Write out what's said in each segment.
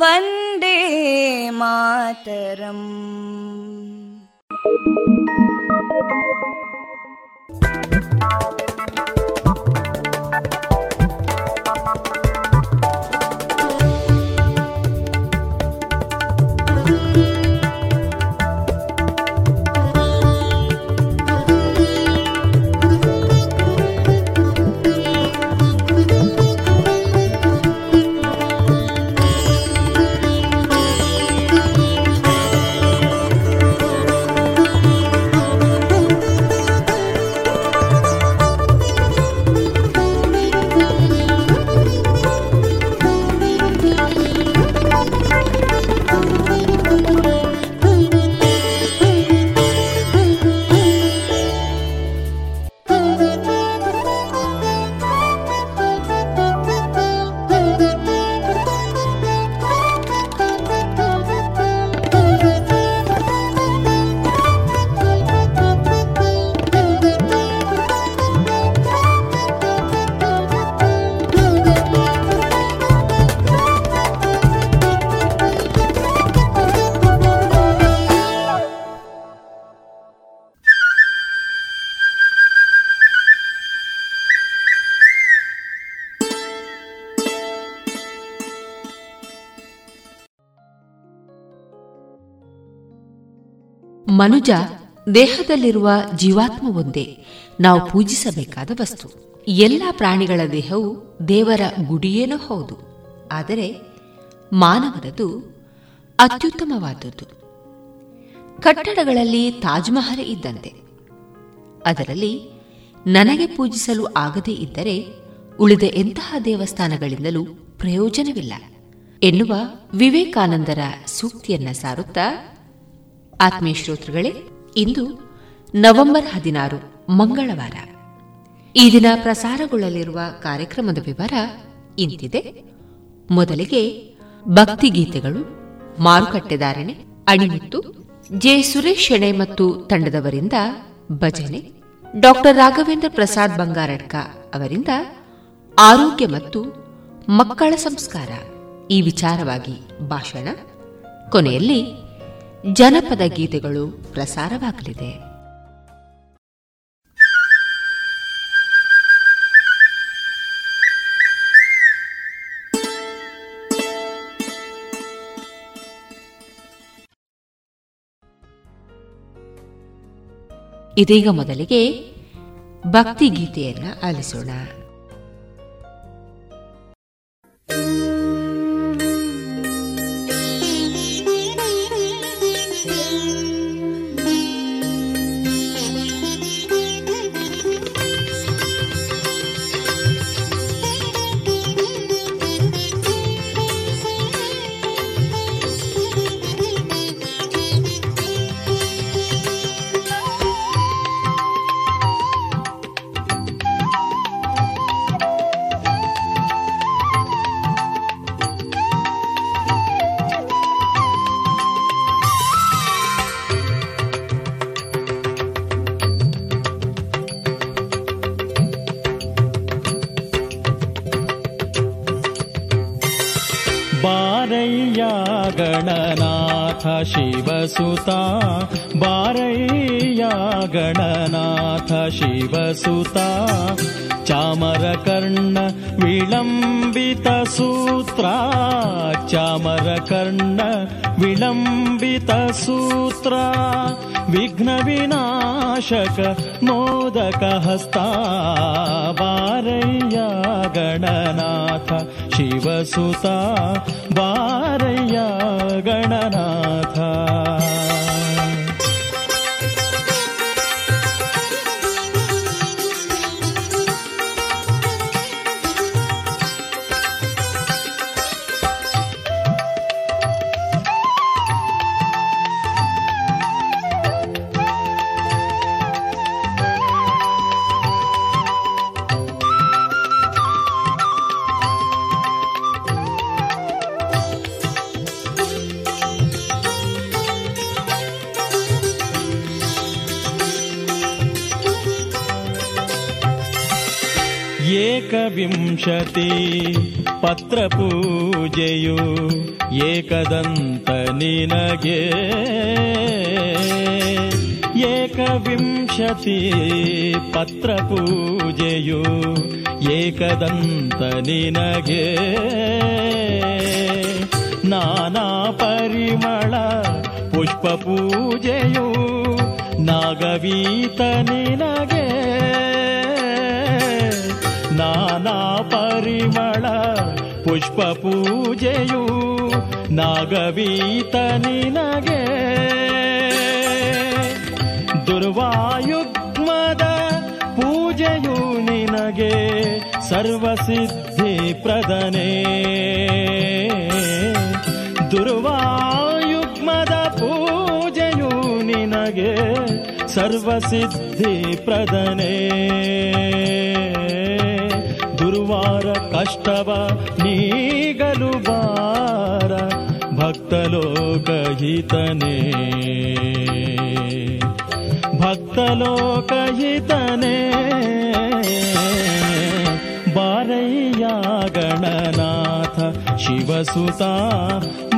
वन्दे मातरम् ಮನುಜ ದೇಹದಲ್ಲಿರುವ ಜೀವಾತ್ಮ ಒಂದೇ ನಾವು ಪೂಜಿಸಬೇಕಾದ ವಸ್ತು. ಎಲ್ಲ ಪ್ರಾಣಿಗಳ ದೇಹವು ದೇವರ ಗುಡಿಯೇನೋ ಹೌದು. ಆದರೆ ಮಾನವನದು ಅತ್ಯುತ್ತಮವಾದದ್ದು. ಕಟ್ಟಡಗಳಲ್ಲಿ ತಾಜ್ಮಹಲ್ ಇದ್ದಂತೆ. ಅದರಲ್ಲಿ ನನಗೆ ಪೂಜಿಸಲು ಆಗದೇ ಇದ್ದರೆ ಉಳಿದ ಎಂತಹ ದೇವಸ್ಥಾನಗಳಿಂದಲೂ ಪ್ರಯೋಜನವಿಲ್ಲ. ಎನ್ನುವ ವಿವೇಕಾನಂದರ ಸೂಕ್ತಿಯನ್ನ ಸಾರುತ್ತಾ ಆತ್ಮೀಯ ಶ್ರೋತೃಗಳೇ, ಇಂದು ನವೆಂಬರ್ ಹದಿನಾರು, ಮಂಗಳವಾರ. ಈ ದಿನ ಪ್ರಸಾರಗೊಳ್ಳಲಿರುವ ಕಾರ್ಯಕ್ರಮದ ವಿವರ ಇಂತಿದೆ. ಮೊದಲಿಗೆ ಭಕ್ತಿಗೀತೆಗಳು ಮಾರುಕಟ್ಟೆದಾರಣೆ ಅಣಿಮಿತ್ತು, ಜೆ ಸುರೇಶ್ ಶೆಣೆ ಮತ್ತು ತಂಡದವರಿಂದ ಭಜನೆ ಡಾಕ್ಟರ್ ರಾಘವೇಂದ್ರ ಪ್ರಸಾದ್ ಬಂಗಾರಡ್ಕ ಅವರಿಂದ ಆರೋಗ್ಯ ಮತ್ತು ಮಕ್ಕಳ ಸಂಸ್ಕಾರ, ಈ ವಿಚಾರವಾಗಿ ಭಾಷಣ. ಕೊನೆಯಲ್ಲಿ ಜನಪದ ಗೀತೆಗಳು ಪ್ರಸಾರವಾಗಲಿದೆ. ಇದೀಗ ಮೊದಲಿಗೆ ಭಕ್ತಿ ಗೀತೆಯನ್ನ ಆಲಿಸೋಣ. शक मोदकहस्ता वारय्या गणनाथ शिवसुता ನೇತ್ರ ಪೂಜೆಯು ಏಕದಂತ ನಿನಗೆ ಏಕವಿಂಶತಿ ಪತ್ರ ಪೂಜೆಯು ಏಕದಂತ ನಿನಗೆ ಪುಷ್ಪ ಪೂಜೆಯು ನಾಗವೀತ ನಿನಗೆ. ದುರ್ವಾಯುಗ್ಮದ ಪೂಜೆಯು ನಿನಗೆ ಸರ್ವಸಿದ್ಧಿ ಪ್ರದನೆ. ದುರ್ವಾಯುಗ್ಮದ ಪೂಜೆಯು ನಿನಗೆ ಸರ್ವಸಿದ್ಧಿ ಪ್ರದನೆ. ದುರ್ವಾರ ಕಷ್ಟವ ನೀಗಲು ಬಾರ ಭಕ್ತಲೋಕಹಿತನೇ. ಭಕ್ತಲೋಕಹಿತನೇ ಬಾರಯ್ಯ ಗಣನಾಥ ಶಿವಸುತ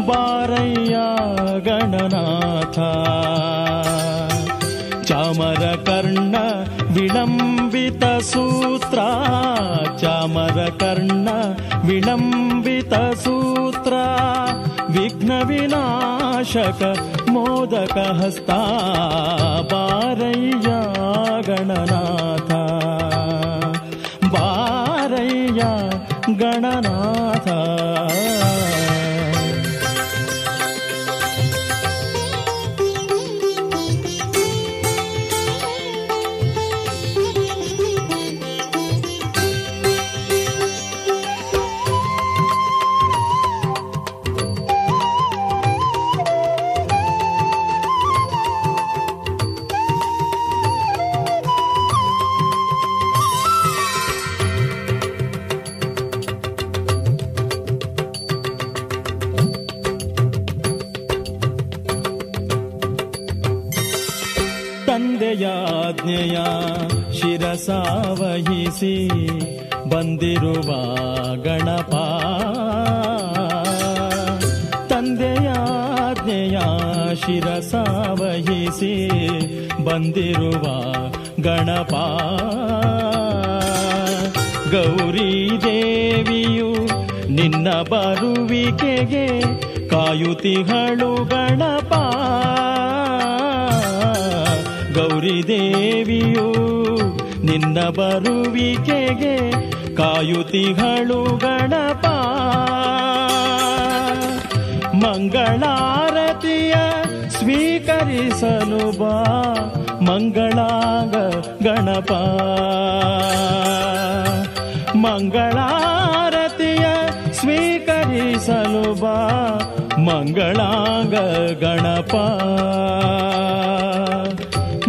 ಬಾರಯ್ಯ ಗಣನಾಥ. ಚಾಮರ ಕರ್ಣ विलम्बितसूत्रा चमरकर्ण विलम्बितसूत्रा विघ्नविनाशक मोदकहस्ता बारय्या गणनाथ बारय्या गणनाथ ತಂದೆಯಾಜ್ಞೆಯ ಶಿರಸಾವಹಿಸಿ ಬಂದಿರುವ ಗಣಪ. ತಂದೆಯಾಜ್ಞೆಯ ಶಿರಸಾವಹಿಸಿ ಬಂದಿರುವ ಗಣಪ. ಗೌರಿ ದೇವಿಯು ನಿನ್ನ ಬರುವಿಕೆಗೆ ಕಾಯುತಿಗಳು ಗಣಪ. ಗೌರಿ ದೇವಿಯು ನಿನ್ನ ಬರುವಿಕೆಗೆ ಕಾಯುತಿಗಳು ಗಣಪ ಮಂಗಳಾರತಿಯ ಸ್ವೀಕರಿಸಲು ಬಾ, ಮಂಗಳಾಂಗ ಗಣಪ. ಮಂಗಳಾರತಿಯ ಸ್ವೀಕರಿಸಲು ಬಾ, ಮಂಗಳಾಂಗ ಗಣಪ.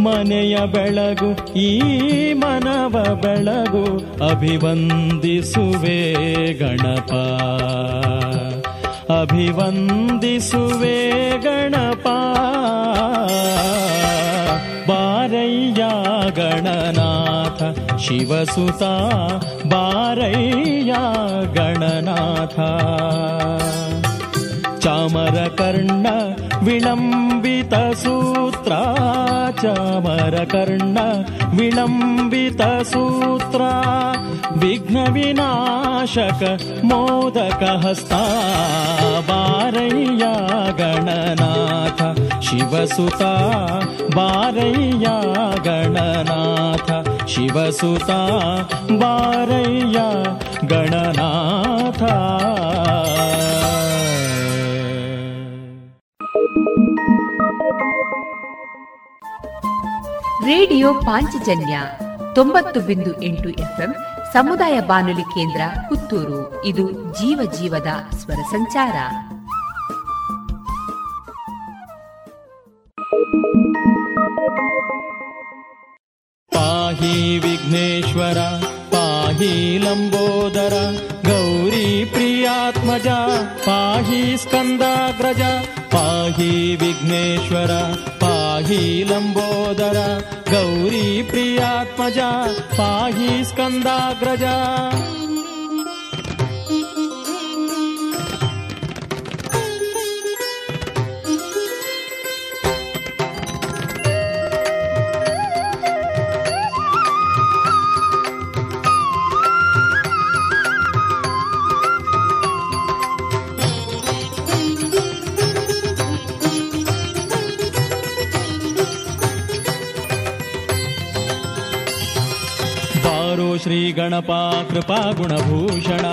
ಮನೆಯ ಬೆಳಗು ಈ ಮನವ ಬೆಳಗು ಅಭಿವಂದಿಸುವೆ ಗಣಪ. ಅಭಿವಂದಿಸುವೆ ಗಣಪ. ಬಾರಯ್ಯ ಗಣನಾಥ ಶಿವಸುತ ಬಾರಯ್ಯ ಗಣನಾಥ. चामरकर्ण विलम्बितसूत्रा चामरकर्ण विलम्बितसूत्रा विघ्नविनाशक मोदकहस्ता बारय्या गणनाथ शिवसुता बारय्या गणनाथ शिवसुता बारय्या गणनाथ। ರೇಡಿಯೋ ಪಾಂಚಜನ್ಯ ತೊಂಬತ್ತು ಬಿಂದು ಎಂಟು ಎಫ್ಎಂ ಸಮುದಾಯ ಬಾನುಲಿ ಕೇಂದ್ರ ಪುತ್ತೂರು. ಇದು ಜೀವ ಜೀವದ ಸ್ವರ ಸಂಚಾರ. ಪಾಹಿ ವಿಘ್ನೇಶ್ವರ, ಪಾಹಿ ಲಂಬೋದರ, ಗೌರಿ ಪ್ರಿಯಾತ್ಮಜ, ಪಾಹಿ ಸ್ಕಂದಾಗ್ರಜ, ಪಾಹಿ ವಿಘ್ನೇಶ್ವರ. लम्बोदर गौरी प्रियात्मजा पाहि स्कन्दाग्रज ಶ್ರೀ ಗಣಪ ಕೃಪಾ ಗುಣಭೂಷಣ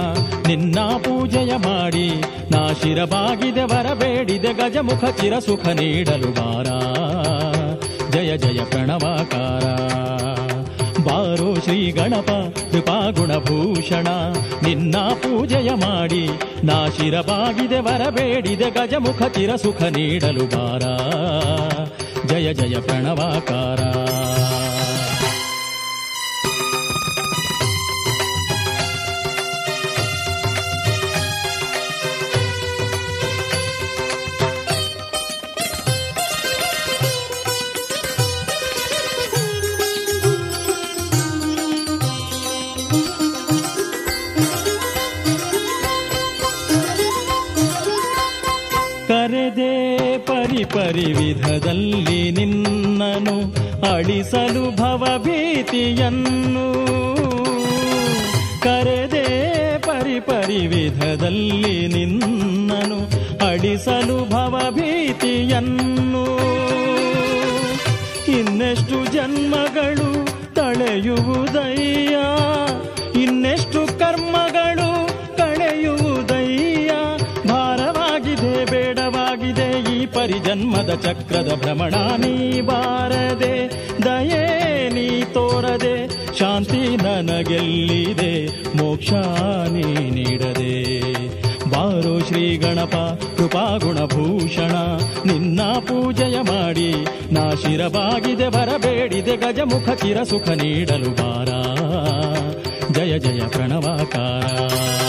ನಿನ್ನ ಪೂಜೆಯ ಮಾಡಿ ನಾ ಶಿರಬಾಗಿದೆ ಬರಬೇಡಿದೆ ಗಜಮುಖ ಚಿರ ಸುಖ ನೀಡಲು ಬಾರ. ಜಯ ಜಯ ಪ್ರಣವಾಕಾರ. ಬಾರೋ ಶ್ರೀ ಗಣಪ ಕೃಪಾ ಗುಣಭೂಷಣ ನಿನ್ನ ಪೂಜೆಯ ಮಾಡಿ ನಾ ಶಿರಬಾಗಿದೆ ಬರಬೇಡಿದೆ ಗಜಮುಖ ಚಿರ ಸುಖ ನೀಡಲು ಬಾರ. ಜಯ ಜಯ ಪ್ರಣವಾಕಾರ. ಪರಿ ಪರಿ ನಿನ್ನನು ಅಳಿಸಲು ಭವಭೀತಿಯನ್ನು ಕರೆದೆ ಪರಿ ಪರಿವಿಧದಲ್ಲಿ ನಿನ್ನನು ಅಳಿಸಲು ಭವಭೀತಿಯನ್ನು ಇನ್ನೆಷ್ಟು ಜನ್ಮಗಳು ತಳೆಯುವುದಯ್ಯ? ಈ ಪರಿಜನ್ಮದ ಚಕ್ರದ ಭ್ರಮಣ ನೀ ಬಾರದೆ, ದಯೇ ನೀ ತೋರದೆ, ಶಾಂತಿ ನನಗೆಲ್ಲಿದೆ, ಮೋಕ್ಷ ನೀ ನೀಡದೆ. ಬಾರೋ ಶ್ರೀ ಗಣಪ, ಕೃಪಾ ಗುಣಭೂಷಣ, ನಿನ್ನ ಪೂಜೆಯ ಮಾಡಿ, ನಾ ಶಿರಬಾಗಿದೆ, ಬರಬೇಡಿದೆ, ಗಜಮುಖ ಚಿರ ಸುಖ ನೀಡಲು ಬಾರ ಜಯ ಜಯ ಪ್ರಣವಾಕಾರ.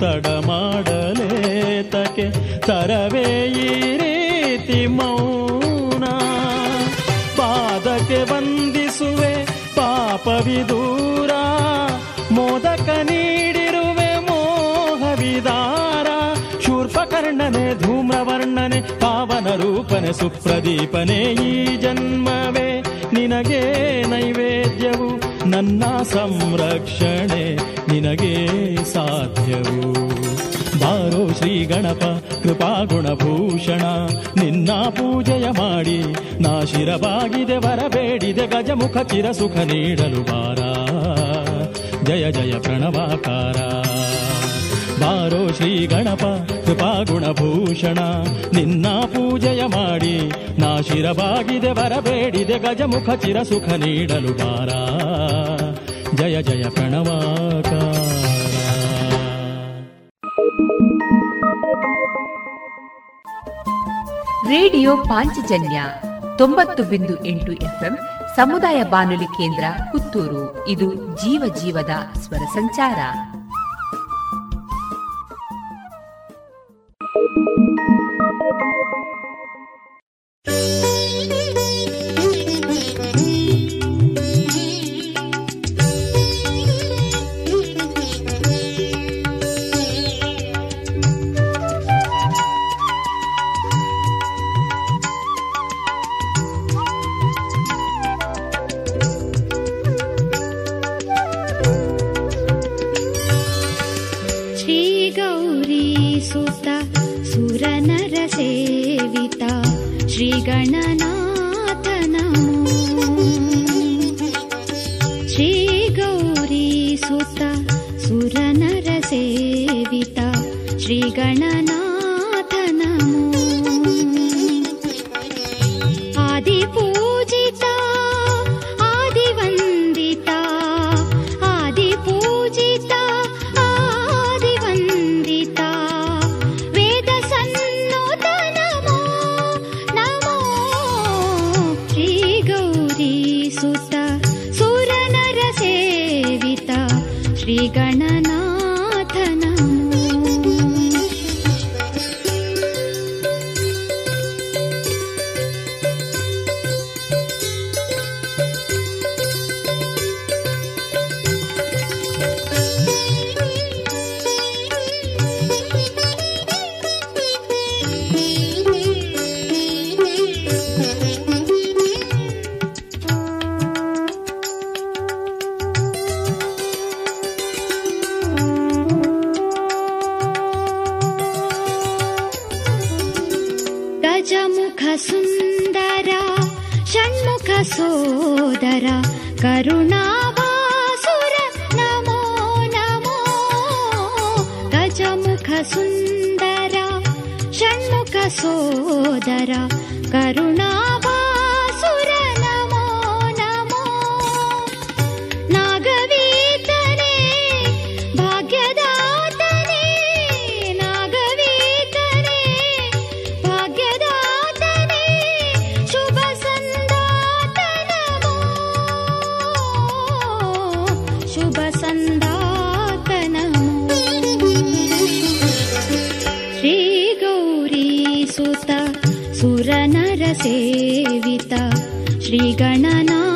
ಪರಿ ತಡ ಮಾಡಲೇತಕೆ ತರವೇ ಈ ರೀತಿ ಮೌನ. ಪಾದಕ್ಕೆ ವಂದಿಸುವೆ ಪಾಪವಿದೂರ, ಮೋದಕ ನೀಡಿರುವೆ ಮೋಹವಿದಾರ. ಶೂರ್ಪಕರ್ಣನೆ, ಧೂಮ್ರವರ್ಣನೆ, ಪಾವನ ರೂಪನೆ, ಸುಪ್ರದೀಪನೆ ಈ ಜನ್ಮವೇ. ನಿನಗೆ ನೈವೇದ್ಯವು ನನ್ನ ಸಂರಕ್ಷಣೆ ನಿನಗೆ ಸಾಧ್ಯವು. ಬಾರೋ ಶ್ರೀ ಗಣಪ, ಕೃಪಾ ಗುಣಭೂಷಣ, ನಿನ್ನ ಪೂಜೆಯ ಮಾಡಿ ನಾ ಶಿರಬಾಗಿದೆ, ಬರಬೇಡಿದೆ, ಗಜಮುಖ ಚಿರ ಸುಖ ನೀಡಲು ಬಾರ. ಜಯ ಜಯ ಪ್ರಣವಾಕಾರ. ಬಾರೋ ಶ್ರೀ ಗಣಪ, ಕೃಪಾ ಗುಣಭೂಷಣ. ನಿನ್ನ ಪೂಜೆಯ ಮಾಡಿ ನಾ ಶಿರಬಾಗಿದೆ, ಬರಬೇಡಿದೆ, ಗಜಮುಖ ಚಿರ ಸುಖ ನೀಡಲು ಬಾರ ಜಯ ಜಯ ಪ್ರಣವಾಕ. ರೇಡಿಯೋ ಪಾಂಚಜನ್ಯ ತೊಂಬತ್ತು ಬಿಂದು ಎಂಟು ಎಫ್ಎಂ ಸಮುದಾಯ ಬಾನುಲಿ ಕೇಂದ್ರ ಪುತ್ತೂರು. ಇದು ಜೀವ ಜೀವದ ಸ್ವರ ಸಂಚಾರ. Thank you. श्रीगणनाथ नमो। श्रीगौरीसुता सुरनरसेविता श्रीगणनाथ पुरनरसेवित श्रीगणना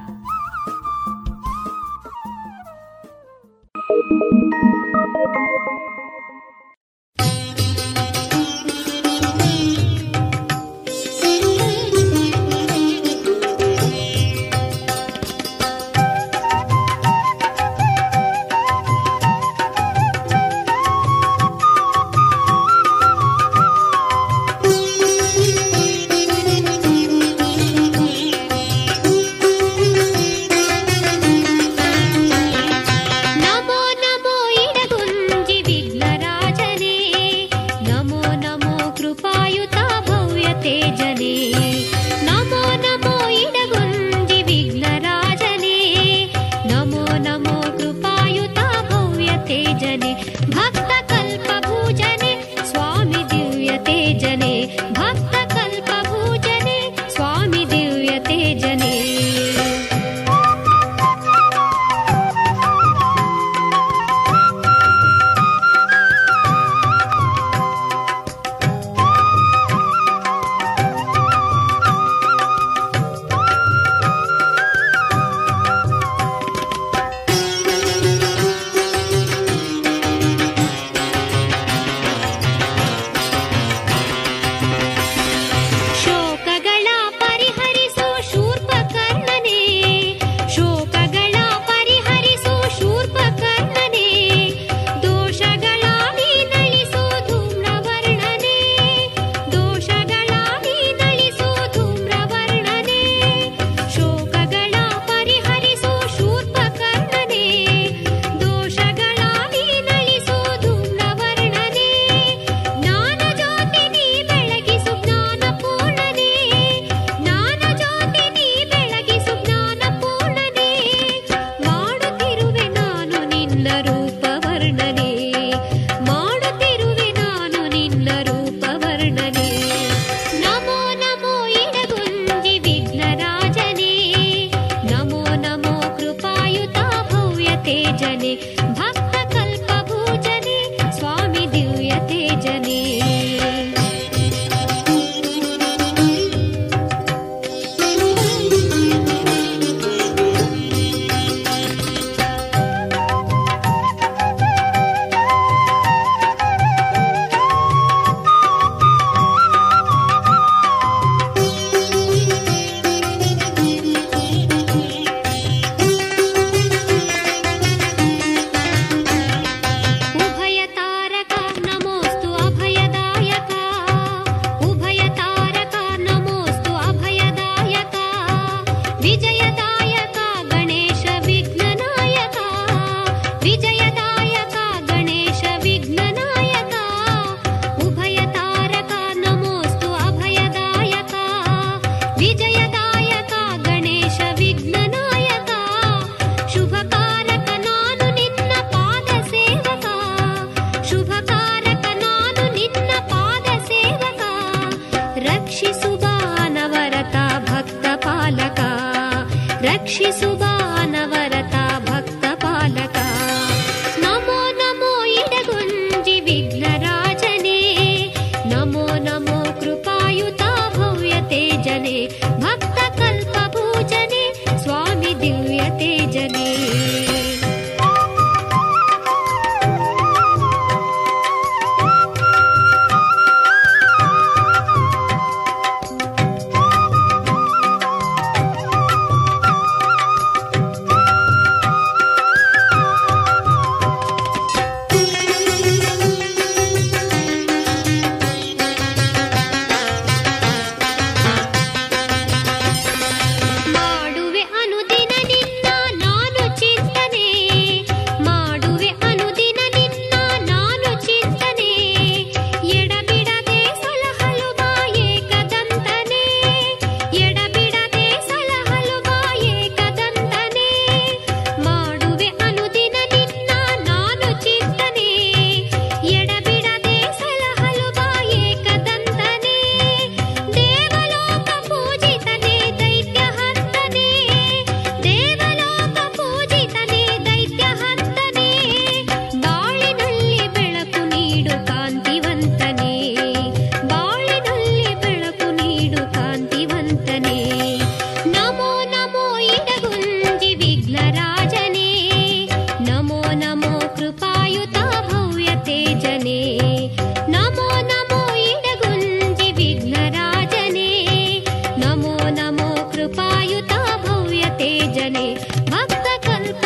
कृपायुता भूयते जने भक्तकल्प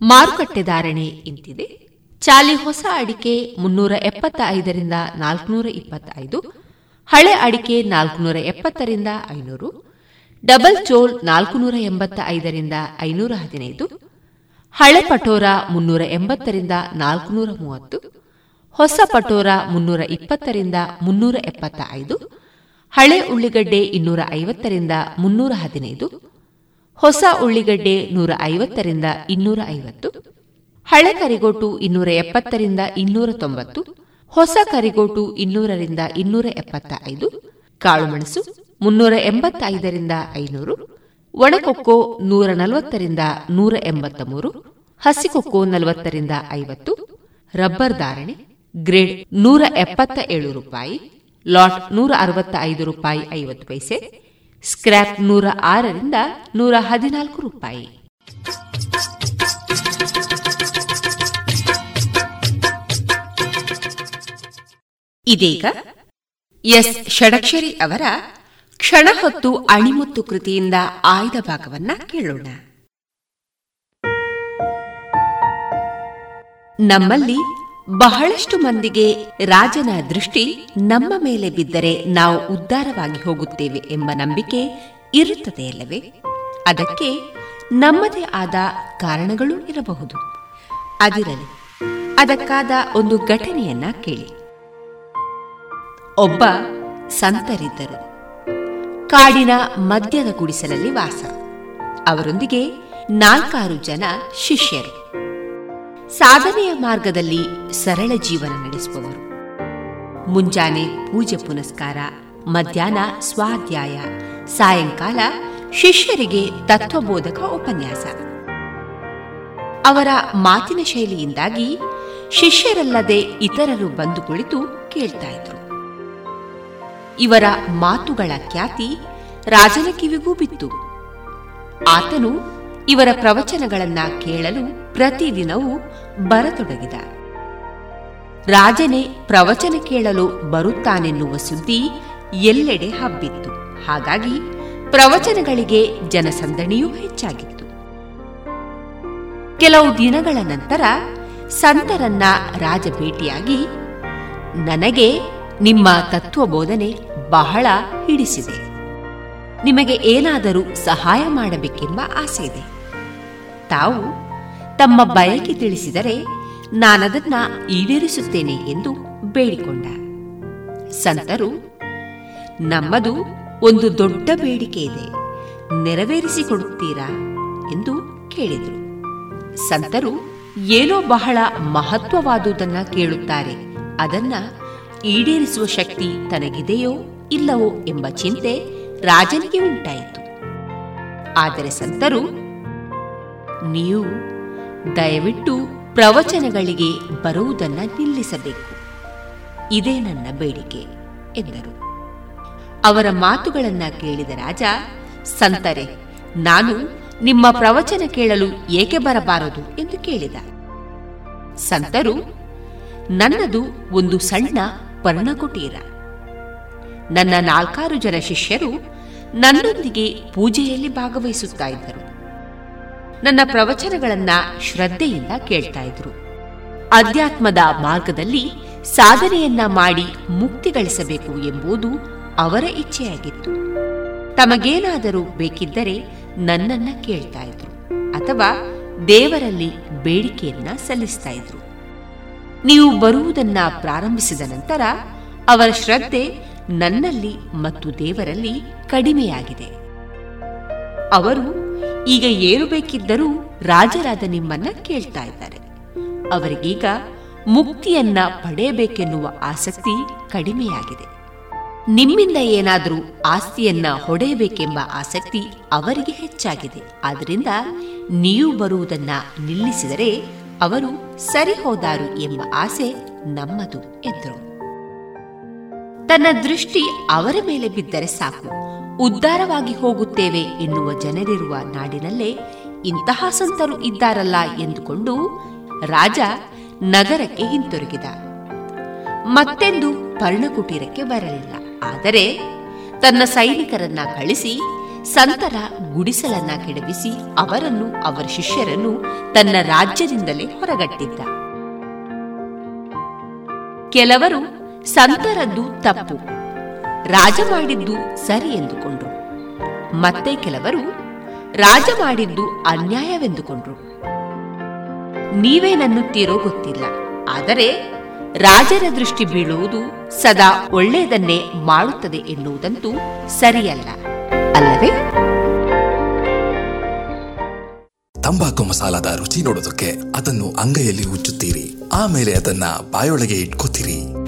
ಮಾರುಕಟ್ಟೆ ಧಾರಣೆ ಇಂತಿದೆ. ಚಾಲಿ ಹೊಸ ಅಡಿಕೆ ಮುನ್ನೂರ ಎಪ್ಪತ್ತ ಐದರಿಂದ ನಾಲ್ಕುನೂರ ಇಪ್ಪತ್ತೈದು, ಹಳೆ ಅಡಿಕೆ ನಾಲ್ಕುನೂರ ಎಪ್ಪತ್ತರಿಂದ ಐನೂರು, ಡಬಲ್ ಚೋಲ್ ನಾಲ್ಕುನೂರ ಎಂಬತ್ತ ಐದರಿಂದ ಐನೂರ ಹದಿನೈದು, ಹಳೆ ಪಟೋರ ಮುನ್ನೂರ ಎಂಬತ್ತರಿಂದ ನಾಲ್ಕುನೂರ ಮೂವತ್ತು, ಹೊಸ ಪಟೋರ ಮುನ್ನೂರ ಇಪ್ಪತ್ತರಿಂದ ಮುನ್ನೂರ ಎಪ್ಪತ್ತ ಐದು ಹಳೆ ಉಳ್ಳಿಗಡ್ಡೆ ಇನ್ನೂರ ಐವತ್ತರಿಂದ ಮುನ್ನೂರ ಹದಿನೈದು ಹೊಸ ಉಳ್ಳಿಗಡ್ಡೆ ನೂರ ಐವತ್ತರಿಂದ ಇನ್ನೂರ ಐವತ್ತು, ಹಳೆ ಕರಿಗೋಟು ಇನ್ನೂರ ಎಪ್ಪತ್ತರಿಂದ ಇನ್ನೂರ ತೊಂಬತ್ತು, ಹೊಸ ಕರಿಗೋಟು ಇನ್ನೂರರಿಂದ ಇನ್ನೂರ ಎಪ್ಪತ್ತ ಐದು ಕಾಳುಮೆಣಸು ಮುನ್ನೂರ ಎಂಬತ್ತೈದರಿಂದ ಐನೂರು, ಒಣಕೊಕ್ಕೋ ನೂರ ನಲವತ್ತರಿಂದ ನೂರ ಎಂಬತ್ತ ಮೂರು ಹಸಿಕೊಕ್ಕೋ ನಲವತ್ತರಿಂದ ಐವತ್ತು, ರಬ್ಬರ್ ಧಾರಣೆ ಗ್ರೇಡ್ ನೂರ ಎಪ್ಪತ್ತ ಏಳು ರೂಪಾಯಿ, ಲಾಟ್ ನೂರ ಅರವತ್ತ ಐದು ರೂಪಾಯಿ ಐವತ್ತು ಪೈಸೆ ಸ್ಕ್ರ್ಯಾಪ್ ನೂರ ಆರರಿಂದ ನೂರ ಹದಿನಾಲ್ಕು ರೂಪಾಯಿ. ಇದೀಗ ಎಸ್ ಷಡಕ್ಷರಿ ಅವರ ಕ್ಷಣ ಹೊತ್ತು ಅಣಿಮುತ್ತು ಕೃತಿಯಿಂದ ಆಯ್ದ ಭಾಗವನ್ನ ಕೇಳೋಣ. ನಮ್ಮಲ್ಲಿ ಬಹಳಷ್ಟು ಮಂದಿಗೆ ರಾಜನ ದೃಷ್ಟಿ ನಮ್ಮ ಮೇಲೆ ಬಿದ್ದರೆ ನಾವು ಉದ್ಧಾರವಾಗಿ ಹೋಗುತ್ತೇವೆ ಎಂಬ ನಂಬಿಕೆ ಇರುತ್ತದೆಯಲ್ಲವೇ ಅದಕ್ಕೆ ನಮ್ಮದೇ ಆದ ಕಾರಣಗಳು ಇರಬಹುದು. ಅದಿರಲಿ, ಅದಕ್ಕಾದ ಒಂದು ಘಟನೆಯನ್ನ ಕೇಳಿ. ಒಬ್ಬ ಸಂತರಿದ್ದರು. ಕಾಡಿನ ಮದ್ಯದ ಗುಡಿಸಲಲ್ಲಿ ವಾಸ. ಅವರೊಂದಿಗೆ ನಾಲ್ಕಾರು ಜನ ಶಿಷ್ಯರು. ಸಾಧನೆಯ ಮಾರ್ಗದಲ್ಲಿ ಸರಳ ಜೀವನ ನಡೆಸುವವರು. ಮುಂಜಾನೆ ಪೂಜೆ ಪುನಸ್ಕಾರ, ಮಧ್ಯಾಹ್ನ ಸ್ವಾಧ್ಯಾಯ, ಸಾಯಂಕಾಲ ಶಿಷ್ಯರಿಗೆ ತತ್ವಬೋಧಕ ಉಪನ್ಯಾಸ. ಅವರ ಮಾತಿನ ಶೈಲಿಯಿಂದಾಗಿ ಶಿಷ್ಯರಲ್ಲದೆ ಇತರರು ಬಂದು ಕುಳಿತು ಕೇಳ್ತಾ ಇದ್ರು. ಇವರ ಮಾತುಗಳ ಖ್ಯಾತಿ ರಾಜನ ಕಿವಿಗೂ ಬಿತ್ತು. ಆತನು ಇವರ ಪ್ರವಚನಗಳನ್ನ ಕೇಳಲು ಪ್ರತಿದಿನವೂ ಬರತೊಡಗಿದ. ರಾಜನೇ ಪ್ರವಚನ ಕೇಳಲು ಬರುತ್ತಾನೆನ್ನುವ ಸುದ್ದಿ ಎಲ್ಲೆಡೆ ಹಬ್ಬಿತ್ತು. ಹಾಗಾಗಿ ಪ್ರವಚನಗಳಿಗೆ ಜನಸಂದಣಿಯೂ ಹೆಚ್ಚಾಗಿತ್ತು. ಕೆಲವು ದಿನಗಳ ನಂತರ ಸಂತರನ್ನ ರಾಜ ಭೇಟಿಯಾಗಿ ನನಗೆ ನಿಮ್ಮ ತತ್ವಬೋಧನೆ ಬಹಳ ಹಿಡಿಸಿದೆ. ನಿಮಗೆ ಏನಾದರೂ ಸಹಾಯ ಮಾಡಬೇಕೆಂಬ ಆಸೆ ಇದೆ ತಾವು ತಮ್ಮ ಬಯಕೆ ತಿಳಿಸಿದರೆ ನಾನದನ್ನ ಈಡೇರಿಸುತ್ತೇನೆ ಎಂದು ಬೇಡಿಕೊಂಡ. ಸಂತರು, ನಮ್ಮದು ಒಂದು ದೊಡ್ಡ ಬೇಡಿಕೆ ಇದೆ, ನೆರವೇರಿಸಿಕೊಡುತ್ತೀರಾ ಎಂದು ಕೇಳಿದರು. ಸಂತರು, ಏನೋ ಬಹಳ ಮಹತ್ವವಾದುದನ್ನ ಕೇಳುತ್ತಾರೆ, ಅದನ್ನ ಈಡೇರಿಸುವ ಶಕ್ತಿ ತನಗಿದೆಯೋ ಇಲ್ಲವೋ ಎಂಬ ಚಿಂತೆ ರಾಜನಿಗೆ ಉಂಟಾಯಿತು. ಆದರೆ ಸಂತರು ನೀವು ದಯವಿಟ್ಟು ಪ್ರವಚನಗಳಿಗೆ ಬರುವುದನ್ನ ನಿಲ್ಲಿಸಬೇಕು. ಇದೇ ನನ್ನ ಬೇಡಿಕೆ, ಎಂದರು. ಅವರ ಮಾತುಗಳನ್ನು ಕೇಳಿದ ರಾಜ, ಸಂತರೆ, ನಾನು ನಿಮ್ಮ ಪ್ರವಚನ ಕೇಳಲು ಏಕೆ ಬರಬಾರದು ಎಂದು ಕೇಳಿದ. ಸಂತರು, ನನ್ನದು ಒಂದು ಸಣ್ಣ ಪರ್ಣಕುಟೀರ ನನ್ನ ನಾಲ್ಕಾರು ಜನ ಶಿಷ್ಯರು ನನ್ನೊಂದಿಗೆ ಪೂಜೆಯಲ್ಲಿ ಭಾಗವಹಿಸುತ್ತಾ ಇದ್ದರು. ನನ್ನ ಪ್ರವಚನಗಳನ್ನ ಶ್ರದ್ಧೆಯಿಂದ ಕೇಳ್ತಾ ಇದ್ರು. ಅಧ್ಯಾತ್ಮದ ಮಾರ್ಗದಲ್ಲಿ ಸಾಧನೆಯನ್ನ ಮಾಡಿ ಮುಕ್ತಿ ಗಳಿಸಬೇಕು ಎಂಬುದು ಅವರ ಇಚ್ಛೆಯಾಗಿತ್ತು. ತಮಗೇನಾದರೂ ಬೇಕಿದ್ದರೆ ನನ್ನನ್ನ ಕೇಳ್ತಾ ಇದ್ರು ಅಥವಾ ದೇವರಲ್ಲಿ ಬೇಡಿಕೆಯನ್ನ ಸಲ್ಲಿಸ್ತಾ ಇದ್ರು. ನೀವು ಬರುವುದನ್ನ ಪ್ರಾರಂಭಿಸಿದ ನಂತರ ಅವರ ಶ್ರದ್ಧೆ ನನ್ನಲ್ಲಿ ಮತ್ತು ದೇವರಲ್ಲಿ ಕಡಿಮೆಯಾಗಿದೆ. ಅವರು, ಈಗ ಏನು ಬೇಕಿದ್ದರೂ ರಾಜರಾದ ನಿಮ್ಮನ್ನ ಕೇಳ್ತಾ ಇದ್ದಾರೆ. ಅವರಿಗೀಗ ಮುಕ್ತಿಯನ್ನ ಪಡೆಯಬೇಕೆನ್ನುವ ಆಸಕ್ತಿ ಕಡಿಮೆಯಾಗಿದೆ. ನಿಮ್ಮಿಂದ ಏನಾದರೂ ಆಸ್ತಿಯನ್ನ ಹೊಡೆಯಬೇಕೆಂಬ ಆಸಕ್ತಿ ಅವರಿಗೆ ಹೆಚ್ಚಾಗಿದೆ. ಆದ್ದರಿಂದ ನೀವು ಬರುವುದನ್ನ ನಿಲ್ಲಿಸಿದರೆ ಅವರು ಸರಿ ಹೋದಾರು ಎಂಬ ಆಸೆ ನಮ್ಮದು, ಎಂದರು. ತನ್ನ ದೃಷ್ಟಿ ಅವರ ಮೇಲೆ ಬಿದ್ದರೆ ಸಾಕು. ಉದ್ಧಾರವಾಗಿ ಹೋಗುತ್ತೇವೆ ಎನ್ನುವ ಜನರಿರುವ ನಾಡಿನಲ್ಲೇ ಇಂತಹ ಸಂತರು ಇದ್ದಾರಲ್ಲ ಎಂದುಕೊಂಡು ರಾಜ ನಗರಕ್ಕೆ ಹಿಂತಿರುಗಿದ. ಮತ್ತೆಂದು ಪರ್ಣಕುಟೀರಕ್ಕೆ ಬರಲಿಲ್ಲ. ಆದರೆ ತನ್ನ ಸೈನಿಕರನ್ನ ಕಳಿಸಿ ಸಂತರ ಗುಡಿಸಲನ್ನ ಕೆಡವಿಸಿ ಅವರನ್ನು, ಅವರ ಶಿಷ್ಯರನ್ನು ತನ್ನ ರಾಜ್ಯದಿಂದಲೇ ಹೊರಗಟ್ಟಿದ್ದ. ಕೆಲವರು ಸಂತರದ್ದು ತಪ್ಪು. ರಾಜ ಮಾಡಿದ್ದು ಸರಿ ಎಂದುಕೊಂಡ್ರು. ಮತ್ತೆ ಕೆಲವರು ರಾಜ ಮಾಡಿದ್ದು ಅನ್ಯಾಯವೆಂದುಕೊಂಡ್ರು. ನೀವೇನನ್ನುತ್ತೀರೋ ಗೊತ್ತಿಲ್ಲ. ಆದರೆ ರಾಜರ ದೃಷ್ಟಿ ಬೀಳುವುದು ಸದಾ ಒಳ್ಳೆಯದನ್ನೇ ಮಾಡುತ್ತದೆ ಎನ್ನುವುದಂತೂ ಸರಿಯಲ್ಲ. ಅಲ್ಲವೇ? ತಂಬಾಕು ಮಸಾಲದ ರುಚಿ ನೋಡೋದಕ್ಕೆ ಅದನ್ನು ಅಂಗೈಯಲ್ಲಿ ಉಚ್ಚುತ್ತೀರಿ ಆಮೇಲೆ ಅದನ್ನ ಬಾಯೊಳಗೆ ಇಟ್ಕೋತೀರಿ.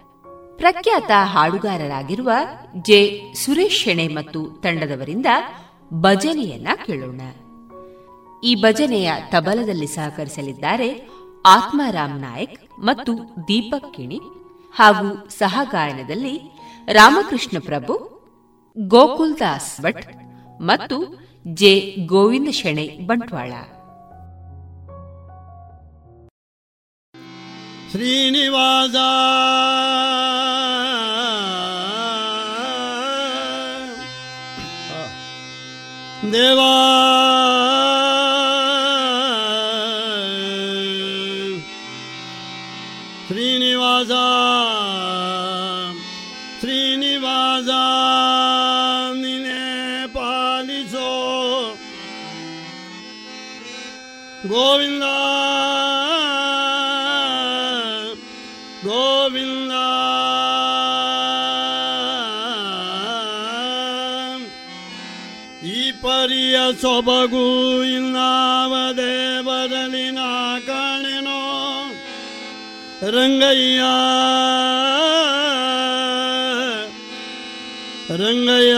ಪ್ರಖ್ಯಾತ ಹಾಡುಗಾರರಾಗಿರುವ ಜೆ ಸುರೇಶ್ ಶೆಣೆ ಮತ್ತು ತಂಡದವರಿಂದ ಭಜನೆಯನ್ನ ಕೇಳೋಣ. ಈ ಭಜನೆಯ ತಬಲದಲ್ಲಿ ಸಹಕರಿಸಲಿದ್ದಾರೆ ಆತ್ಮಾರಾಮ್ ನಾಯಕ್ ಮತ್ತು ದೀಪಕ್ ಕಿಣಿ ಹಾಗೂ ಸಹಗಾಯನದಲ್ಲಿ ರಾಮಕೃಷ್ಣ ಪ್ರಭು, ಗೋಕುಲ್ ದಾಸ್ ಭಟ್ ಮತ್ತು ಜೆ ಗೋವಿಂದ ಶೆಣೆ ಬಂಟ್ವಾಳ. ಶ್ರೀನಿವಾಸ. ದೇವಾ. ಸೊಬಗೂ ಇನ್ನಾವ ನಾ ಕಾಣೆನೋ? ರಂಗಯ್ಯ ರಂಗಯ್ಯ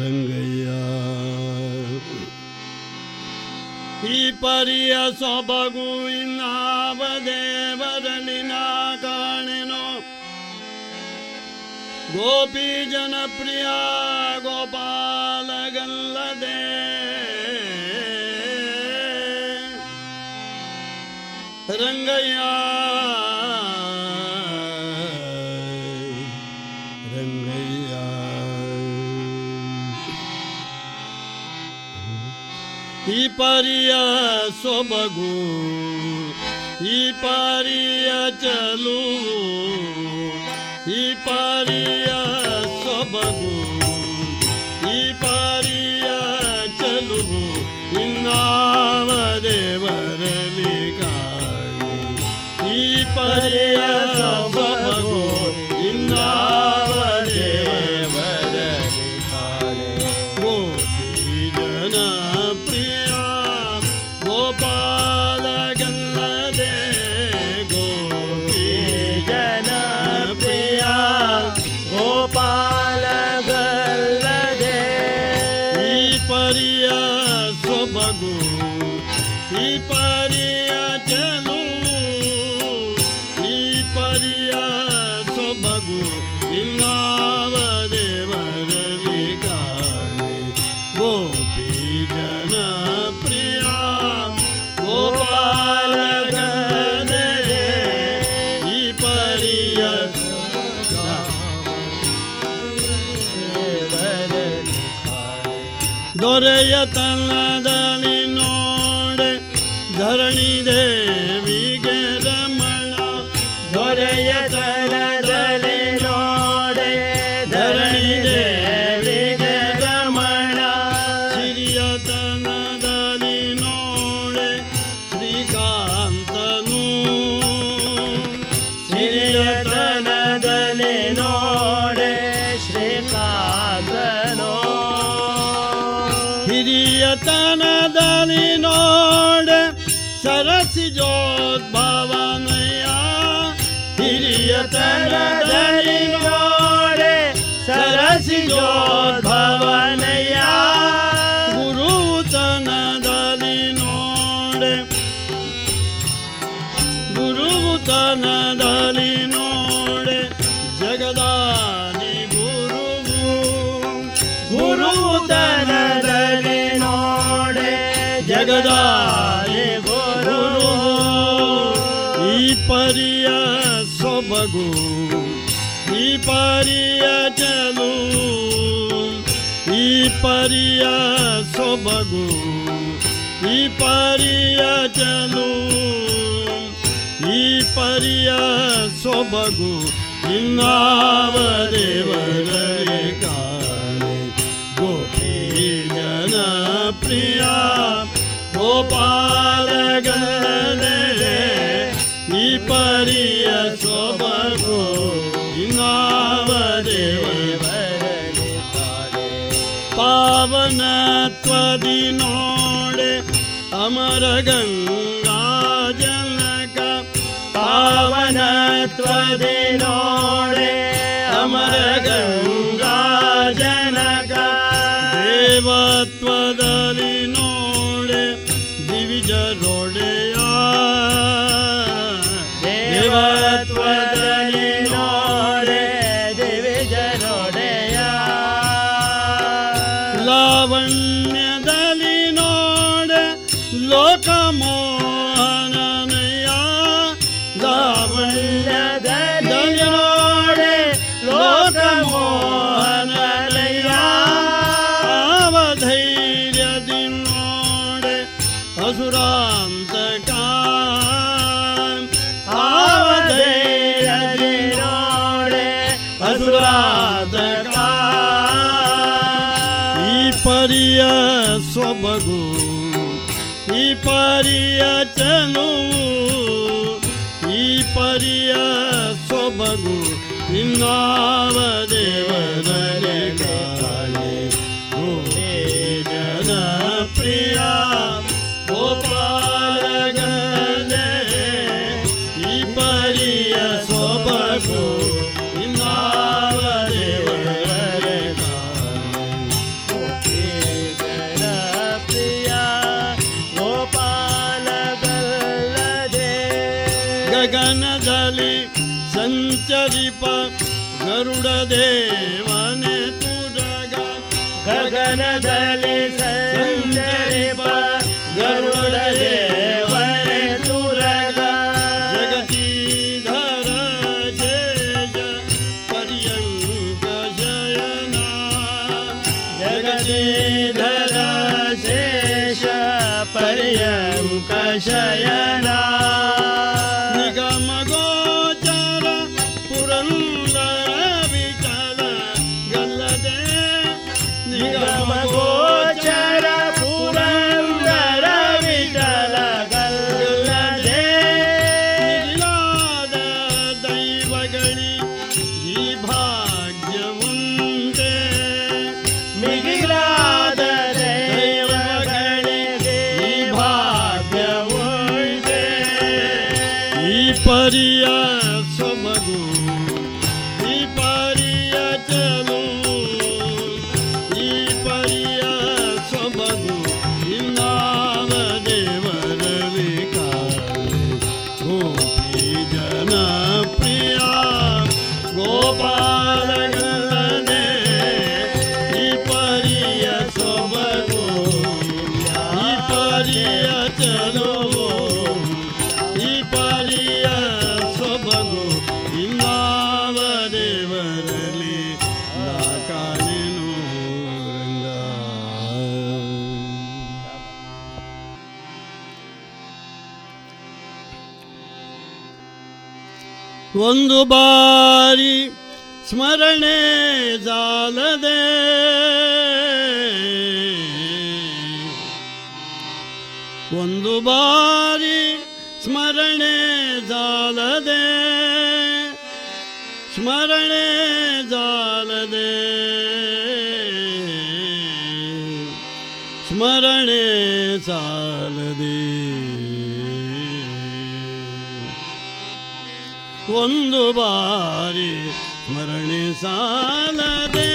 ರಂಗಯ್ಯ. ಈ ಪರಿಯ ಸೊಬಗೂ ಗೋಪಿ ಜನಪ್ರಿಯ ಗೋಪಾಲಗಲ್ಲದೆ. ರಂಗಯ್ಯ. ರಂಗಯ್ಯ. ಈ ಪರಿಯ ಸೊಬಗು ಈ ಪರಿಯ ಚಲೂ يا صبر परिया सोबगु ई परिया चलू ई परिया सोबगु हिंगाव देवर काले गोपी जन प्रिया गोपाल ನೋಡೆ ಅಮರ ಗಂಗ पर्यङ्कशयना। ಬಾರಿ ಸ್ಮರಣೆ ಸಾಲದೆ.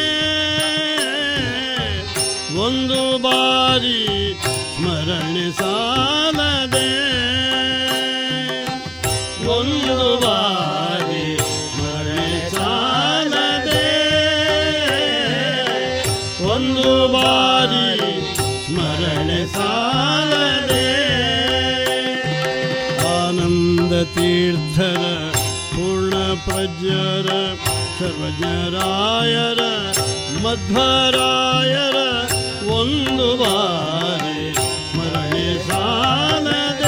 ಒಂದು ಬಾರಿ ಸ್ಮರಣೆ ಸಾ प्रज्ञर सर्वजरायर मध्वरायर स्वजर स्वजरायर मध्वरायरङ्ग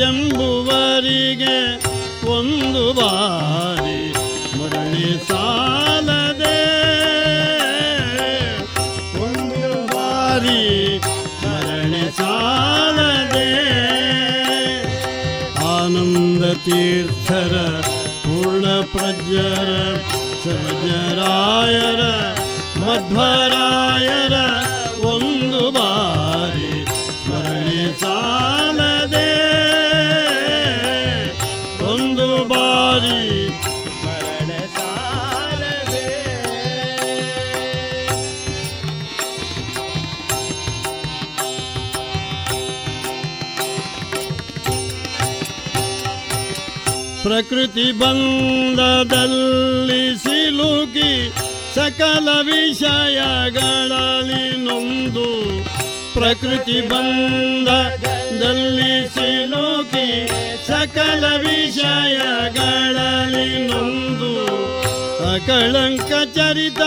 ಎಂಬುವರಿಗೆ ಒಂದು ಬಾರಿ ಮರಳಿ ಸಾಲದೆ. ಒಂದು ಬಾರಿ ಮರಳಿ ಸಾಲದೆ. ಆನಂದ ತೀರ್ಥರ, ಪೂರ್ಣ ಪ್ರಜ್ಜರ ಸಜರಾಯರ ಮಧ್ವರಾಯರ ಪ್ರಕೃತಿ ಬಂದದಲ್ಲಿ ಸಿಲುಕಿ ಸಕಲ ವಿಷಯಗಳಲ್ಲಿ ನೊಂದು. ಪ್ರಕೃತಿ ಬಂದದಲ್ಲಿ ಸಿಲುಕಿ ಸಕಲ ವಿಷಯಗಳಲ್ಲಿ ನೊಂದು. ಅಕಳಂಕ ಚರಿತ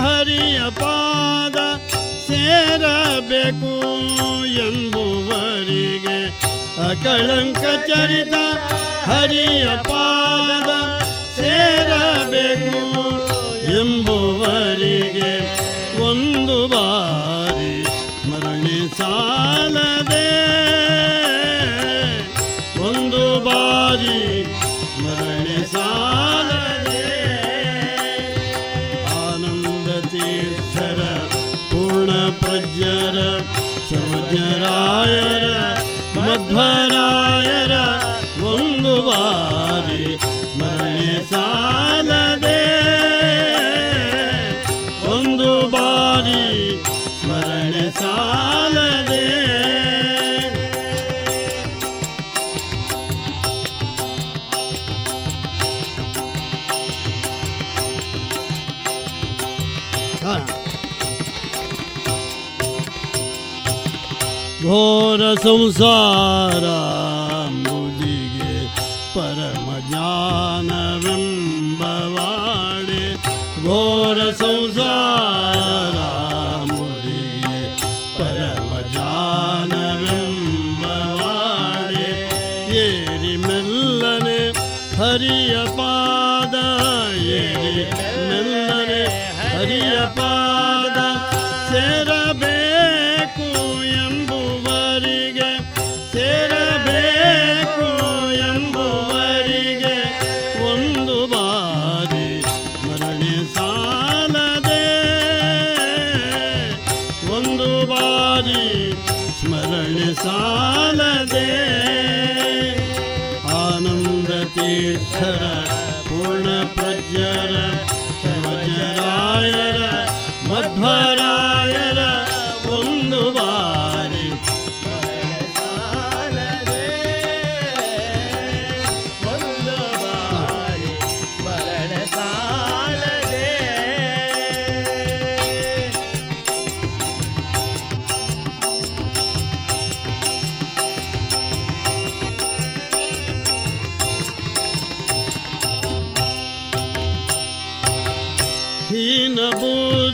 ಹರಿಯ ಪಾದ ಸೇರಬೇಕು ಎಂಬುವರಿಗೆ ಅಕಳಂಕ ಚರಿತ ಹರಿಯ ಪಾದ ಸೇರಬೇಕು ಎಂಬುವರಿಗೆ ಒಂದು ಬಾರಿ ಸ್ಮರಣೆ ಸಾಲ Somos a. In a Boy.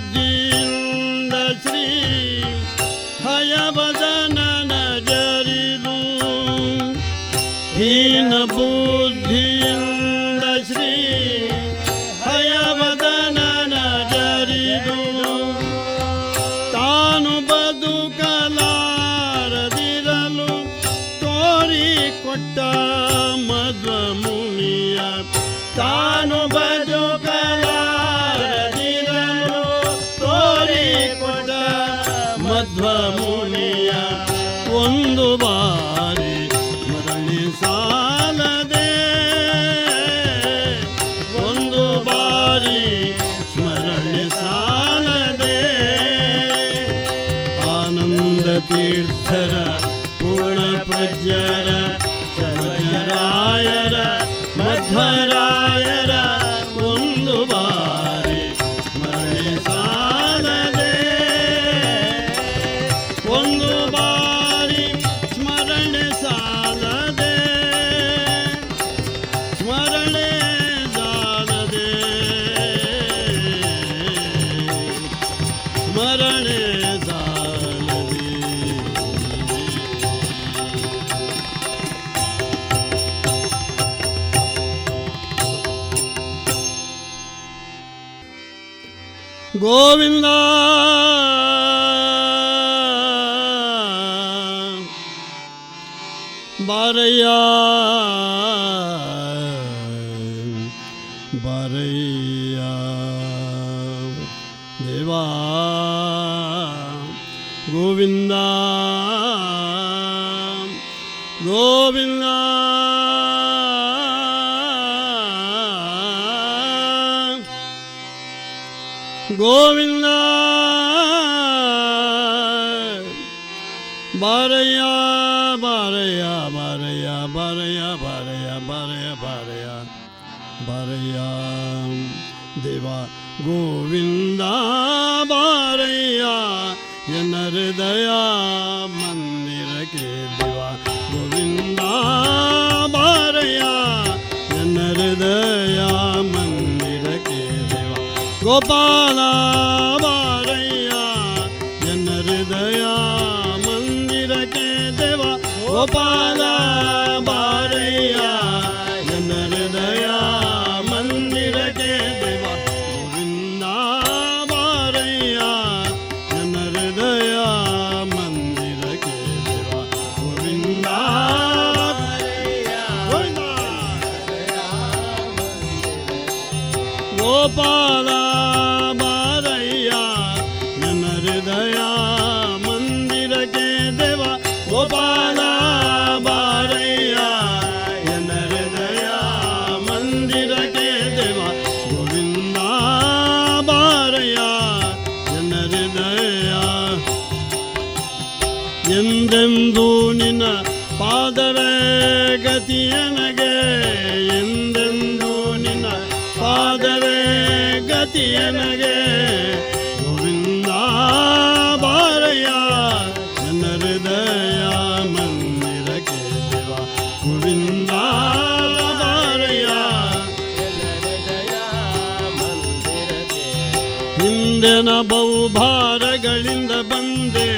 ನಿನ್ನ ಬಹುಭಾರಗಳಿಂದ ಬಂದೆ,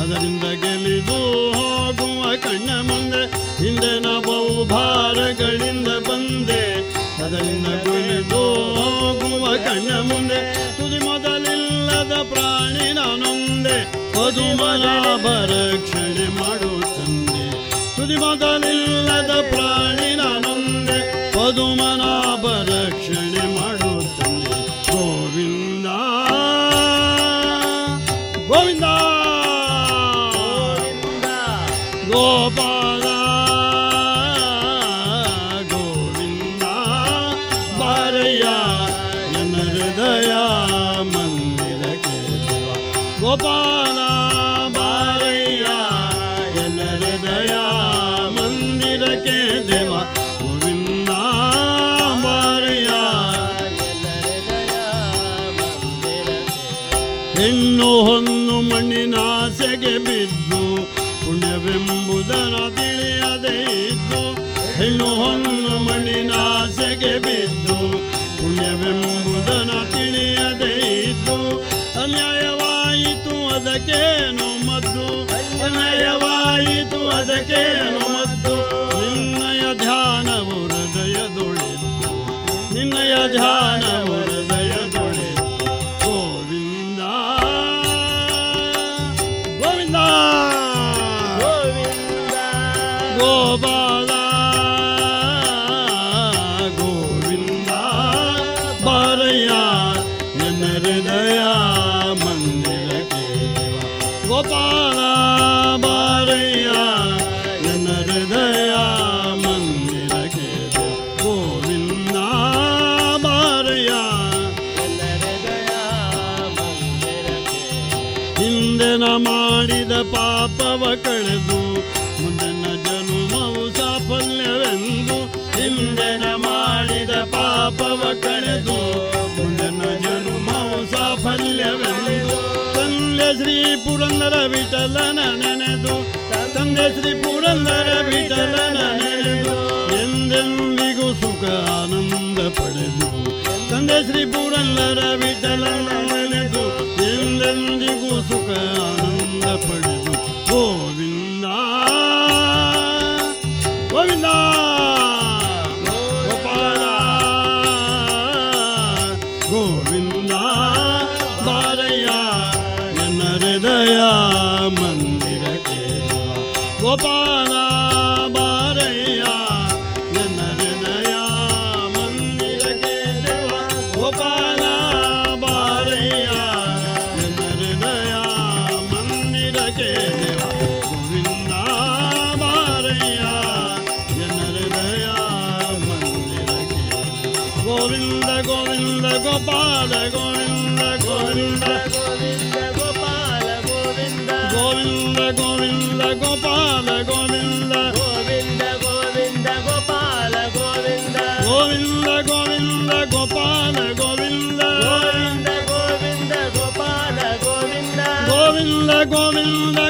ಅದರಿಂದ ಗೆಲಿದು ಹೋಗುವ ಕಣ್ಣ ಮುಂದೆ, ಹಿಂದೆ ನ ಬಹುಭಾರಗಳಿಂದ ಬಂದೆ, ಅದರಿಂದ ಗೆಲಿದು ಹೋಗುವ ಕಣ್ಣ ಮುಂದೆ, ತುದಿ ಮೊದಲಿಲ್ಲದ ಪ್ರಾಣಿ ನಾನೊಂದೆ ಪದುಮಲಾಭ ಮಾಡು ತಂದೆ. ತುದಿ ಮೊದಲಿಲ್ಲದ ಪ್ರಾಣಿ ನಾನೊಂದೆ ಪದುಮನಾಭ ಮಾಡು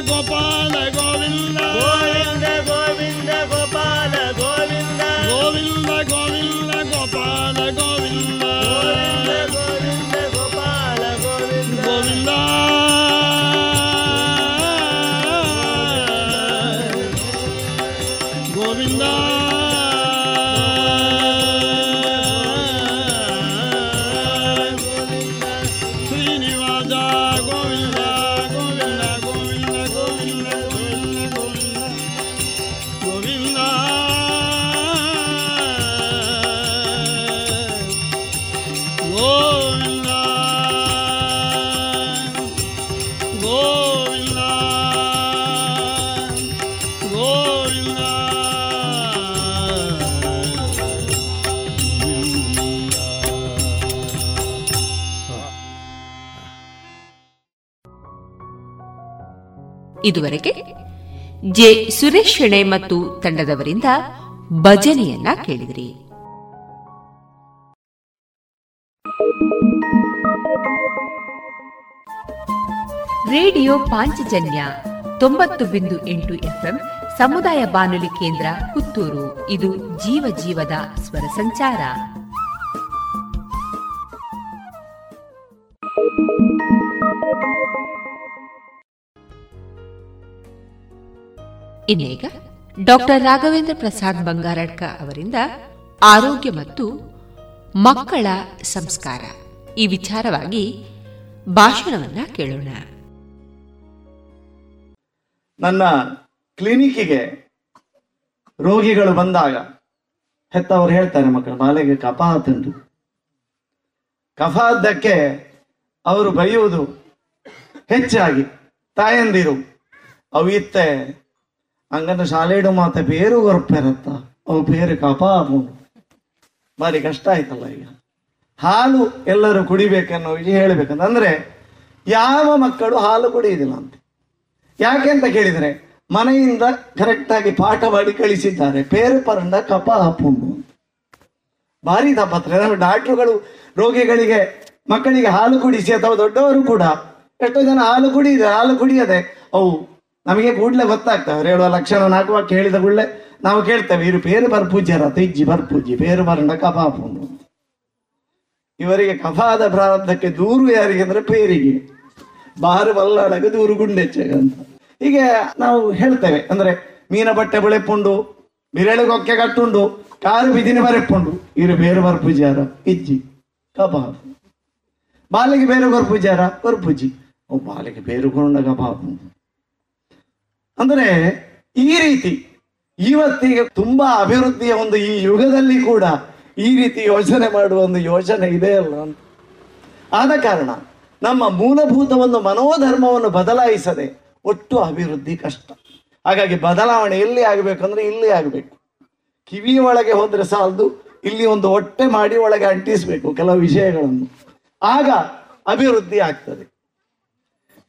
ಗೋಪಾಲ ಇದುವರೆಗೆ ಜೆ ಸುರೇಶ್ ಶೆಣೆ ಮತ್ತು ತಂಡದವರಿಂದ ಭಜನೆಯನ್ನ ಕೇಳಿದ್ರಿ. ರೇಡಿಯೋ ಪಾಂಚಜನ್ಯ ತೊಂಬತ್ತು ಬಿಂದು ಎಂಟು ಎಫ್ಎಂ ಸಮುದಾಯ ಬಾನುಲಿ ಕೇಂದ್ರ ಪುತ್ತೂರು. ಇದು ಜೀವ ಜೀವದ ಸ್ವರ ಸಂಚಾರ. ಇನ್ನೀಗ ಡಾಕ್ಟರ್ ರಾಘವೇಂದ್ರ ಪ್ರಸಾದ್ ಬಂಗಾರಡ್ಕ ಅವರಿಂದ ಆರೋಗ್ಯ ಮತ್ತು ಮಕ್ಕಳ ಸಂಸ್ಕಾರ. ಈ ವಿಚಾರವಾಗಿ ಭಾಷಣವನ್ನ ಕೇಳೋಣ. ನನ್ನ ಕ್ಲಿನಿಕ್ಕಿಗೆ ರೋಗಿಗಳು ಬಂದಾಗ ಹೆತ್ತವರು ಹೇಳ್ತಾರೆ ಮಕ್ಕಳ ಬಾಲೆಗೆ ಕಫ ಆತುಂಟು ಕಫ ಅವರು ಬೈಯುವುದು ಹೆಚ್ಚಾಗಿ ತಾಯಂದಿರು ಅವು ಇತ್ತೆ ಅಂಗನ ಶಾಲೆಡು ಮಾತೆ ಬೇರು ಗೊರ್ಪೆರತ್ತ. ಅವು ಬೇರು ಆಪುಂಡು ಭಾರಿ ಕಷ್ಟ ಆಯ್ತಲ್ಲ ಈಗ. ಹಾಲು ಎಲ್ಲರೂ ಕುಡಿಬೇಕನ್ನೋ ವಿಷಯ ಹೇಳಬೇಕಂತ ಅಂದ್ರೆ ಯಾವ ಮಕ್ಕಳು ಹಾಲು ಕುಡಿಯುವುದಿಲ್ಲ ಅಂತ. ಯಾಕೆ ಅಂತ ಕೇಳಿದ್ರೆ, ಮನೆಯಿಂದ ಕರೆಕ್ಟ್ ಆಗಿ ಪಾಠ ಮಾಡಿ ಕಳಿಸಿದ್ದಾರೆ. ಪೇರು ಪರಂಡ ಕಪ ಹಾಪುಂಡು ಭಾರಿ ತಪ್ಪತ್ರ ಡಾಕ್ಟ್ರುಗಳು ರೋಗಿಗಳಿಗೆ ಮಕ್ಕಳಿಗೆ ಹಾಲು ಕುಡಿಸಿ ಅಥವಾ ದೊಡ್ಡವರು ಕೂಡ ಎಷ್ಟೋ ಜನ ಹಾಲು ಕುಡಿಯಿದೆ ಹಾಲು ಕುಡಿಯದೆ ಅವು ನಮಗೆ ಕೂಡಲೇ ಗೊತ್ತಾಗ್ತವೆ ಅವ್ರು ಹೇಳುವ ಲಕ್ಷಣ ನಾಲ್ಕು ಕೇಳಿದ ಕೂಡಲೇ ನಾವು ಕೇಳ್ತೇವೆ, ಇವರು ಪೇರು ಬರ್ಪೂಜ್ಯರ, ತಿಜ್ಜಿ ಬರ್ಪೂಜಿ ಪೇರು ಬರಂಡ ಕಫಾಪು ಇವರಿಗೆ ಕಫಾದ ಪ್ರಾರಂಭಕ್ಕೆ ದೂರು ಯಾರಿಗೆ ಅಂದ್ರೆ ಪೇರಿಗೆ. ಬಾರು ಬಲ್ಲಾಡಕ್ಕೆ ದೂರು ಗುಂಡೆಚ್ಚಗೆ ಅಂತ. ಹೀಗೆ ನಾವು ಹೇಳ್ತೇವೆ, ಅಂದ್ರೆ ಮೀನ ಬಟ್ಟೆ ಬೆಳೆಪುಂಡು ಬಿರಳು ಕೊಕ್ಕೆ ಕಟ್ಟುಂಡು, ಕಾರು ಬಿದಿನ ಬರೆಪುಂಡು ಇರು ಬೇರು ಬರ್ಪೂಜಾರ ಇಜ್ಜಿ ಕಬಾಬ್ ಬಾಲಿಗೆ ಬೇರು ಬರ್ಪೂಜಾರ ಬರ್ಪೂಜಿ ಓ, ಬಾಲಿಗೆ ಬೇರು ಕೊಂಡ ಕಬಾಬ್ ಅಂದ್ರೆ ಈ ರೀತಿ ಇವತ್ತಿಗೆ ತುಂಬಾ ಅಭಿವೃದ್ಧಿಯ ಒಂದು ಈ ಯುಗದಲ್ಲಿ ಕೂಡ ಈ ರೀತಿ ಯೋಚನೆ ಮಾಡುವ ಒಂದು ಯೋಚನೆ ಇದೆ ಅಲ್ಲ ಅಂತ. ಆದ ಕಾರಣ ನಮ್ಮ ಮೂಲಭೂತವನ್ನು ಮನೋಧರ್ಮವನ್ನು ಬದಲಾಯಿಸದೆ ಒಟ್ಟು ಅಭಿವೃದ್ಧಿ ಕಷ್ಟ. ಹಾಗಾಗಿ ಬದಲಾವಣೆ ಎಲ್ಲಿ ಆಗಬೇಕಂದ್ರೆ ಇಲ್ಲಿ ಆಗಬೇಕು. ಕಿವಿಯ ಒಳಗೆ ಹೋದ್ರೆ ಸಾಲದು, ಇಲ್ಲಿ ಒಂದು ಹೊಟ್ಟೆ ಮಾಡಿ ಒಳಗೆ ಅಂಟಿಸಬೇಕು ಕೆಲವು ವಿಷಯಗಳನ್ನು. ಆಗ ಅಭಿವೃದ್ಧಿ ಆಗ್ತದೆ.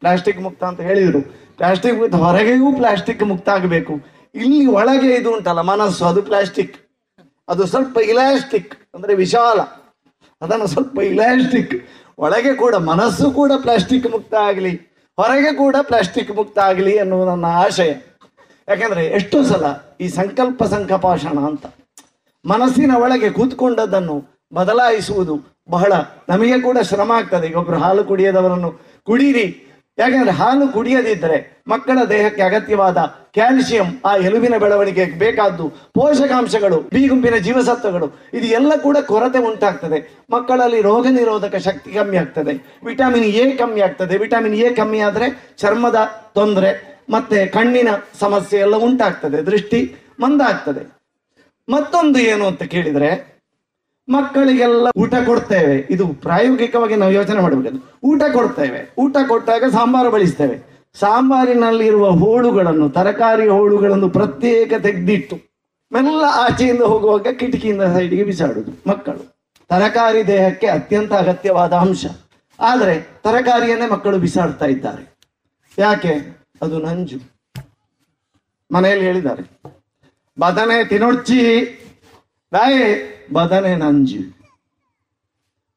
ಪ್ಲಾಸ್ಟಿಕ್ ಮುಕ್ತ ಅಂತ ಹೇಳಿದರು. ಪ್ಲಾಸ್ಟಿಕ್ ಮುಕ್ತ ಹೊರಗೆಯೂ ಪ್ಲಾಸ್ಟಿಕ್ ಮುಕ್ತ ಆಗಬೇಕು. ಇಲ್ಲಿ ಒಳಗೆ ಇದು ಉಂಟಲ್ಲ, ಮನಸ್ಸು, ಅದು ಪ್ಲಾಸ್ಟಿಕ್. ಅದು ಸ್ವಲ್ಪ ಇಲಾಸ್ಟಿಕ್, ಅಂದ್ರೆ ವಿಶಾಲ. ಅದನ್ನು ಸ್ವಲ್ಪ ಇಲಾಸ್ಟಿಕ್. ಒಳಗೆ ಕೂಡ ಮನಸ್ಸು ಕೂಡ ಪ್ಲಾಸ್ಟಿಕ್ ಮುಕ್ತ ಆಗಲಿ, ಹೊರಗೆ ಕೂಡ ಪ್ಲಾಸ್ಟಿಕ್ ಮುಕ್ತ ಆಗಲಿ ಅನ್ನುವ ನನ್ನ ಆಶಯ. ಯಾಕಂದ್ರೆ ಎಷ್ಟೋ ಸಲ ಈ ಸಂಕಲ್ಪ ಸಂಕಪಾಷಣ ಅಂತ ಮನಸ್ಸಿನ ಒಳಗೆ ಕೂತ್ಕೊಂಡದ್ದನ್ನು ಬದಲಾಯಿಸುವುದು ಬಹಳ ನಮಗೆ ಕೂಡ ಶ್ರಮ ಆಗ್ತದೆ. ಈಗ ಒಬ್ರು ಹಾಲು ಕುಡಿಯದವರನ್ನು, ಕುಡೀರಿ ಯಾಕಂದ್ರೆ ಹಾಲು ಕುಡಿಯದಿದ್ದರೆ ಮಕ್ಕಳ ದೇಹಕ್ಕೆ ಅಗತ್ಯವಾದ ಕ್ಯಾಲ್ಸಿಯಂ, ಆ ಎಲುಬಿನ ಬೆಳವಣಿಗೆಗೆ ಬೇಕಾದ್ದು ಪೋಷಕಾಂಶಗಳು ಬಿ ಜೀವಸತ್ವಗಳು, ಇದು ಎಲ್ಲ ಕೂಡ ಕೊರತೆ ಉಂಟಾಗ್ತದೆ. ಮಕ್ಕಳಲ್ಲಿ ರೋಗ ನಿರೋಧಕ ಶಕ್ತಿ ಕಮ್ಮಿ ಆಗ್ತದೆ. ವಿಟಮಿನ್ ಎ ಕಮ್ಮಿ ಆಗ್ತದೆ. ವಿಟಮಿನ್ ಎ ಕಮ್ಮಿ ಆದರೆ ಚರ್ಮದ ತೊಂದರೆ, ಮತ್ತೆ ಕಣ್ಣಿನ ಸಮಸ್ಯೆ ಎಲ್ಲ ಉಂಟಾಗ್ತದೆ. ದೃಷ್ಟಿ ಮಂದ ಮತ್ತೊಂದು ಏನು ಅಂತ ಕೇಳಿದ್ರೆ ಮಕ್ಕಳಿಗೆಲ್ಲ ಊಟ ಕೊಡ್ತೇವೆ. ಇದು ಪ್ರಾಯೋಗಿಕವಾಗಿ ನಾವು ಯೋಚನೆ ಮಾಡಬೇಕು ಊಟ ಕೊಡ್ತೇವೆ. ಊಟ ಕೊಟ್ಟಾಗ ಸಾಂಬಾರು ಬಳಸ್ತೇವೆ. ಸಾಂಬಾರಿನಲ್ಲಿರುವ ಹೋಳುಗಳನ್ನು, ತರಕಾರಿ ಹೋಳುಗಳನ್ನು ಪ್ರತ್ಯೇಕ ತೆಗೆದಿಟ್ಟು ಮೆಲ್ಲ ಆಚೆಯಿಂದ ಹೋಗುವಾಗ ಕಿಟಕಿಯಿಂದ ಸೈಡಿಗೆ ಬಿಸಾಡುದು ಮಕ್ಕಳು. ತರಕಾರಿ ದೇಹಕ್ಕೆ ಅತ್ಯಂತ ಅಗತ್ಯವಾದ ಅಂಶ. ಆದರೆ ತರಕಾರಿಯನ್ನೇ ಮಕ್ಕಳು ಬಿಸಾಡ್ತಾ ಇದ್ದಾರೆ. ಯಾಕೆ? ಅದು ನಂಜು. ಮನೆಯಲ್ಲಿ ಹೇಳಿದ್ದಾರೆ. ಬದನೆ ತಿನ್ನೊಡ್ಚಿ ಬಾಯೆ. ಬದನೆ ನಂಜಿ.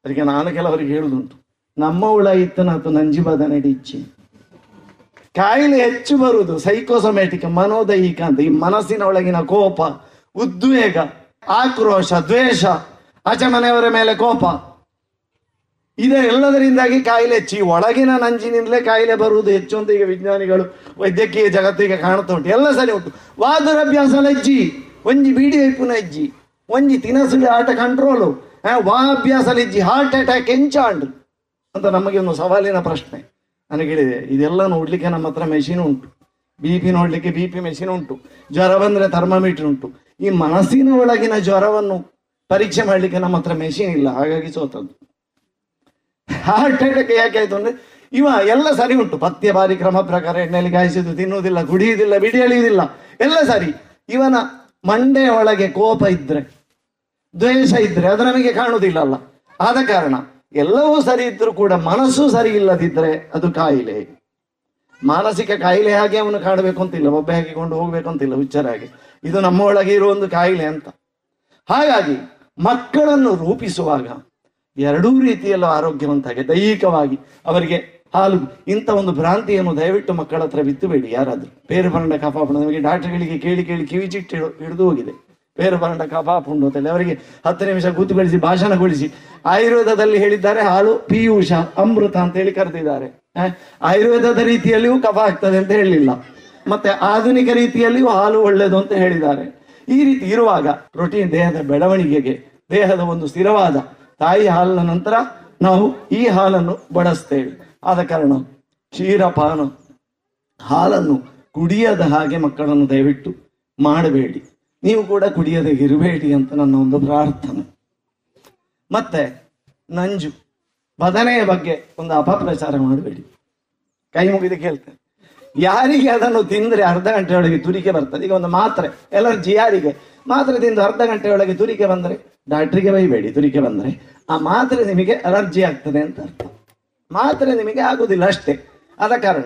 ಅದಕ್ಕೆ ನಾನು ಕೆಲವರಿಗೆ ಹೇಳುದುಂಟು ನಮ್ಮ ಹುಳ ಇತ್ತನಾತು ನಂಜಿ ಬದನೆ ಡಿಚ್ಚಿ. ಕಾಯಿಲೆ ಹೆಚ್ಚು ಬರುವುದು ಸೈಕೋಸೊಮ್ಯಾಟಿಕ್ ಮನೋದೈಹಿಕ ಅಂತ. ಈ ಮನಸ್ಸಿನ ಒಳಗಿನ ಕೋಪ, ಉದ್ವೇಗ, ಆಕ್ರೋಶ, ದ್ವೇಷ ಆಚೆ ಮನೆಯವರ ಮೇಲೆ ಕೋಪ. ಇದೆಲ್ಲದರಿಂದಾಗಿ ಕಾಯಿಲೆ ಹೆಚ್ಚು. ಈ ಒಳಗಿನ ನಂಜಿನಿಂದಲೇ ಕಾಯಿಲೆ ಬರುವುದು ಹೆಚ್ಚು ಅಂತ ಈಗ ವಿಜ್ಞಾನಿಗಳು, ವೈದ್ಯಕೀಯ ಜಗತ್ತಿಗೆ ಕಾಣ್ತಾ ಉಂಟು ಎಲ್ಲ ಸರಿ ಉಂಟು. ವಾದುರಭ್ಯಾಸ ಲಜ್ಜಿ. ಒಂಜಿ ಬೀಡಿ ಐಪುನ ಹೆಜ್ಜಿ ಒಂಜಿ ತಿನಸುಳಿ ಆಟ ಕಂಟ್ರೋಲು ವಾ ಅಭ್ಯಾಸಲಿಜ್ಜಿ ಹಾರ್ಟ್ ಅಟ್ಯಾಕ್ ಎಂಚಾಂಡ್ ಅಂತ ನಮಗೆ ಒಂದು ಸವಾಲಿನ ಪ್ರಶ್ನೆ. ನನಗೆ ಹೇಳಿದೆ, ಇದೆಲ್ಲ ನೋಡ್ಲಿಕ್ಕೆ ನಮ್ಮ ಹತ್ರ ಮೆಷಿನ್ ಉಂಟು. ಬಿ ಪಿ ನೋಡ್ಲಿಕ್ಕೆ ಬಿ ಪಿ ಮೆಷಿನ್ ಉಂಟು. ಜ್ವರ ಬಂದ್ರೆ ಥರ್ಮಾಮೀಟರ್ ಉಂಟು. ಈ ಮನಸ್ಸಿನ ಒಳಗಿನ ಜ್ವರವನ್ನು ಪರೀಕ್ಷೆ ಮಾಡ್ಲಿಕ್ಕೆ ನಮ್ಮ ಹತ್ರ ಮೆಷಿನ್ ಇಲ್ಲ. ಹಾಗಾಗಿ ಸೋತದ್ದು. ಹಾರ್ಟ್ ಅಟ್ಯಾಕ್ ಯಾಕೆ ಆಯ್ತು ಅಂದ್ರೆ, ಇವ ಎಲ್ಲ ಸರಿ ಉಂಟು. ಪಥ್ಯ ಬಾರಿ ಕ್ರಮ ಪ್ರಕಾರ ಎಣ್ಣೆಯಲ್ಲಿ ಕಾಯಿಸಿದ್ದು, ತಿನ್ನುವುದಿಲ್ಲ ಕುಡಿಯುವುದಿಲ್ಲ ಬಿಡಿ ಎಳೆಯುವುದಿಲ್ಲ. ಎಲ್ಲ ಸರಿ. ಇವನ ಮಂಡೆಯ ಒಳಗೆ ಕೋಪ ಇದ್ರೆ ದ್ವೇಷ ಇದ್ರೆ ಅದು ನಮಗೆ ಕಾಣುವುದಿಲ್ಲ ಅಲ್ಲ ಆದ ಕಾರಣ ಎಲ್ಲವೂ ಸರಿ ಇದ್ರೂ ಕೂಡ ಮನಸ್ಸು ಸರಿ ಇಲ್ಲದಿದ್ರೆ ಅದು ಕಾಯಿಲೆ. ಮಾನಸಿಕ ಕಾಯಿಲೆ ಹಾಗೆ ಅವನು ಕಾಣಬೇಕು ಅಂತಿಲ್ಲ, ಒಬ್ಬೆ ಹಾಕಿಕೊಂಡು ಹೋಗ್ಬೇಕು ಅಂತಿಲ್ಲ, ಹುಚ್ಚರ ಹಾಗೆ. ಇದು ನಮ್ಮ ಒಳಗೆ ಇರುವ ಒಂದು ಕಾಯಿಲೆ ಅಂತ. ಹಾಗಾಗಿ ಮಕ್ಕಳನ್ನು ರೂಪಿಸುವಾಗ ಎರಡೂ ರೀತಿಯಲ್ಲೂ ಆರೋಗ್ಯವಂತಾಗಿ, ದೈಹಿಕವಾಗಿ ಅವರಿಗೆ ಹಾಲು, ಇಂಥ ಒಂದು ಭ್ರಾಂತಿಯನ್ನು ದಯವಿಟ್ಟು ಮಕ್ಕಳ ಹತ್ರ ಬಿತ್ತುಬೇಡಿ ಯಾರಾದರೂ. ಬೇರೆ ಬರಣ ಕಫಾಪುಂಡು ನಮಗೆ ಡಾಕ್ಟರ್ಗಳಿಗೆ ಕೇಳಿ ಕೇಳಿ ಕಿವಿಚಿಟ್ಟು ಹಿಡು- ಹಿಡಿದು ಹೋಗಿದೆ. ಪೇರು ಬರಂಡ ಕಫಾಪುಂಡು ಅಂತೇಳಿ ಅವರಿಗೆ ಹತ್ತು ನಿಮಿಷ ಕೂತುಗೊಳಿಸಿ, ಭಾಷಣಗೊಳಿಸಿ. ಆಯುರ್ವೇದದಲ್ಲಿ ಹೇಳಿದ್ದಾರೆ, ಹಾಲು ಪಿಯೂಷ, ಅಮೃತ ಅಂತ ಹೇಳಿ ಕರೆದಿದ್ದಾರೆ ಆಯುರ್ವೇದದ ರೀತಿಯಲ್ಲಿಯೂ ಕಫ ಆಗ್ತದೆ ಅಂತ ಹೇಳಲಿಲ್ಲ ಮತ್ತೆ ಆಧುನಿಕ ರೀತಿಯಲ್ಲಿಯೂ ಹಾಲು ಒಳ್ಳೆಯದು ಅಂತ ಹೇಳಿದ್ದಾರೆ. ಈ ರೀತಿ ಇರುವಾಗ ಪ್ರೋಟೀನ್ ದೇಹದ ಬೆಳವಣಿಗೆಗೆ, ದೇಹದ ಒಂದು ಸ್ಥಿರವಾದ ತಾಯಿ ಹಾಲಿನ ನಂತರ ನಾವು ಈ ಹಾಲನ್ನು ಬಳಸ್ತೇವೆ. ಆದ ಕಾರಣ ಕ್ಷೀರಪಾನ ಹಾಲನ್ನು ಕುಡಿಯದ ಹಾಗೆ ಮಕ್ಕಳನ್ನು ದಯವಿಟ್ಟು ಮಾಡಬೇಡಿ. ನೀವು ಕೂಡ ಕುಡಿಯದೆ ಇರಬೇಡಿ ಅಂತ ನನ್ನ ಒಂದು ಪ್ರಾರ್ಥನೆ. ಮತ್ತೆ ನಂಜು, ಬದನೆಯ ಬಗ್ಗೆ ಒಂದು ಅಪಪ್ರಚಾರ ಮಾಡಬೇಡಿ. ಕೈ ಮುಗಿದು ಕೇಳ್ತೇನೆ. ಯಾರಿಗೆ ಅದನ್ನು ತಿಂದ್ರೆ ಅರ್ಧ ಗಂಟೆಯೊಳಗೆ ತುರಿಕೆ ಬರ್ತದೆ? ಈಗ ಒಂದು ಮಾತ್ರೆ ಎಲರ್ಜಿ ಯಾರಿಗೆ? ಮಾತ್ರೆ ತಿಂದು ಅರ್ಧ ಗಂಟೆಯೊಳಗೆ ತುರಿಕೆ ಬಂದರೆ? ಡಾಕ್ಟ್ರಿಗೆ ಬೈಬೇಡಿ, ತುರಿಕೆ ಬಂದರೆ. ಆ ಮಾತ್ರೆ ನಿಮಗೆ ಅಲರ್ಜಿ ಆಗ್ತದೆ ಅಂತ ಅರ್ಥ. ಮಾತ್ರೆ ನಿಮಗೆ ಆಗುದಿಲ್ಲ ಅಷ್ಟೇ. ಆದ ಕಾರಣ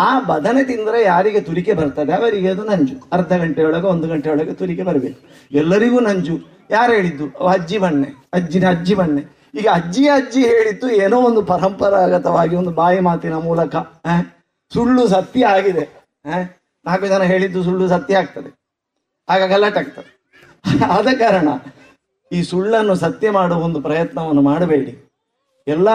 ಆ ಬದನೆ ತಿಂದರೆ ಯಾರಿಗೆ ತುರಿಕೆ ಬರ್ತದೆ? ಅವರಿಗೆ ಅದು ನಂಜು. ಅರ್ಧ ಗಂಟೆ ಒಳಗೆ ಒಂದು ಗಂಟೆ ಒಳಗೆ ತುರಿಕೆ ಬರಬೇಕು. ಎಲ್ಲರಿಗೂ ನಂಜು. ಯಾರು ಹೇಳಿದ್ದು? ಅಜ್ಜಿ ಬಣ್ಣೆ. ಅಜ್ಜಿನ ಅಜ್ಜಿ ಬಣ್ಣೆ. ಈಗ ಅಜ್ಜಿ ಅಜ್ಜಿ ಹೇಳಿದ್ದು ಏನೋ ಒಂದು ಪರಂಪರಾಗತವಾಗಿ ಒಂದು ಬಾಯಿ ಮಾತಿನ ಮೂಲಕ. ಸುಳ್ಳು ಸತ್ಯ ಆಗಿದೆ. ನಾಲ್ಕು ಜನ ಹೇಳಿದ್ದು ಸುಳ್ಳು ಸತ್ಯ ಆಗ್ತದೆ. ಆಗ ಗಲಾಟಾಗ್ತದೆ ಆದ ಕಾರಣ ಈ ಸುಳ್ಳನ್ನು ಸತ್ಯ ಮಾಡುವ ಒಂದು ಪ್ರಯತ್ನವನ್ನು ಮಾಡಬೇಡಿ. ಎಲ್ಲ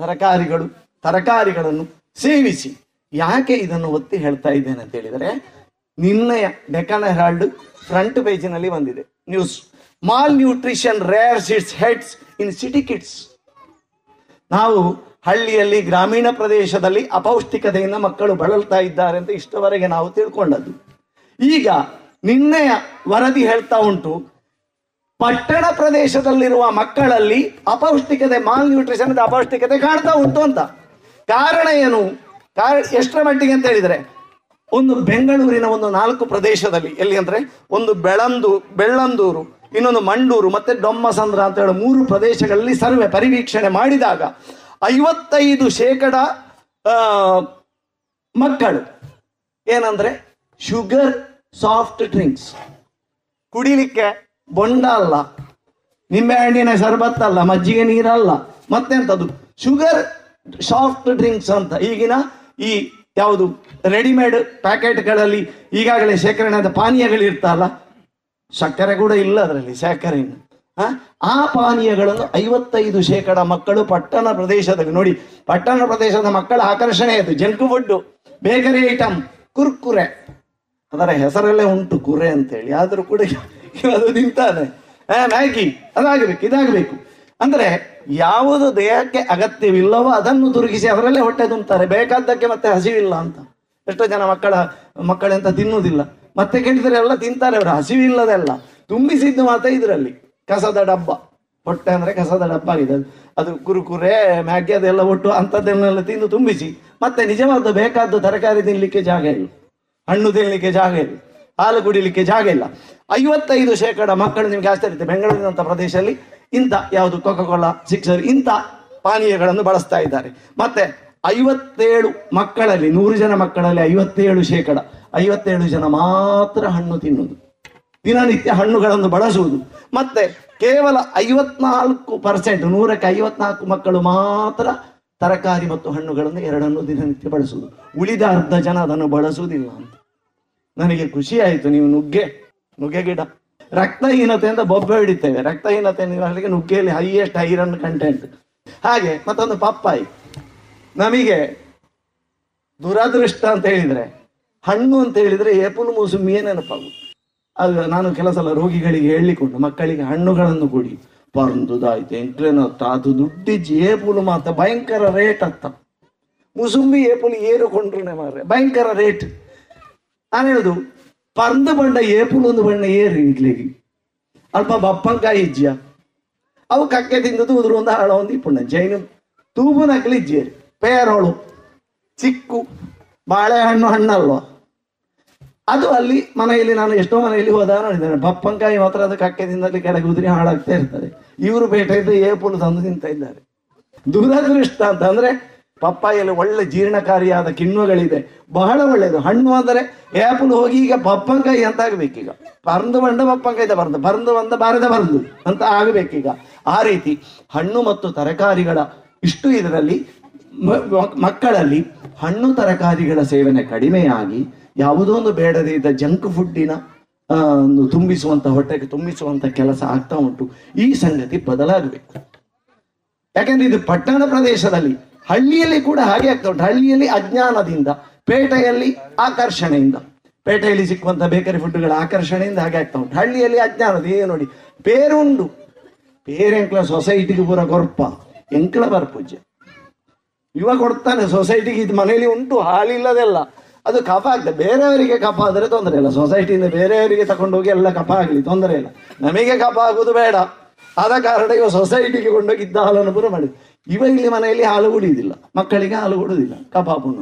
ತರಕಾರಿಗಳು, ತರಕಾರಿಗಳನ್ನು ಸೇವಿಸಿ. ಯಾಕೆ ಇದನ್ನು ಒತ್ತಿ ಹೇಳ್ತಾ ಇದ್ದೇನೆ ಅಂತ ಹೇಳಿದರೆ ನಿನ್ನೆಯ ಡೆಕನ್ ಹೆರಾಲ್ಡ್ ಫ್ರಂಟ್ ಪೇಜಿನಲ್ಲಿ ಬಂದಿದೆ. News malnutrition rear its heads in city kids ನಾವು ಹಳ್ಳಿಯಲ್ಲಿ, ಗ್ರಾಮೀಣ ಪ್ರದೇಶದಲ್ಲಿ ಅಪೌಷ್ಟಿಕತೆಯಿಂದ ಮಕ್ಕಳು ಬಳಲ್ತಾ ಇದ್ದಾರೆ ಅಂತ ಇಷ್ಟವರೆಗೆ ನಾವು ತಿಳ್ಕೊಂಡದ್ದು. ಈಗ ನಿನ್ನೆಯ ವರದಿ ಹೇಳ್ತಾ ಉಂಟು, ಪಟ್ಟಣ ಪ್ರದೇಶದಲ್ಲಿರುವ ಮಕ್ಕಳಲ್ಲಿ ಅಪೌಷ್ಟಿಕತೆ ಮಾಲ್ ನ್ಯೂಟ್ರಿಷನ್ ಅಪೌಷ್ಟಿಕತೆ ಕಾಣ್ತಾ ಉಂಟು ಅಂತ. ಕಾರಣ ಏನು? ಎಷ್ಟರ ಮಟ್ಟಿಗೆ ಅಂತ ಹೇಳಿದ್ರೆ, ಒಂದು ಬೆಂಗಳೂರಿನ ಒಂದು ನಾಲ್ಕು ಪ್ರದೇಶದಲ್ಲಿ, ಎಲ್ಲಿ ಅಂದ್ರೆ ಒಂದು ಬೆಳಂದು, ಬೆಳ್ಳಂದೂರು, ಇನ್ನೊಂದು ಮಂಡೂರು, ಮತ್ತೆ ಡೊಮ್ಮಸಂದ್ರ ಅಂತ ಹೇಳಿ ಮೂರು ಪ್ರದೇಶಗಳಲ್ಲಿ ಸರ್ವೆ ಪರಿವೀಕ್ಷಣೆ ಮಾಡಿದಾಗ ಐವತ್ತೈದು ಶೇಕಡ ಮಕ್ಕಳು ಏನಂದ್ರೆ ಶುಗರ್ ಸಾಫ್ಟ್ ಡ್ರಿಂಕ್ಸ್. ಕುಡಿಲಿಕ್ಕೆ ಬೊಂಡ ಅಲ್ಲ ನಿಂಬೆಹಣ್ಣಿನ ಶರ್ಬತ್ ಅಲ್ಲ ಮಜ್ಜಿಗೆ ನೀರಲ್ಲ, ಮತ್ತೆಂತದ್ದು? ಶುಗರ್ ಸಾಫ್ಟ್ ಡ್ರಿಂಕ್ಸ್ ಅಂತ ಈಗಿನ ಈ ಯಾವುದು ರೆಡಿಮೇಡ್ ಪ್ಯಾಕೆಟ್ಗಳಲ್ಲಿ ಈಗಾಗಲೇ ಶೇಖರಣೆ ಪಾನೀಯಗಳು ಇರ್ತಲ್ಲ ಸಕ್ಕರೆ ಕೂಡ ಇಲ್ಲ ಅದರಲ್ಲಿ ಸಕ್ಕರೆಯನ್ನು ಆ? ಪಾನೀಯಗಳನ್ನು ಐವತ್ತೈದು ಶೇಕಡ ಮಕ್ಕಳು ಪಟ್ಟಣ ಪ್ರದೇಶದಲ್ಲಿ ನೋಡಿ, ಪಟ್ಟಣ ಪ್ರದೇಶದ ಮಕ್ಕಳ ಆಕರ್ಷಣೆ ಅದು, junk food bakery item Kurkure. ಅದರ ಹೆಸರಲ್ಲೇ ಉಂಟು ಕುರೆ ಅಂತೇಳಿ, ಆದರೂ ಕೂಡ ಅದು ನಿಂತಾನೆ ಮ್ಯಾಗಿ, ಅದಾಗಬೇಕು, ಇದಾಗಬೇಕು. ಅಂದ್ರೆ ಯಾವುದು ದೇಹಕ್ಕೆ ಅಗತ್ಯವಿಲ್ಲವೋ ಅದನ್ನು ದುರುಗಿಸಿ ಅದರಲ್ಲೇ ಹೊಟ್ಟೆ ತುಂಬುತ್ತಾರೆ ಬೇಕಾದ್ದಕ್ಕೆ ಮತ್ತೆ ಹಸಿವಿಲ್ಲ ಅಂತ. ಎಷ್ಟೋ ಜನ ಮಕ್ಕಳ, ಮಕ್ಕಳೆಂತ ತಿನ್ನುವುದಿಲ್ಲ. ಮತ್ತೆ ಕೇಳಿದರೆ ಎಲ್ಲ ತಿಂತಾರೆ ಅವರು. ಹಸಿವಿಲ್ಲದೆಲ್ಲ ತುಂಬಿಸಿದ್ದು ಮಾತ್ರ ಇದರಲ್ಲಿ. ಕಸದ ಡಬ್ಬ. ಹೊಟ್ಟೆ ಅಂದ್ರೆ ಕಸದ ಡಬ್ಬ ಆಗಿದೆ ಅದು. ಕುರುಕುರೆ, ಮ್ಯಾಗಿ ಅದೆಲ್ಲ ಒಟ್ಟು ಅಂಥದ್ದನ್ನೆಲ್ಲ ತಿಂದು ತುಂಬಿಸಿ. ಮತ್ತೆ ನಿಜವಾದ ಬೇಕಾದ ತರಕಾರಿ ತಿನ್ನಲಿಕ್ಕೆ ಜಾಗ ಇಲ್ಲ. ಹಣ್ಣು ತಿನ್ನಲಿಕ್ಕೆ ಜಾಗ ಇಲ್ಲ. ಹಾಲು ಕುಡಿಲಿಕ್ಕೆ ಜಾಗ ಇಲ್ಲ. ಐವತ್ತೈದು ಶೇಕಡ ಮಕ್ಕಳು ನಿಮ್ಗೆ ಆಶ್ಚರ್ಯ ಬೆಂಗಳೂರಿನಂಥ ಪ್ರದೇಶದಲ್ಲಿ ಇಂಥ ಯಾವುದು ಕೋಲಾ ಸಿಕ್ಸರ್ ಇಂಥ ಪಾನೀಯಗಳನ್ನು ಬಳಸ್ತಾ ಇದ್ದಾರೆ. ಮತ್ತೆ ಐವತ್ತೇಳು ಮಕ್ಕಳಲ್ಲಿ, ನೂರು ಜನ ಮಕ್ಕಳಲ್ಲಿ ಐವತ್ತೇಳು ಶೇಕಡ, ಐವತ್ತೇಳು ಜನ ಮಾತ್ರ ಹಣ್ಣು ತಿನ್ನುವುದು. ದಿನನಿತ್ಯ ಹಣ್ಣುಗಳನ್ನು ಬಳಸುವುದು. ಮತ್ತೆ ಕೇವಲ ಐವತ್ನಾಲ್ಕು ಪರ್ಸೆಂಟ್ ನೂರಕ್ಕೆ ಐವತ್ನಾಲ್ಕು ಮಕ್ಕಳು ಮಾತ್ರ ತರಕಾರಿ ಮತ್ತು ಹಣ್ಣುಗಳನ್ನು ಎರಡನ್ನು ದಿನನಿತ್ಯ ಬಳಸುವುದು. ಉಳಿದ ಅರ್ಧ ಜನ ಅದನ್ನು ಬಳಸುವುದಿಲ್ಲ ಅಂತ. ನನಗೆ ಖುಷಿ ಆಯಿತು, ನೀವು ನುಗ್ಗೆ ನುಗ್ಗೆ ಗಿಡ. ರಕ್ತಹೀನತೆಯಿಂದ ಬೊಬ್ಬೆ ಹಿಡಿತೇವೆ. ರಕ್ತಹೀನತೆ ನಿರ್ವಹಣೆಗೆ ನುಗ್ಗೆಯಲ್ಲಿ ಹೈಯೆಸ್ಟ್ ಐರನ್ ಕಂಟೆಂಟ್ ಹಾಗೆ ಮತ್ತೊಂದು ಪಪ್ಪಾಯಿ. ನಮಗೆ ದುರದೃಷ್ಟ ಅಂತ ಹೇಳಿದ್ರೆ, ಹಣ್ಣು ಅಂತ ಹೇಳಿದ್ರೆ ಏಪುಲು ಮೂಸುಂಬಿಯೇ ನೆನಪಾಗುತ್ತೆ. ಅದು ನಾನು ಕೆಲವು ಸಲ ರೋಗಿಗಳಿಗೆ ಹೇಳಿಕೊಂಡು, ಮಕ್ಕಳಿಗೆ ಹಣ್ಣುಗಳನ್ನು ಕೊಡಿ. ಪರಂದುದಾಯ್ತು ಎಂಟ್ರೇನತ್ತ ಅದು ದುಡ್ಡಿಜ್ಜಿ, ಏಪುಲು ಮಾತ್ರ ಭಯಂಕರ ರೇಟ್ ಅತ್ತ ಮುಸುಂಬಿ ಏಪುಲು ಏರುಕೊಂಡ್ರೆ ಮಾರ್ರೆ, ಭಯಂಕರ ರೇಟ್ ನಾನು ಹೇಳುದು ಪರ್ದು ಬಂಡ ಏಪುಲ್ ಒಂದು ಬಣ್ಣ, ಏರಿ ಇಡ್ಲಿಗೆ ಅಲ್ಪ ಬಪ್ಪಂಕಾಯಿ ಇಜ್ಜಿಯ ಅವು ಕಕ್ಕೆ ತಿಂದದ್ದು ಉದುರು ಒಂದು ಹಾಳ, ಒಂದು ಇಪ್ಪುಣ್ಣ. ಜೈನು ತೂಬು ನಕಲಿ ಪೇರೋಳು, ಚಿಕ್ಕು, ಬಾಳೆಹಣ್ಣು, ಹಣ್ಣಲ್ವ. ಅದು ಅಲ್ಲಿ ಮನೆಯಲ್ಲಿ ನಾನು ಎಷ್ಟೋ ಮನೆಯಲ್ಲಿ ಹೋದ ನೋಡಿದ್ದೇನೆ. ಬಪ್ಪಂಕಾಯಿ ಮಾತ್ರ ಅದು ಕಕ್ಕೆ ತಿಂದಲ್ಲಿ ಕೆಳಗೆ ಉದುರಿ ಹಾಳಾಗ್ತಾ ಇರ್ತದೆ. ಇವರು ಪೇಟೆಯಿಂದ ಏಪುಲು ತಂದು ತಿಂತ ಇದ್ದಾರೆ. ದುರದೃಷ್ಟ ಅಂತ ಅಂದ್ರೆ ಪಪ್ಪಾಯಲ್ಲಿ ಒಳ್ಳೆ ಜೀರ್ಣಕಾರಿಯಾದ ಕಿಣ್ವಗಳಿದೆ. ಬಹಳ ಒಳ್ಳೆಯದು ಹಣ್ಣು ಅಂದರೆ ಆ್ಯಪಲ್ ಹೋಗಿ ಈಗ ಪಪ್ಪಂಕಾಯಿ ಅಂತ ಆಗ್ಬೇಕೀಗ. ಪರಂದು ಬಂದ ಪಪ್ಪಂಕಾಯ್ದ ಬರಂದು ಬರಂದು ಬಂದ ಬಾರದ ಬರಂದು ಅಂತ ಆಗಬೇಕೀಗ. ಆ ರೀತಿ ಹಣ್ಣು ಮತ್ತು ತರಕಾರಿಗಳ ಇಷ್ಟು ಇದರಲ್ಲಿ ಮಕ್ಕಳಲ್ಲಿ ಹಣ್ಣು ತರಕಾರಿಗಳ ಸೇವನೆ ಕಡಿಮೆಯಾಗಿ ಯಾವುದೋ ಒಂದು ಬೇಡದೇ ಇದ್ದ ಜಂಕ್ ಫುಡ್ಡಿನ ಒಂದು ತುಂಬಿಸುವಂತ ಹೊಟ್ಟೆಗೆ ತುಂಬಿಸುವಂತ ಕೆಲಸ ಆಗ್ತಾ ಉಂಟು. ಈ ಸಂಗತಿ ಬದಲಾಗಬೇಕು. ಯಾಕಂದ್ರೆ ಇದು ಪಟ್ಟಣ ಪ್ರದೇಶದಲ್ಲಿ ಹಳ್ಳಿಯಲ್ಲಿ ಕೂಡ ಹಾಗೆ ಆಗ್ತಾ ಉಂಟು. ಹಳ್ಳಿಯಲ್ಲಿ ಅಜ್ಞಾನದಿಂದ, ಪೇಟೆಯಲ್ಲಿ ಆಕರ್ಷಣೆಯಿಂದ. ಪೇಟೆಯಲ್ಲಿ ಸಿಕ್ಕುವಂತ ಬೇಕರಿ ಫುಡ್ಗಳ ಆಕರ್ಷಣೆಯಿಂದ ಹಾಗೆ ಆಗ್ತಾ ಉಂಟು. ಹಳ್ಳಿಯಲ್ಲಿ ಅಜ್ಞಾನದ ಏನು ನೋಡಿ, ಪೇರುಂಡು. ಪೇರೆಂಕ್ಲ ಸೊಸೈಟಿಗೆ ಪೂರ ಕೊರ್ಪ ಎಂಕ್ಲ ಬರ್ಪೂಜ್ಯ ಇವ ಕೊಡ್ತಾನೆ ಸೊಸೈಟಿಗೆ, ಇದು ಮನೆಯಲ್ಲಿ ಉಂಟು, ಹಾಲಿಲ್ಲದೆಲ್ಲ. ಅದು ಕಫ ಆಗ್ತದೆ. ಬೇರೆಯವರಿಗೆ ಕಫ ಆದರೆ ತೊಂದರೆ ಇಲ್ಲ. ಸೊಸೈಟಿಯಿಂದ ಬೇರೆಯವರಿಗೆ ತಗೊಂಡೋಗಿ ಎಲ್ಲ ಕಫ ಆಗಲಿ, ತೊಂದರೆ ಇಲ್ಲ. ನಮಗೆ ಕಫ ಆಗುವುದು ಬೇಡ. ಆದ ಕಾರಣ ಇವ ಸೊಸೈಟಿಗೆ ಕೊಂಡೋಗಿ ಇದ್ದ ಹಾಲನ್ನು ಪೂರ ಮಾಡಿ ಇವ ಇಲ್ಲಿ ಮನೆಯಲ್ಲಿ ಹಾಲು ಕುಡಿಯುವುದಿಲ್ಲ, ಮಕ್ಕಳಿಗೆ ಹಾಲು ಕೊಡುವುದಿಲ್ಲ ಕಬಾಬು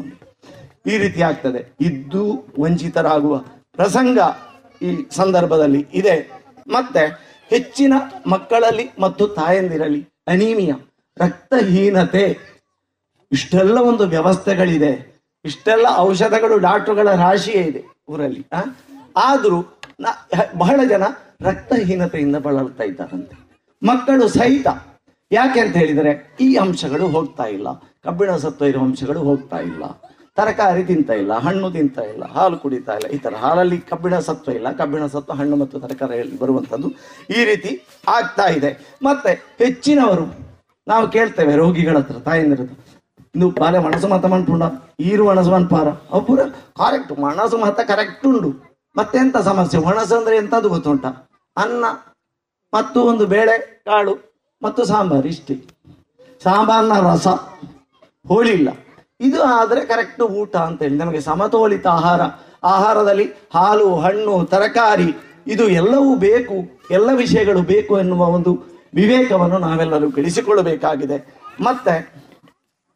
ಈ ರೀತಿ ಆಗ್ತದೆ. ಇದ್ದು ವಂಚಿತರಾಗುವ ಪ್ರಸಂಗ ಈ ಸಂದರ್ಭದಲ್ಲಿ ಇದೆ. ಮತ್ತೆ ಹೆಚ್ಚಿನ ಮಕ್ಕಳಲ್ಲಿ ಮತ್ತು ತಾಯಂದಿರಲ್ಲಿ ಅನೀಮಿಯ, ರಕ್ತಹೀನತೆ, ಇಷ್ಟೆಲ್ಲ ಒಂದು ವ್ಯವಸ್ಥೆಗಳಿದೆ. ಇಷ್ಟೆಲ್ಲ ಔಷಧಗಳು, ಡಾಕ್ಟರ್ಗಳ ರಾಶಿಯೇ ಇದೆ ಊರಲ್ಲಿ, ಆ? ಆದ್ರೂ ಬಹಳ ಜನ ರಕ್ತಹೀನತೆಯಿಂದ ಬಳಲ್ತಾ ಇದ್ದಾರಂತೆ. ಮಕ್ಕಳು ಸಹಿತ ಯಾಕೆ ಅಂತ ಹೇಳಿದರೆ, ಈ ಅಂಶಗಳು ಹೋಗ್ತಾ ಇಲ್ಲ. ಕಬ್ಬಿಣ ಸತ್ವ ಇರುವ ಅಂಶಗಳು ಹೋಗ್ತಾ ಇಲ್ಲ. ತರಕಾರಿ ತಿಂತ ಇಲ್ಲ, ಹಣ್ಣು ತಿಂತ ಇಲ್ಲ, ಹಾಲು ಕುಡಿತಾ ಇಲ್ಲ, ಈ ಥರ ಹಾಲಲ್ಲಿ ಕಬ್ಬಿಣ ಸತ್ವ ಇಲ್ಲ. ಕಬ್ಬಿಣ ಸತ್ವ, ಹಣ್ಣು ಮತ್ತು ತರಕಾರಿಯಲ್ಲಿ ಬರುವಂಥದ್ದು ಈ ರೀತಿ ಆಗ್ತಾ ಇದೆ. ಮತ್ತೆ ಹೆಚ್ಚಿನವರು, ನಾವು ಕೇಳ್ತೇವೆ ರೋಗಿಗಳ ಹತ್ರ, ತಾಯಂದಿರ ಹತ್ರ. ಇದು ಬಾಲೆ ಮನಸ್ಸು ಮತ ಮಂಟುಂಡ ಈರು ಮನಸ್ಸು ಮನ್ಪಾರ. ಪೂರ ಕರೆಕ್ಟ್ ಮನಸ್ಸು ಮತ ಕರೆಕ್ಟ್ ಉಂಡು. ಮತ್ತೆಂತ ಸಮಸ್ಯೆ? ಮನಸ್ಸು ಅಂದ್ರೆ ಎಂತದ್ದು ಗೊತ್ತುಂಟ? ಅನ್ನ ಮತ್ತು ಒಂದು ಬೇಳೆ, ಕಾಳು. ಮತ್ತು ಸಾಂಬಾರು ಇಷ್ಟೇ. ಸಾಂಬಾರ್ನ ರಸ ಹೋಳಿಲ್ಲ. ಇದು ಆದರೆ ಕರೆಕ್ಟ್ ಊಟ ಅಂತ ಹೇಳಿ. ನಮಗೆ ಸಮತೋಲಿತ ಆಹಾರ. ಆಹಾರದಲ್ಲಿ ಹಾಲು, ಹಣ್ಣು, ತರಕಾರಿ, ಇದು ಎಲ್ಲವೂ ಬೇಕು. ಎಲ್ಲ ವಿಷಯಗಳು ಬೇಕು ಎನ್ನುವ ಒಂದು ವಿವೇಕವನ್ನು ನಾವೆಲ್ಲರೂ ಗಳಿಸಿಕೊಳ್ಳಬೇಕಾಗಿದೆ. ಮತ್ತೆ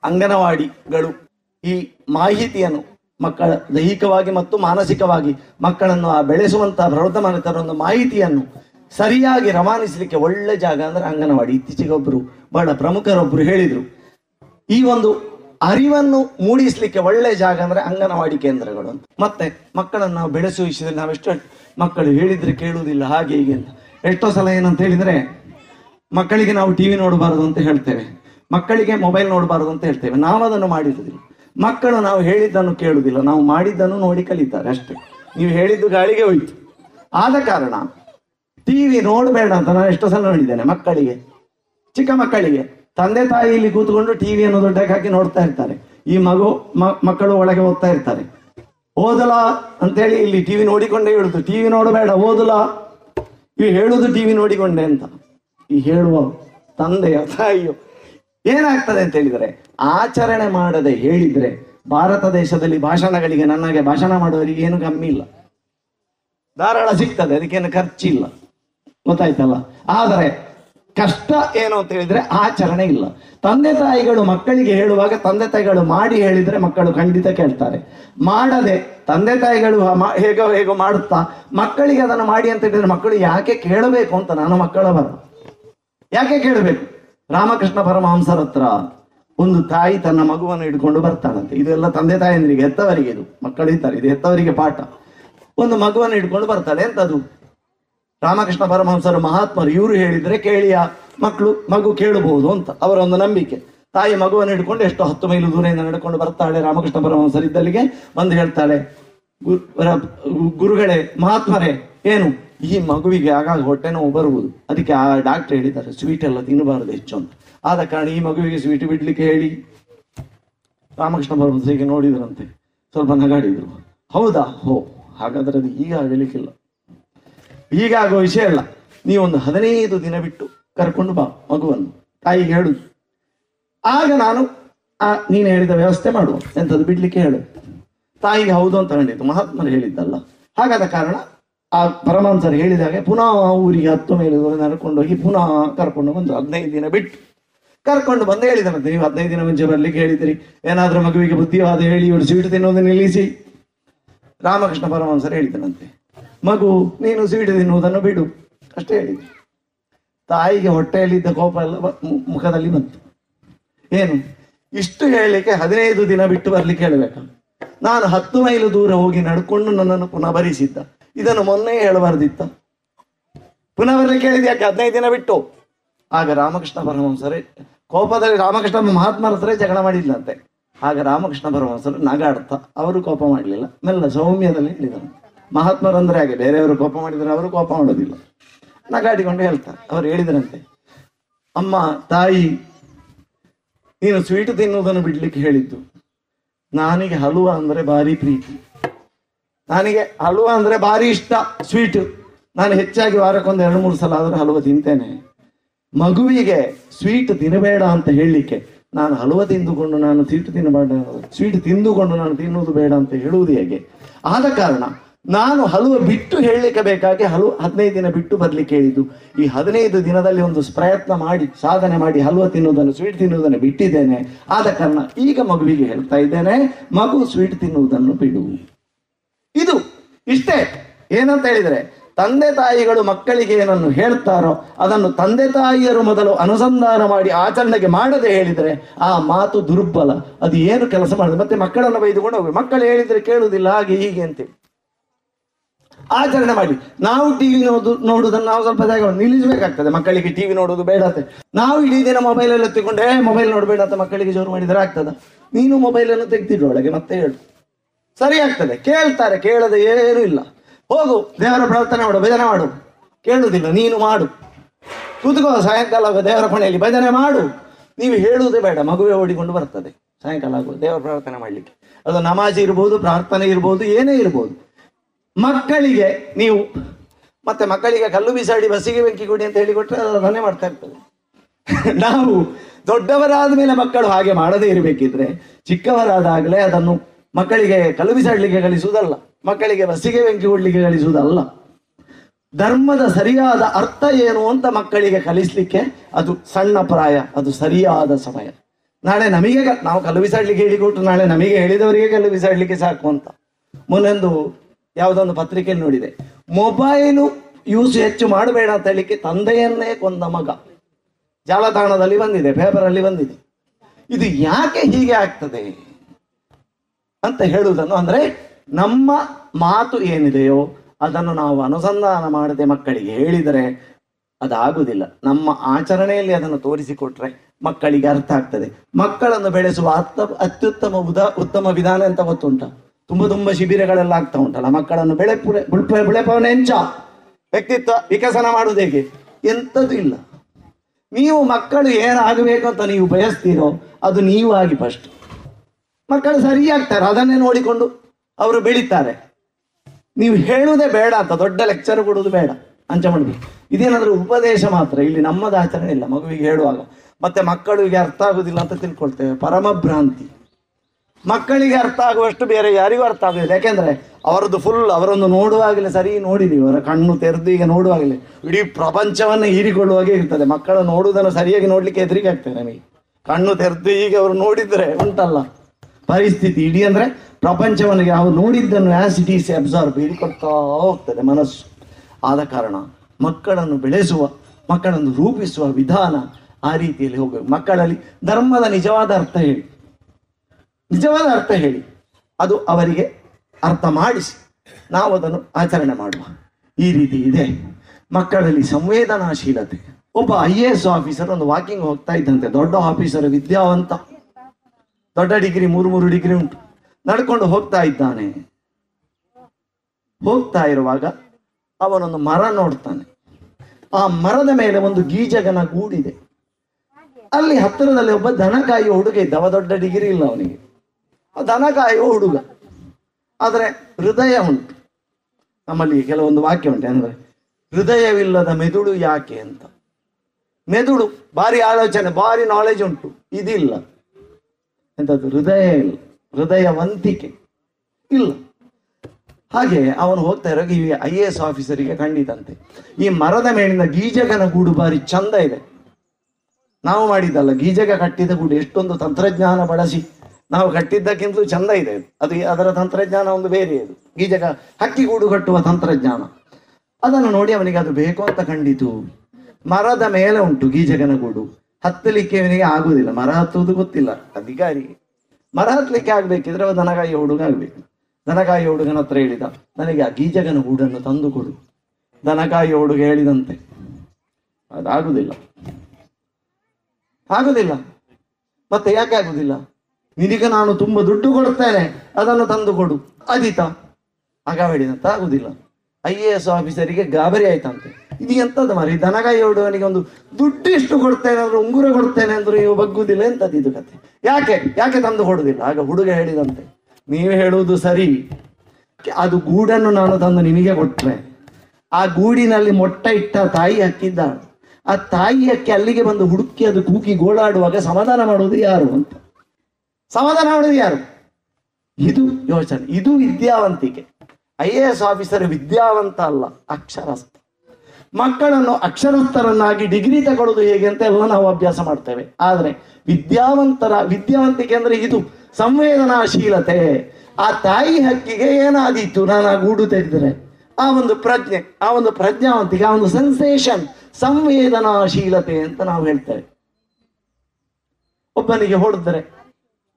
ಅಂಗನವಾಡಿಗಳು ಈ ಮಾಹಿತಿಯನ್ನು ಮಕ್ಕಳ ದೈಹಿಕವಾಗಿ ಮತ್ತು ಮಾನಸಿಕವಾಗಿ ಮಕ್ಕಳನ್ನು ಆ ಬೆಳೆಸುವಂತಹ ಒಂದು ಮಾಹಿತಿಯನ್ನು ಸರಿಯಾಗಿ ರವಾನಿಸಲಿಕ್ಕೆ ಒಳ್ಳೆ ಜಾಗ ಅಂದ್ರೆ ಅಂಗನವಾಡಿ. ಇತ್ತೀಚೆಗೆ ಒಬ್ಬರು ಬಹಳ ಪ್ರಮುಖರೊಬ್ಬರು ಹೇಳಿದ್ರು. ಈ ಒಂದು ಅರಿವನ್ನು ಮೂಡಿಸಲಿಕ್ಕೆ ಒಳ್ಳೆ ಜಾಗ ಅಂದ್ರೆ ಅಂಗನವಾಡಿ ಕೇಂದ್ರಗಳು ಅಂತ. ಮತ್ತೆ ಮಕ್ಕಳನ್ನು ನಾವು ಬೆಳೆಸುವ ವಿಷಯದಲ್ಲಿ ನಾವೆಷ್ಟು ಮಕ್ಕಳು ಹೇಳಿದ್ರೆ ಕೇಳುವುದಿಲ್ಲ, ಹಾಗೆ ಹೀಗೆ ಅಂತ. ಎಷ್ಟೋ ಸಲ ಏನಂತ ಹೇಳಿದ್ರೆ, ಮಕ್ಕಳಿಗೆ ನಾವು ಟಿವಿ ನೋಡಬಾರದು ಅಂತ ಹೇಳ್ತೇವೆ. ಮಕ್ಕಳಿಗೆ ಮೊಬೈಲ್ ನೋಡಬಾರದು ಅಂತ ಹೇಳ್ತೇವೆ. ನಾವು ಅದನ್ನು ಮಾಡಿರುವುದಿಲ್ಲ. ಮಕ್ಕಳು ನಾವು ಹೇಳಿದ್ದನ್ನು ಕೇಳುವುದಿಲ್ಲ. ನಾವು ಮಾಡಿದ್ದನ್ನು ನೋಡಿ ಕಲಿತಾರೆ ಅಷ್ಟೇ. ನೀವು ಹೇಳಿದ್ದು ಗಾಳಿಗೆ ಹೋಯ್ತು. ಆದ ಕಾರಣ ಟಿವಿ ನೋಡಬೇಡ ಅಂತ ನಾನು ಎಷ್ಟೋ ಸಲ ನೋಡಿದ್ದೇನೆ ಮಕ್ಕಳಿಗೆ, ಚಿಕ್ಕ ಮಕ್ಕಳಿಗೆ. ತಂದೆ ತಾಯಿ ಇಲ್ಲಿ ಕೂತ್ಕೊಂಡು ಟಿವಿಯನ್ನು ದೊಡ್ಡಕ್ಕೆ ಹಾಕಿ ನೋಡ್ತಾ ಇರ್ತಾರೆ. ಈ ಮಗು ಮಕ್ಕಳು ಒಳಗೆ ಓದ್ತಾ ಇರ್ತಾರೆ. ಓದಲ ಅಂತೇಳಿ ಇಲ್ಲಿ ಟಿವಿ ನೋಡಿಕೊಂಡೇ ಹೇಳುದು. ಟಿವಿ ನೋಡಬೇಡ ಓದಲ ಇವು ಹೇಳುದು ಟಿವಿ ನೋಡಿಕೊಂಡೆ ಅಂತ. ಈ ಹೇಳುವ ತಂದೆಯ ತಾಯಿಯು, ಏನಾಗ್ತದೆ ಅಂತ ಹೇಳಿದರೆ, ಆಚರಣೆ ಮಾಡದೆ ಹೇಳಿದ್ರೆ ಭಾರತ ದೇಶದಲ್ಲಿ ಭಾಷಣಗಳಿಗೆ ನನಗೆ ಭಾಷಣ ಮಾಡುವವರಿಗೆ ಏನು ಕಮ್ಮಿ ಇಲ್ಲ. ಧಾರಾಳ ಸಿಗ್ತದೆ, ಅದಕ್ಕೇನು ಖರ್ಚಿಲ್ಲ. ಗೊತ್ತಾಯ್ತಲ್ಲ? ಆದರೆ ಕಷ್ಟ ಏನು ಅಂತ ಹೇಳಿದ್ರೆ ಆಚರಣೆ ಇಲ್ಲ. ತಂದೆ ತಾಯಿಗಳು ಮಕ್ಕಳಿಗೆ ಹೇಳುವಾಗ ತಂದೆ ತಾಯಿಗಳು ಮಾಡಿ ಹೇಳಿದ್ರೆ ಮಕ್ಕಳು ಖಂಡಿತ ಕೇಳ್ತಾರೆ. ಮಾಡದೆ ತಂದೆ ತಾಯಿಗಳು ಹೇಗೋ ಹೇಗೋ ಮಾಡುತ್ತಾ, ಮಕ್ಕಳಿಗೆ ಅದನ್ನು ಮಾಡಿ ಅಂತ ಹೇಳಿದ್ರೆ ಮಕ್ಕಳು ಯಾಕೆ ಕೇಳಬೇಕು ಅಂತ ನಾನು ಮಕ್ಕಳ ಬರ ಯಾಕೆ ಕೇಳಬೇಕು? ರಾಮಕೃಷ್ಣ ಪರಮಹಂಸರ ಹತ್ರ ಒಂದು ತಾಯಿ ತನ್ನ ಮಗುವನ್ನು ಹಿಡ್ಕೊಂಡು ಬರ್ತಾಳಂತೆ. ಇದೆಲ್ಲ ತಂದೆ ತಾಯಿಯಂದ್ರಿಗೆ, ಹೆತ್ತವರಿಗೆ ಇದು. ಮಕ್ಕಳು ಇದ್ದಾರೆ, ಇದು ಹೆತ್ತವರಿಗೆ ಪಾಠ. ಒಂದು ಮಗುವನ್ನು ಹಿಡ್ಕೊಂಡು ಬರ್ತಾಳೆ ಎಂತದು? ರಾಮಕೃಷ್ಣ ಪರಮಹಂಸರು ಮಹಾತ್ಮರು ಇವರು ಹೇಳಿದರೆ ಕೇಳಿಯ ಮಕ್ಕಳು ಮಗು ಕೇಳಬಹುದು ಅಂತ ಅವರ ಒಂದು ನಂಬಿಕೆ. ತಾಯಿ ಮಗುವನ್ನು ಹಿಡ್ಕೊಂಡು ಎಷ್ಟು ಹತ್ತು ಮೈಲು ದೂರದಿಂದ ನಡ್ಕೊಂಡು ಬರ್ತಾಳೆ ರಾಮಕೃಷ್ಣ ಪರಮಹಂಸರಿದ್ದಲ್ಲಿಗೆ ಬಂದು ಹೇಳ್ತಾಳೆ ಗುರುಗಳೇ, ಮಹಾತ್ಮರೇ, ಏನು? ಈ ಮಗುವಿಗೆ ಆಗಾಗ ಹೊಟ್ಟೆ ನೋವು ಬರುವುದು. ಅದಕ್ಕೆ ಆ ಡಾಕ್ಟರ್ ಹೇಳಿದ್ದಾರೆ ಸ್ವೀಟ್ ಎಲ್ಲ ತಿನ್ನಬಾರದು ಹೆಚ್ಚು ಅಂತ. ಆದ ಕಾರಣ ಈ ಮಗುವಿಗೆ ಸ್ವೀಟ್ ಬಿಡ್ಲಿಕ್ಕೆ ಹೇಳಿ ರಾಮಕೃಷ್ಣ ಪರಮಹಂಸರಿಗೆ ನೋಡಿದ್ರಂತೆ. ಸ್ವಲ್ಪ ನಗಾಡಿದ್ರು. ಹೌದಾ? ಹೋ, ಹಾಗಾದ್ರೆ ಅದು ಈಗ ಆಗಲಿಕ್ಕಿಲ್ಲ ಈಗ ಆಗೋ ವಿಷಯ ಅಲ್ಲ. ನೀವೊಂದು ಹದಿನೈದು ದಿನ ಬಿಟ್ಟು ಕರ್ಕೊಂಡು ಬಾ, ಮಗುವನ್ನು. ತಾಯಿಗೆ ಹೇಳುದು ಆಗ ನಾನು, ಆ, ನೀನು ಹೇಳಿದ ವ್ಯವಸ್ಥೆ ಮಾಡುವ. ಎಂಥದ್ದು ಬಿಡ್ಲಿಕ್ಕೆ ಹೇಳು. ತಾಯಿಗೆ ಹೌದು ಅಂತ ಕಂಡಿತ್ತು ಮಹಾತ್ಮರು ಹೇಳಿದ್ದಲ್ಲ. ಹಾಗಾದ ಕಾರಣ, ಆ ಪರಮಾಂಸರು ಹೇಳಿದಾಗೆ ಪುನಃ ಊರಿಗೆ ಹತ್ತು ಮೇಲೆ ನಡ್ಕೊಂಡು ಹೋಗಿ ಪುನಃ ಕರ್ಕೊಂಡು ಬಂದು ಹದಿನೈದು ದಿನ ಬಿಟ್ಟು ಕರ್ಕೊಂಡು ಬಂದು ಹೇಳಿದರಂತೆ ನೀವು ಹದಿನೈದು ದಿನ ಮುಂಚೆ ಬರ್ಲಿಕ್ಕೆ ಹೇಳಿದಿರಿ. ಏನಾದರೂ ಮಗುವಿಗೆ ಬುದ್ಧಿವಾದ ಹೇಳಿ, ಇವರು ಸ್ವೀಟ್ ತಿನ್ನೋದು ನಿಲ್ಲಿಸಿ. ರಾಮಕೃಷ್ಣ ಪರಮಹಂಸರು ಹೇಳಿದನಂತೆ ಮಗು, ನೀನು ಸ್ವೀಟ್ ತಿನ್ನುವುದನ್ನು ಬಿಡು. ಅಷ್ಟೇ ಹೇಳಿದ್ರು ತಾಯಿಗೆ ಹೊಟ್ಟೆಯಲ್ಲಿದ್ದ ಕೋಪ ಎಲ್ಲ ಮುಖದಲ್ಲಿ ಬಂತು. ಏನು? ಇಷ್ಟು ಹೇಳಲಿಕ್ಕೆ ಹದಿನೈದು ದಿನ ಬಿಟ್ಟು ಬರ್ಲಿಕ್ಕೆ ಹೇಳಬೇಕ ನಾನು ಹತ್ತು ಮೈಲು ದೂರ ಹೋಗಿ ನಡ್ಕೊಂಡು ನನ್ನನ್ನು ಪುನಃ ಭರಿಸಿದ್ದ ಇದನ್ನು ಮೊನ್ನೆ ಹೇಳಬಾರ್ದಿತ್ತ. ಪುನಃ ಬರ್ಲಿಕ್ಕೆ ಹೇಳಿದ ಯಾಕೆ ಹದಿನೈದು ದಿನ ಬಿಟ್ಟು? ಆಗ ರಾಮಕೃಷ್ಣ ಪರಮಹಂಸರೇ, ಕೋಪದಲ್ಲಿ ರಾಮಕೃಷ್ಣ ಮಹಾತ್ಮರ ಹತ್ರ ಜಗಳ ಮಾಡಿಲ್ಲಂತೆ ಆಗ ರಾಮಕೃಷ್ಣ ಪರಮಹಂಸರು ನಗಾಡ್ತ, ಅವರು ಕೋಪ ಮಾಡಲಿಲ್ಲ. ಮೆಲ್ಲ ಸೌಮ್ಯದಲ್ಲಿ ಹೇಳಿದರು. ಮಹಾತ್ಮರಂದ್ರೆ ಹಾಗೆ, ಬೇರೆಯವರು ಕೋಪ ಮಾಡಿದರೆ ಅವರು ಕೋಪ ಮಾಡೋದಿಲ್ಲ. ನಗಾಡಿಕೊಂಡು ಹೇಳ್ತಾರೆ, ಅವ್ರು ಹೇಳಿದ್ರಂತೆ, ಅಮ್ಮ, ತಾಯಿ, ನೀನು ಸ್ವೀಟ್ ತಿನ್ನುವುದನ್ನು ಬಿಡ್ಲಿಕ್ಕೆ ಹೇಳಿದ್ದು. ನನಗೆ ಹಲುವ ಅಂದ್ರೆ ಭಾರಿ ಪ್ರೀತಿ. ನನಗೆ ಹಲುವ ಅಂದ್ರೆ ಭಾರಿ ಇಷ್ಟ ಸ್ವೀಟ್ ನಾನು ಹೆಚ್ಚಾಗಿ ವಾರಕ್ಕೊಂದು ಎರಡು, ಮೂರು ಸಲ ಆದರೂ ಹಲುವ ತಿಂತೇನೆ. ಮಗುವಿಗೆ ಸ್ವೀಟ್ ತಿನ್ನಬೇಡ ಅಂತ ಹೇಳಲಿಕ್ಕೆ ನಾನು ಹಲುವ ತಿಂದುಕೊಂಡು ನಾನು ಸ್ವೀಟ್ ತಿನ್ನಬೇಡ ಸ್ವೀಟ್ ತಿಂದುಕೊಂಡು ನಾನು ತಿನ್ನುವುದು ಬೇಡ ಅಂತ ಹೇಳುವುದು ಹೇಗೆ? ಆದ ಕಾರಣ ನಾನು ಹಲುವ ಬಿಟ್ಟು ಹೇಳಲಿಕ್ಕೆ ಬೇಕಾಗಿ ಹಲವು ಹದಿನೈದು ದಿನ ಬಿಟ್ಟು ಬರ್ಲಿಕ್ಕೆ ಹೇಳಿದ್ದು. ಈ ಹದಿನೈದು ದಿನದಲ್ಲಿ ಒಂದು ಪ್ರಯತ್ನ ಮಾಡಿ, ಸಾಧನೆ ಮಾಡಿ ಹಲವ ತಿನ್ನುವುದನ್ನು, ಸ್ವೀಟ್ ತಿನ್ನುವುದನ್ನು ಬಿಟ್ಟಿದ್ದೇನೆ. ಆದ ಕಾರಣ ಈಗ ಮಗುವಿಗೆ ಹೇಳ್ತಾ ಇದ್ದೇನೆ, ಮಗು ಸ್ವೀಟ್ ತಿನ್ನುವುದನ್ನು ಬಿಡು. ಇದು ಇಷ್ಟೇ. ಏನಂತ ಹೇಳಿದ್ರೆ, ತಂದೆ ತಾಯಿಗಳು ಮಕ್ಕಳಿಗೆ ಏನನ್ನು ಹೇಳ್ತಾರೋ, ಅದನ್ನು ತಂದೆ ತಾಯಿಯರು ಮೊದಲು ಅನುಸಂಧಾನ ಮಾಡಿ ಆಚರಣೆಗೆ ಮಾಡದೆ ಹೇಳಿದರೆ, ಆ ಮಾತು ದುರ್ಬಲ. ಅದು ಏನು ಕೆಲಸ ಮಾಡಿದೆ? ಮತ್ತೆ ಮಕ್ಕಳನ್ನು ಬೈದುಕೊಂಡು ಹೋಗಿ ಮಕ್ಕಳು ಹೇಳಿದರೆ ಕೇಳುವುದಿಲ್ಲ, ಹಾಗೆ ಹೀಗೆ ಅಂತೇಳಿ ಆಚರಣೆ ಮಾಡಿ. ನಾವು ಟಿವಿ ನೋಡು ನೋಡುವುದನ್ನು ನಾವು ಸ್ವಲ್ಪ ನಿಲ್ಲಿಸಬೇಕಾಗ್ತದೆ. ಮಕ್ಕಳಿಗೆ ಟಿವಿ ನೋಡುವುದು ಬೇಡ ಅಂತ. ನಾವು ಇಡೀ ದಿನ ಮೊಬೈಲ್ ಎಲ್ಲ ತಿಕೊಂಡೆ ಮೊಬೈಲ್ ನೋಡಬೇಡ ಅಂತ ಮಕ್ಕಳಿಗೆ ಜೋರು ಮಾಡಿದ್ರೆ ಆಗ್ತದ? ನೀನು ಮೊಬೈಲ್ ಅನ್ನು ತೆಗ್ದಿಡು, ಒಳಗೆ ಮತ್ತೆ ಹೇಳು. ಸರಿ ಆಗ್ತದೆ. ಕೇಳ್ತಾರೆ, ಕೇಳದೆ ಏನೂ ಇಲ್ಲ. ಹೋಗು, ದೇವರ ಪ್ರಾರ್ಥನೆ ಮಾಡು, ಭಜನೆ ಮಾಡು. ಕೇಳುವುದಿಲ್ಲ ನೀನು ಮಾಡು. ಕೂತ್ಕೋ, ಸಾಯಂಕಾಲ ದೇವರ ಕೊನೆಯಲ್ಲಿ ಭಜನೆ ಮಾಡು. ನೀವು ಹೇಳುವುದೇ ಬೇಡ, ಮಗುವೆ ಓಡಿಕೊಂಡು ಬರ್ತದೆ. ಸಾಯಂಕಾಲ ಆಗುವ ದೇವರ ಪ್ರಾರ್ಥನೆ ಮಾಡಲಿಕ್ಕೆ. ಅದು ನಮಾಜ್ ಇರ್ಬೋದು, ಪ್ರಾರ್ಥನೆ ಇರ್ಬೋದು, ಏನೇ ಇರ್ಬೋದು. ಮಕ್ಕಳಿಗೆ ನೀವು ಮತ್ತೆ ಮಕ್ಕಳಿಗೆ ಕಲ್ಲು ಬಿಸಾಡಿ ಬಸ್ಸಿಗೆ ಬೆಂಕಿ ಕೊಡಿ ಅಂತ ಹೇಳಿಕೊಟ್ರೆ ಅದು ಅದನ್ನೇ ಮಾಡ್ತಾ ಇರ್ತದೆ. ನಾವು ದೊಡ್ಡವರಾದ ಮೇಲೆ ಮಕ್ಕಳು ಹಾಗೆ ಮಾಡದೇ ಇರಬೇಕಿದ್ರೆ ಚಿಕ್ಕವರಾದಾಗಲೇ ಅದನ್ನು ಮಕ್ಕಳಿಗೆ ಕಲ್ಲು ಬಿಸಾಡ್ಲಿಕ್ಕೆ ಮಕ್ಕಳಿಗೆ ಬಸ್ಸಿಗೆ ಬೆಂಕಿ ಕೊಡ್ಲಿಕ್ಕೆ ಕಳಿಸುವುದಲ್ಲ ಧರ್ಮದ ಸರಿಯಾದ ಅರ್ಥ ಏನು ಅಂತ ಮಕ್ಕಳಿಗೆ ಕಲಿಸ್ಲಿಕ್ಕೆ ಅದು ಸಣ್ಣ ಪ್ರಾಯ, ಅದು ಸರಿಯಾದ ಸಮಯ. ನಾಳೆ ನಮಗೆ ನಾವು ಕಲ್ಲು ಬಿಸಾಡ್ಲಿಕ್ಕೆ ಹೇಳಿಕೊಟ್ಟು ನಾಳೆ ನಮಗೆ ಹೇಳಿದವರಿಗೆ ಕಲ್ಲು ಬಿಸಾಡ್ಲಿಕ್ಕೆ ಸಾಕು ಅಂತ. ಮುನ್ನೊಂದು ಯಾವುದೊಂದು ಪತ್ರಿಕೆ ನೋಡಿದೆ. ಮೊಬೈಲು ಯೂಸ್ ಹೆಚ್ಚು ಮಾಡಬೇಡ ಅಂತ ಹೇಳಿಕೆ ತಂದೆಯನ್ನೇ ಕೊಂದ ಮಗ. ಜಾಲತಾಣದಲ್ಲಿ ಬಂದಿದೆ ಪೇಪರಲ್ಲಿ ಬಂದಿದೆ. ಇದು ಯಾಕೆ ಹೀಗೆ ಆಗ್ತದೆ? ಅಂತ ಹೇಳುವುದನ್ನು ಅಂದ್ರೆ ನಮ್ಮ ಮಾತು ಏನಿದೆಯೋ ಅದನ್ನು ನಾವು ಅನುಸಂಧಾನ ಮಾಡದೆ ಮಕ್ಕಳಿಗೆ ಹೇಳಿದರೆ ಅದಾಗುವುದಿಲ್ಲ. ನಮ್ಮ ಆಚರಣೆಯಲ್ಲಿ ಅದನ್ನು ತೋರಿಸಿಕೊಟ್ರೆ ಮಕ್ಕಳಿಗೆ ಅರ್ಥ ಆಗ್ತದೆ. ಮಕ್ಕಳನ್ನು ಬೆಳೆಸುವ ಅತ್ಯುತ್ತಮ ಉದಾ, ಉತ್ತಮ ವಿಧಾನ ಅಂತ ಗೊತ್ತುಂಟ? ತುಂಬಾ ತುಂಬಾ ಶಿಬಿರಗಳೆಲ್ಲ ಆಗ್ತಾ ಉಂಟಲ್ಲ, ಮಕ್ಕಳನ್ನು ಬೆಳೆ ಬೆಳೆ ಬೆಳೆಪವನ ಹೆಂಚ ವ್ಯಕ್ತಿತ್ವ ವಿಕಸನ ಮಾಡುವುದು ಹೇಗೆ? ಎಂಥದ್ದು ಇಲ್ಲ. ನೀವು ಮಕ್ಕಳು ಏನಾಗಬೇಕು ಅಂತ ನೀವು ಬಯಸ್ತೀರೋ, ಅದು ನೀವು ಆಗಿ ಫಸ್ಟ್ ಮಕ್ಕಳು ಸರಿಯಾಗ್ತಾರೆ, ಅದನ್ನೇ ನೋಡಿಕೊಂಡು ಅವರು ಬೆಳೀತಾರೆ. ನೀವು ಹೇಳುವುದೇ ಬೇಡ ಅಂತ, ದೊಡ್ಡ ಲೆಕ್ಚರ್ ಕೊಡುವುದು ಬೇಡ. ಅಂಚೆ ಮಾಡಬೇಕು. ಇದೇನಾದರೂ ಉಪದೇಶ ಮಾತ್ರ, ಇಲ್ಲಿ ನಮ್ಮದು ಆಚರಣೆ ಇಲ್ಲ, ಮಗುವಿಗೆ ಹೇಳುವಾಗ. ಮತ್ತೆ ಮಕ್ಕಳಿಗೆ ಅರ್ಥ ಆಗೋದಿಲ್ಲ ಅಂತ ತಿಳ್ಕೊಳ್ತೇವೆ. ಪರಮಭ್ರಾಂತಿ. ಮಕ್ಕಳಿಗೆ ಅರ್ಥ ಆಗುವಷ್ಟು ಬೇರೆ ಯಾರಿಗೂ ಅರ್ಥ ಆಗುದಿಲ್ಲ. ಯಾಕೆಂದ್ರೆ ಅವರದ್ದು ಫುಲ್ ಅವರನ್ನು ನೋಡುವಾಗಲೇ ಸರಿ ನೋಡಿದ್ವಿ. ಅವರ ಕಣ್ಣು ತೆರೆದು ಈಗ ನೋಡುವಾಗಲೇ. ಇಡೀ ಪ್ರಪಂಚವನ್ನು ಹೀರಿಕೊಳ್ಳುವಾಗೆ ಇರ್ತದೆ. ಮಕ್ಕಳು ನೋಡುವುದನ್ನು ಸರಿಯಾಗಿ ನೋಡ್ಲಿಕ್ಕೆ ಹೆದರಿಕೆ ಆಗ್ತದೆ ನಮಗೆ. ಕಣ್ಣು ತೆರೆದು ಈಗ ಅವರು ನೋಡಿದ್ರೆ ಉಂಟಲ್ಲ. ಪರಿಸ್ಥಿತಿ ಇಡೀ ಅಂದ್ರೆ ಪ್ರಪಂಚವನ್ನು ಯಾವ ನೋಡಿದ್ದನ್ನು ಆಸ್ ಇಟ್ ಈಸ್ ಅಬ್ಸಾರ್ಬ್ ಹೀರಿಕೊಳ್ತಾ ಹೋಗ್ತದೆ ಮನಸ್ಸು. ಆದ ಕಾರಣ ಮಕ್ಕಳನ್ನು ಬೆಳೆಸುವ, ಮಕ್ಕಳನ್ನು ರೂಪಿಸುವ ವಿಧಾನ ಆ ರೀತಿಯಲ್ಲಿ ಹೋಗಬೇಕು ಮಕ್ಕಳಲ್ಲಿ ಧರ್ಮದ ನಿಜವಾದ ಅರ್ಥ ಹೇಳಿ. ನಿಜವಾದ ಅರ್ಥ ಹೇಳಿ. ಅದು ಅವರಿಗೆ ಅರ್ಥ ಮಾಡಿಸಿ. ನಾವು ಅದನ್ನು ಆಚರಣೆ ಮಾಡುವ. ಈ ರೀತಿ ಇದೆ. ಮಕ್ಕಳಲ್ಲಿ ಸಂವೇದನಾಶೀಲತೆ. ಒಬ್ಬ ಐ ಎ ಎಸ್ ಆಫೀಸರ್ ಒಂದು ವಾಕಿಂಗ್ ಹೋಗ್ತಾ ಇದ್ದಂತೆ. ದೊಡ್ಡ ಆಫೀಸರ್ ವಿದ್ಯಾವಂತ. ದೊಡ್ಡ ಡಿಗ್ರಿ ಮೂರು ಮೂರು ಡಿಗ್ರಿ ಉಂಟು. ನಡ್ಕೊಂಡು ಹೋಗ್ತಾ ಇದ್ದಾನೆ. ಹೋಗ್ತಾ ಇರುವಾಗ ಅವನೊಂದು ಮರ ನೋಡ್ತಾನೆ. ಆ ಮರದ ಮೇಲೆ ಒಂದು ಗೀಜಗನ ಗೂಡಿದೆ. ಅಲ್ಲಿ ಹತ್ತಿರದಲ್ಲಿ ಒಬ್ಬ ದನ ಕಾಯುವ ಹುಡುಗ ಇದ್ದ. ದೊಡ್ಡ ಡಿಗ್ರಿ ಇಲ್ಲ ಅವನಿಗೆ. ದನ ಕಾಯುವ ಹುಡುಗ. ಆದರೆ ಹೃದಯ ಉಂಟು. ನಮ್ಮಲ್ಲಿ ಕೆಲವೊಂದು ವಾಕ್ಯ ಉಂಟು ಅಂದರೆ ಹೃದಯವಿಲ್ಲದ ಮೆದುಳು ಯಾಕೆ ಅಂತ. ಮೆದುಳು, ಭಾರಿ ಆಲೋಚನೆ, ಭಾರಿ ನಾಲೆಜ್ ಉಂಟು. ಇದಿಲ್ಲ. ಎಂಥದ್ದು, ಹೃದಯ ಇಲ್ಲ. ಹೃದಯವಂತಿಕೆ ಇಲ್ಲ. ಹಾಗೆ ಅವನು ಹೋಗ್ತಾ ಇರೋ ಈ ಐ ಎ ಎಸ್ ಆಫೀಸರಿಗೆ ಕಂಡಿದಂತೆ ಈ ಮರದ ಮೇಲಿನ ಗೀಜಗನ ಗೂಡು ಭಾರಿ ಚಂದ ಇದೆ. ನಾವು ಮಾಡಿದ್ದಲ್ಲ ಗೀಜಗ ಕಟ್ಟಿದ ಗೂಡು ಎಷ್ಟೊಂದು ತಂತ್ರಜ್ಞಾನ ಬಳಸಿ ನಾವು ಕಟ್ಟಿದ್ದಕ್ಕಿಂತಲೂ ಚಂದ ಇದೆ ಅದು. ಅದು ಅದರ ತಂತ್ರಜ್ಞಾನ ಒಂದು ಬೇರೆ ಇದು ಗೀಜಗ ಹಕ್ಕಿ ಗೂಡು ಕಟ್ಟುವ ತಂತ್ರಜ್ಞಾನ. ಅದನ್ನು ನೋಡಿ ಅವನಿಗೆ ಅದು ಬೇಕು ಅಂತ ಕಂಡಿತು. ಮರದ ಮೇಲೆ ಉಂಟು ಗೀಜಗನ ಗೂಡು. ಹತ್ತಲಿಕ್ಕೆ ಅವನಿಗೆ ಆಗುವುದಿಲ್ಲ. ಮರ ಹತ್ತುವುದು ಗೊತ್ತಿಲ್ಲ. ಅಧಿಕಾರಿಗೆ ಮರ ಹತ್ತಲಿಕ್ಕೆ ಆಗ್ಬೇಕಿದ್ರೆ ಅವ ದನಗಾಯಿ ಹುಡುಗ ಆಗ್ಬೇಕು. ದನಗಾಯಿ ಹುಡುಗನ ಹತ್ರ ಹೇಳಿದ, ನನಗೆ ಆ ಗೀಜಗನ ಗೂಡನ್ನು ತಂದು ಕೊಡು. ದನಗಾಯಿ ಹುಡುಗ ಹೇಳಿದಂತೆ. ಅದಾಗುದಿಲ್ಲ. ಆಗುದಿಲ್ಲ. ಮತ್ತೆ ಯಾಕೆ ಆಗುದಿಲ್ಲ? ನಿನಗೆ ನಾನು ತುಂಬಾ ದುಡ್ಡು ಕೊಡ್ತೇನೆ, ಅದನ್ನು ತಂದು ಕೊಡು, ಅದಿತ. ಹೇಳಿದಂತ ಆಗುದಿಲ್ಲ. ಐ ಎ ಎಸ್ ಆಫೀಸರಿಗೆ ಗಾಬರಿ ಆಯ್ತಂತೆ. ಇದು ಎಂತದ್ದು ಮರಿ ದನಗಾಯಿ ಹೊಡುವನಿಗೆ ಒಂದು ದುಡ್ಡು ಇಷ್ಟು ಕೊಡ್ತೇನೆ ಅಂದ್ರೆ ಉಂಗುರ ಕೊಡ್ತೇನೆ ಅಂದ್ರೆ ಇವು ಬಗ್ಗುದಿಲ್ಲ, ಎಂತದ್ದು ಇದು ಕತೆ ಯಾಕೆ? ಯಾಕೆ ತಂದು ಕೊಡುದಿಲ್ಲ? ಆಗ ಹುಡುಗ ಹೇಳಿದಂತೆ. ನೀವು ಹೇಳುವುದು ಸರಿ. ಅದು ಗೂಡನ್ನು ನಾನು ತಂದು ನಿನಗೆ ಕೊಟ್ಟರೆ ಆ ಗೂಡಿನಲ್ಲಿ ಮೊಟ್ಟ ಇಟ್ಟ ತಾಯಿ ಹಾಕಿದ್ದಾಳು. ಆ ತಾಯಿ ಹಕ್ಕಿ ಅಲ್ಲಿಗೆ ಬಂದು ಹುಡುಕಿ ಅದು ಕೂಕಿ ಗೋಳಾಡುವಾಗ ಸಮಾಧಾನ ಮಾಡುವುದು ಯಾರು ಅಂತ. ಸಮಾಧಾನ ಮಾಡೋದು ಯಾರು? ಇದು ಯೋಚನೆ, ಇದು ವಿದ್ಯಾವಂತಿಕೆ. ಐ ಎ ಎಸ್ ಆಫೀಸರ್ ವಿದ್ಯಾವಂತ ಅಲ್ಲ, ಅಕ್ಷರಸ್ಥ. ಮಕ್ಕಳನ್ನು ಅಕ್ಷರಸ್ಥರನ್ನಾಗಿ ಡಿಗ್ರಿ ತಗೊಳ್ಳೋದು ಹೇಗೆ ಅಂತ ಎಲ್ಲ ನಾವು ಅಭ್ಯಾಸ ಮಾಡ್ತೇವೆ. ಆದರೆ ವಿದ್ಯಾವಂತರ, ವಿದ್ಯಾವಂತಿಕೆ ಅಂದ್ರೆ ಇದು ಸಂವೇದನಾಶೀಲತೆ. ಆ ತಾಯಿ ಹಕ್ಕಿಗೆ ಏನಾದೀತು? ನಾನು ಆ ಗೂಡು ತೆಗೆದರೆ. ಆ ಒಂದು ಪ್ರಜ್ಞೆ, ಆ ಒಂದು ಪ್ರಜ್ಞಾವಂತಿಕೆ, ಆ ಒಂದು ಸೆನ್ಸೇಷನ್ ಸಂವೇದನಾಶೀಲತೆ ಅಂತ ನಾವು ಹೇಳ್ತೇವೆ. ಒಬ್ಬನಿಗೆ ಹೊಡೆದ್ರೆ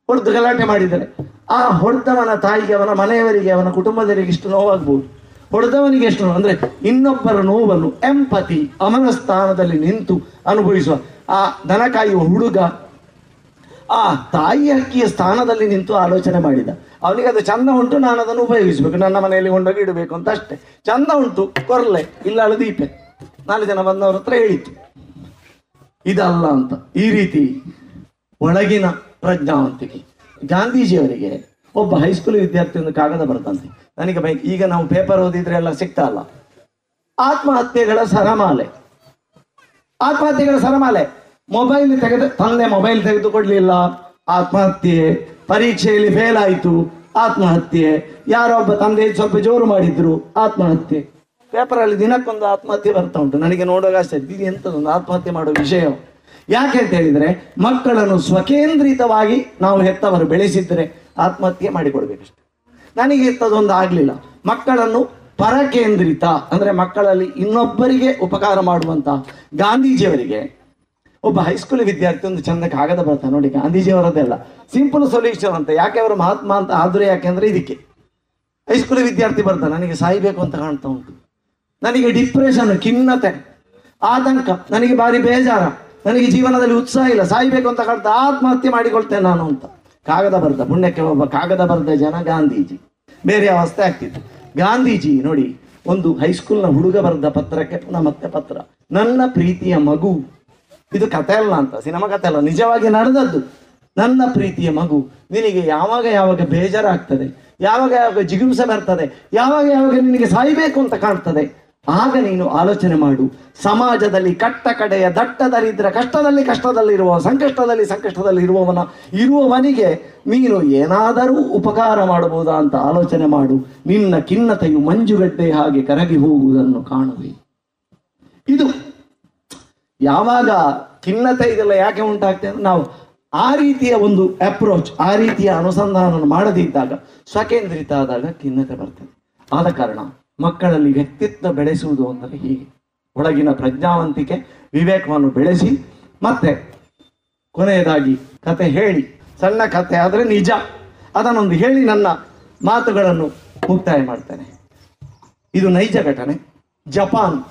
ಹೊಡೆದು ಗಲಾಟೆ ಮಾಡಿದರೆ ಆ ಹೊಡೆದವನ ತಾಯಿಗೆ ಅವನ ಮನೆಯವರಿಗೆ ಅವನ ಕುಟುಂಬದವರಿಗೆ ಇಷ್ಟು ನೋವಾಗ್ಬೋದು. ಹೊಡೆದವನಿಗೆ ಎಷ್ಟು ನೋವು? ಅಂದರೆ ಇನ್ನೊಬ್ಬರ ನೋವನ್ನು ಎಂಪತಿ ಅವನ ಸ್ಥಾನದಲ್ಲಿ ನಿಂತು ಅನುಭವಿಸುವ. ಆ ದನ ಕಾಯುವ ಹುಡುಗ ಆ ತಾಯಿ ಹಕ್ಕಿಯ ಸ್ಥಾನದಲ್ಲಿ ನಿಂತು ಆಲೋಚನೆ ಮಾಡಿದ. ಅವನಿಗೆ ಅದು ಚಂದ ಉಂಟು, ನಾನು ಅದನ್ನು ಉಪಯೋಗಿಸಬೇಕು. ನನ್ನ ಮನೆಯಲ್ಲಿ ಕೊಂಡೋಗಿ ಇಡಬೇಕು ಅಂತ ಅಷ್ಟೇ. ಚಂದ ಉಂಟು, ಕೊರಲೆ, ಇಲ್ಲ ದೀಪೆ. ನಾಲ್ಕು ಜನ ಬಂದವರ ಹತ್ರ ಹೇಳಿತು ಇದಲ್ಲ ಅಂತ. ಈ ರೀತಿ ಒಳಗಿನ ಪ್ರಜ್ಞಾವಂತಿಕೆ. ಗಾಂಧೀಜಿಯವರಿಗೆ ಒಬ್ಬ ಹೈಸ್ಕೂಲ್ ವಿದ್ಯಾರ್ಥಿ ಒಂದು ಕಾಗದ ಬರ್ತಂತೆ ನನಗೆ ಬೈಕ್ ಈಗ ನಾವು ಪೇಪರ್ ಓದಿದ್ರೆ ಎಲ್ಲ ಸಿಗ್ತಾ ಅಲ್ಲ ಆತ್ಮಹತ್ಯೆಗಳ ಸರಮಾಲೆ. ಆತ್ಮಹತ್ಯೆಗಳ ಸರಮಾಲೆ. ಮೊಬೈಲ್ ತೆಗೆದು ತಂದೆ ಮೊಬೈಲ್ ತೆಗೆದುಕೊಡ್ಲಿಲ್ಲ ಆತ್ಮಹತ್ಯೆ ಪರೀಕ್ಷೆಯಲ್ಲಿ ಫೇಲ್ ಆಯಿತು. ಆತ್ಮಹತ್ಯೆ. ಒಬ್ಬ ತಂದೆ ಸ್ವಲ್ಪ ಜೋರು ಮಾಡಿದ್ರು. ಆತ್ಮಹತ್ಯೆ. ಪೇಪರ್ ಅಲ್ಲಿ ದಿನಕ್ಕೊಂದು ಆತ್ಮಹತ್ಯೆ ಬರ್ತಾ ಉಂಟು. ನನಗೆ ನೋಡುವಾಗ ಅಷ್ಟೇ, ಇದು ಎಂತದೊಂದು ಆತ್ಮಹತ್ಯೆ ಮಾಡೋ ವಿಷಯ. ಯಾಕೆ ಅಂತ ಹೇಳಿದ್ರೆ ಮಕ್ಕಳನ್ನು ಸ್ವಕೇಂದ್ರಿತವಾಗಿ ನಾವು ಹೆತ್ತವರು ಬೆಳೆಸಿದ್ರೆ ಆತ್ಮಹತ್ಯೆ ಮಾಡಿಕೊಡ್ಬೇಕಷ್ಟೆ. ನನಗೆ ಇಂಥದ್ದೊಂದು ಆಗ್ಲಿಲ್ಲ. ಮಕ್ಕಳನ್ನು ಪರಕೇಂದ್ರಿತ, ಅಂದ್ರೆ ಮಕ್ಕಳಲ್ಲಿ ಇನ್ನೊಬ್ಬರಿಗೆ ಉಪಕಾರ ಮಾಡುವಂತ ಗಾಂಧೀಜಿಯವರಿಗೆ, ಒಬ್ಬ ಹೈಸ್ಕೂಲ್ ವಿದ್ಯಾರ್ಥಿ ಒಂದು ಚಂದ ಕಾಗದ ಬರ್ತಾನೆ ನೋಡಿ ಗಾಂಧೀಜಿಯವರದ್ದೆಲ್ಲ ಸಿಂಪಲ್ ಸೊಲ್ಯೂಷನ್ ಅಂತ, ಯಾಕೆ ಅವರು ಮಹಾತ್ಮ ಅಂತ ಆದ್ರೆ ಯಾಕೆಂದ್ರೆ ಇದಕ್ಕೆ. ಹೈಸ್ಕೂಲ್ ವಿದ್ಯಾರ್ಥಿ ಬರ್ತಾನೆ ನನಗೆ ಸಾಯ್ಬೇಕು ಅಂತ ಕಾಣ್ತಾ ಉಂಟು. ನನಗೆ ಡಿಪ್ರೆಷನ್ ಖಿನ್ನತೆ, ಆತಂಕ, ನನಗೆ ಭಾರಿ ಬೇಜಾರ. ನನಗೆ ಜೀವನದಲ್ಲಿ ಉತ್ಸಾಹ ಇಲ್ಲ. ಸಾಯ್ಬೇಕು ಅಂತ ಕಾಣ್ತಾ ಆತ್ಮಹತ್ಯೆ ಮಾಡಿಕೊಳ್ತೇನೆ ನಾನು ಅಂತ. ಕಾಗದ ಬರೆದ, ಪುಣ್ಯಕ್ಕೆ ಒಬ್ಬ ಕಾಗದ ಬರೆದ ಜನ ಗಾಂಧೀಜಿ. ಬೇರೆ ಅವಸ್ಥೆ ಆಗ್ತಿತ್ತು. ಗಾಂಧೀಜಿ ನೋಡಿ, ಒಂದು ಹೈಸ್ಕೂಲ್ನ ಹುಡುಗ ಬರೆದ ಪತ್ರಕ್ಕೆ ಪುನಃ ಮತ್ತೆ ಪತ್ರ. ನನ್ನ ಪ್ರೀತಿಯ ಮಗು. ಇದು ಕಥೆ ಅಲ್ಲ ಅಂತ, ಸಿನಿಮಾ ಕಥೆ ಅಲ್ಲ, ನಿಜವಾಗಿ ನಡೆದದ್ದು. ನನ್ನ ಪ್ರೀತಿಯ ಮಗು, ನಿನಗೆ ಯಾವಾಗ ಯಾವಾಗ ಬೇಜಾರಾಗ್ತದೆ? ಯಾವಾಗ ಯಾವಾಗ ಜಿಗುಂಸೆ ಬರ್ತದೆ? ಯಾವಾಗ ಯಾವಾಗ ನಿನಗೆ ಸಾಯಬೇಕು ಅಂತ ಕಾಣ್ತದೆ? ಆಗ ನೀನು ಆಲೋಚನೆ ಮಾಡು. ಸಮಾಜದಲ್ಲಿ ಕಟ್ಟ ಕಡೆಯ ದಟ್ಟ ದರಿದ್ರ ಕಷ್ಟದಲ್ಲಿ ಕಷ್ಟದಲ್ಲಿರುವ, ಸಂಕಷ್ಟದಲ್ಲಿ ಸಂಕಷ್ಟದಲ್ಲಿ ಇರುವವನ ಇರುವವನಿಗೆ ನೀನು ಏನಾದರೂ ಉಪಕಾರ ಮಾಡಬಹುದಾ ಅಂತ ಆಲೋಚನೆ ಮಾಡು. ನಿನ್ನ ಖಿನ್ನತೆಯು ಮಂಜುಗಡ್ಡೆ ಹಾಗೆ ಕರಗಿ ಹೋಗುವುದನ್ನು ಕಾಣುವೆ. ಇದು ಯಾವಾಗ ಖಿನ್ನತೆ ಇದೆಲ್ಲ ಯಾಕೆ ಉಂಟಾಗ್ತದೆ ನಾವು ಆ ರೀತಿಯ ಒಂದು ಅಪ್ರೋಚ್ ಆ ರೀತಿಯ ಅನುಸಂಧಾನ ಮಾಡದಿದ್ದಾಗ, ಸ್ವಕೇಂದ್ರಿತ ಆದಾಗ ಖಿನ್ನತೆ ಬರ್ತದೆ. ಆದ ಕಾರಣ ಮಕ್ಕಳಲ್ಲಿ ವ್ಯಕ್ತಿತ್ವ ಬೆಳೆಸುವುದು ಅಂದರೆ ಹೀಗೆ. ಒಳಗಿನ ಪ್ರಜ್ಞಾವಂತಿಕೆ, ವಿವೇಕವನ್ನು ಬೆಳೆಸಿ, ಮತ್ತೆ ಕೊನೆಯದಾಗಿ ಕತೆ ಹೇಳಿ, ಸಣ್ಣ ಕತೆ ಆದರೆ ನಿಜ. ಅದನ್ನೊಂದು ಹೇಳಿ ನನ್ನ ಮಾತುಗಳನ್ನು ಮುಕ್ತಾಯ ಮಾಡ್ತೇನೆ. ಇದು ನೈಜ ಘಟನೆ. ಜಪಾನ್.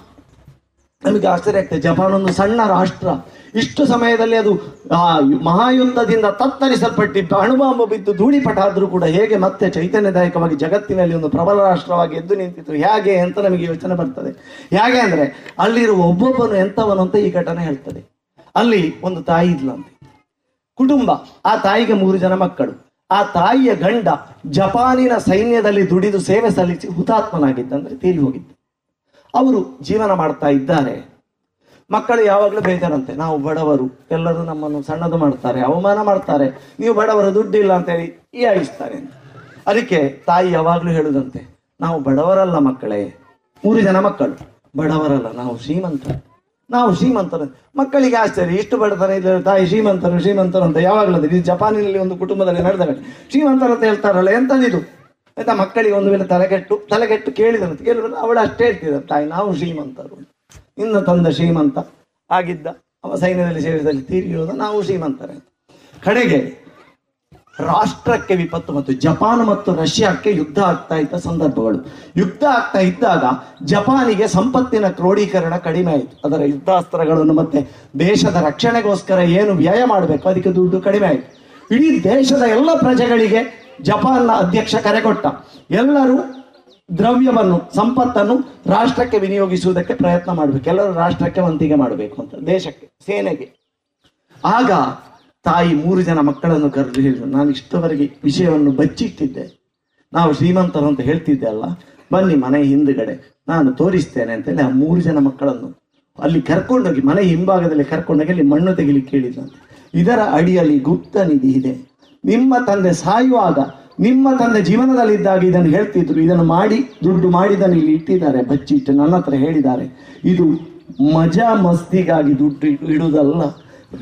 ನಮಗೆ ಆಶ್ಚರ್ಯ ಆಗ್ತದೆ. ಜಪಾನ್ ಒಂದು ಸಣ್ಣ ರಾಷ್ಟ್ರ. ಇಷ್ಟು ಸಮಯದಲ್ಲಿ ಅದು, ಆ, ಮಹಾಯುದ್ಧದಿಂದ ತತ್ತರಿಸಲ್ಪಟ್ಟಿತ್ತು ಅಣುಬಾಂಬು ಬಿದ್ದು ಧೂಳಿಪಟ ಆದರೂ ಕೂಡ ಹೇಗೆ ಮತ್ತೆ ಚೈತನ್ಯದಾಯಕವಾಗಿ ಜಗತ್ತಿನಲ್ಲಿ ಒಂದು ಪ್ರಬಲ ರಾಷ್ಟ್ರವಾಗಿ ಎದ್ದು ನಿಂತಿತ್ತು ಹೇಗೆ ಅಂತ ನಮಗೆ ಯೋಚನೆ ಬರ್ತದೆ. ಹೇಗೆ ಅಂದ್ರೆ, ಅಲ್ಲಿರುವ ಒಬ್ಬೊಬ್ಬನು ಎಂಥವನು ಅಂತ ಈ ಘಟನೆ ಹೇಳ್ತದೆ. ಅಲ್ಲಿ ಒಂದು ತಾಯಿ ಇದ್ಲಂತೆ ಕುಟುಂಬ, ಆ ತಾಯಿಗೆ ಮೂರು ಜನ ಮಕ್ಕಳು. ಆ ತಾಯಿಯ ಗಂಡ ಜಪಾನಿನ ಸೈನ್ಯದಲ್ಲಿ ದುಡಿದು ಸೇವೆ ಸಲ್ಲಿಸಿ ಹುತಾತ್ಮನಾಗಿದ್ದಂದ್ರೆ ತೀರಿ ಹೋಗಿದ್ದ. ಅವರು ಜೀವನ ಮಾಡ್ತಾ ಇದ್ದಾರೆ. ಮಕ್ಕಳು ಯಾವಾಗಲೂ ಬೇಜಾರಂತೆ. ನಾವು ಬಡವರು, ಎಲ್ಲರೂ ನಮ್ಮನ್ನು ಸಣ್ಣದು ಮಾಡ್ತಾರೆ, ಅವಮಾನ ಮಾಡ್ತಾರೆ. ನೀವು ಬಡವರು ದುಡ್ಡಿಲ್ಲ ಅಂತೇಳಿ ಈ ಆಯಿಸ್ತಾರೆ ಅದಕ್ಕೆ ತಾಯಿ ಯಾವಾಗಲೂ ಹೇಳುದಂತೆ, ನಾವು ಬಡವರಲ್ಲ ಮಕ್ಕಳೇ, ಮೂರು ಜನ ಮಕ್ಕಳು. ಬಡವರಲ್ಲ, ನಾವು ಶ್ರೀಮಂತರು. ನಾವು ಶ್ರೀಮಂತರು. ಮಕ್ಕಳಿಗೆ ಆಶ್ಚರ್ಯ, ಇಷ್ಟು ಬಡತನ ಇದ್ದಾರೆ ತಾಯಿ ಶ್ರೀಮಂತರು ಶ್ರೀಮಂತರು ಅಂತ ಯಾವಾಗಲೂ ಇದು ಜಪಾನಿನಲ್ಲಿ ಒಂದು ಕುಟುಂಬದಲ್ಲಿ ನಡೆದ. ಶ್ರೀಮಂತರು ಅಂತ ಹೇಳ್ತಾರಲ್ಲ, ಎಂತದಿದು ಆಯ್ತಾ, ಮಕ್ಕಳಿಗೆ ಒಂದು ವೇಳೆ ತಲೆಗೆಟ್ಟು ತಲೆಗೆಟ್ಟು ಕೇಳಿದಂತೆ. ಕೇಳಿದ್ರೆ ಅವಳು ಅಷ್ಟೇ ಹೇಳ್ತಿದ್ದಾರೆ ತಾಯಿ, ನಾವು ಶ್ರೀಮಂತರು ನಿನ್ನ ತಂದ ಶ್ರೀಮಂತ ಆಗಿದ್ದ. ಅವ ಸೈನ್ಯದಲ್ಲಿ ಸೇರಿದಲ್ಲಿ ತೀರಿಯೋದು ನಾವು ಶ್ರೀಮಂತರೇ. ಕಡೆಗೆ ರಾಷ್ಟ್ರಕ್ಕೆ ವಿಪತ್ತು ಮತ್ತು ಜಪಾನ್ ಮತ್ತು ರಷ್ಯಾಕ್ಕೆ ಯುದ್ಧ ಆಗ್ತಾ ಇದ್ದ ಸಂದರ್ಭಗಳು. ಯುದ್ಧ ಆಗ್ತಾ ಇದ್ದಾಗ ಜಪಾನಿಗೆ ಸಂಪತ್ತಿನ ಕ್ರೋಢೀಕರಣ ಕಡಿಮೆ ಆಯಿತು. ಅದರ ಯುದ್ಧಾಸ್ತ್ರಗಳನ್ನು ಮತ್ತೆ ದೇಶದ ರಕ್ಷಣೆಗೋಸ್ಕರ ಏನು ವ್ಯಯ ಮಾಡಬೇಕು ಅದಕ್ಕೆ ದುಡ್ಡು ಕಡಿಮೆ ಆಯಿತು. ಇಡೀ ದೇಶದ ಎಲ್ಲ ಪ್ರಜೆಗಳಿಗೆ ಜಪಾನ್ನ ಅಧ್ಯಕ್ಷ ಕರೆ ಕೊಟ್ಟ. ಎಲ್ಲರೂ ದ್ರವ್ಯವನ್ನು, ಸಂಪತ್ತನ್ನು ರಾಷ್ಟ್ರಕ್ಕೆ ವಿನಿಯೋಗಿಸುವುದಕ್ಕೆ ಪ್ರಯತ್ನ ಮಾಡಬೇಕು. ಎಲ್ಲರೂ ರಾಷ್ಟ್ರಕ್ಕೆ ವಂತಿಗೆ ಮಾಡಬೇಕು ಅಂತ, ದೇಶಕ್ಕೆ, ಸೇನೆಗೆ. ಆಗ ತಾಯಿ ಮೂರು ಜನ ಮಕ್ಕಳನ್ನು ಕರೆದು ಹೇಳಿದ್ರು, ನಾನು ಇಷ್ಟವರೆಗೆ ವಿಷಯವನ್ನು ಬಚ್ಚಿಟ್ಟಿದ್ದೆ. ನಾವು ಶ್ರೀಮಂತರು ಅಂತ ಹೇಳ್ತಿದ್ದೆ ಅಲ್ಲ, ಬನ್ನಿ ಮನೆ ಹಿಂದುಗಡೆ, ನಾನು ತೋರಿಸ್ತೇನೆ ಅಂತೇಳಿ ಆ ಮೂರು ಜನ ಮಕ್ಕಳನ್ನು ಅಲ್ಲಿ ಕರ್ಕೊಂಡೋಗಿ, ಮನೆ ಹಿಂಭಾಗದಲ್ಲಿ ಕರ್ಕೊಂಡೋಗಿ ಅಲ್ಲಿ ಮಣ್ಣು ತೆಗಿಲಿಕ್ಕೆ ಹೇಳಿದ್ರಂತೆ ಇದರ ಅಡಿಯಲ್ಲಿ ಗುಪ್ತ ನಿಧಿ ಇದೆ. ನಿಮ್ಮ ತಂದೆ ಸಾಯುವಾಗ ನಿಮ್ಮ ತಂದೆ ಜೀವನದಲ್ಲಿದ್ದಾಗ ಇದನ್ನು ಹೇಳ್ತಿದ್ರು, ಇದನ್ನು ಮಾಡಿ, ದುಡ್ಡು ಮಾಡಿದನ್ನು ಇಲ್ಲಿ ಇಟ್ಟಿದ್ದಾರೆ ಬಚ್ಚಿಟ್ಟು ನನ್ನ ಹತ್ರ ಹೇಳಿದ್ದಾರೆ. ಇದು ಮಜಾ ಮಸ್ತಿಗಾಗಿ ದುಡ್ಡು ಇಡು- ಇಡುವುದಲ್ಲ.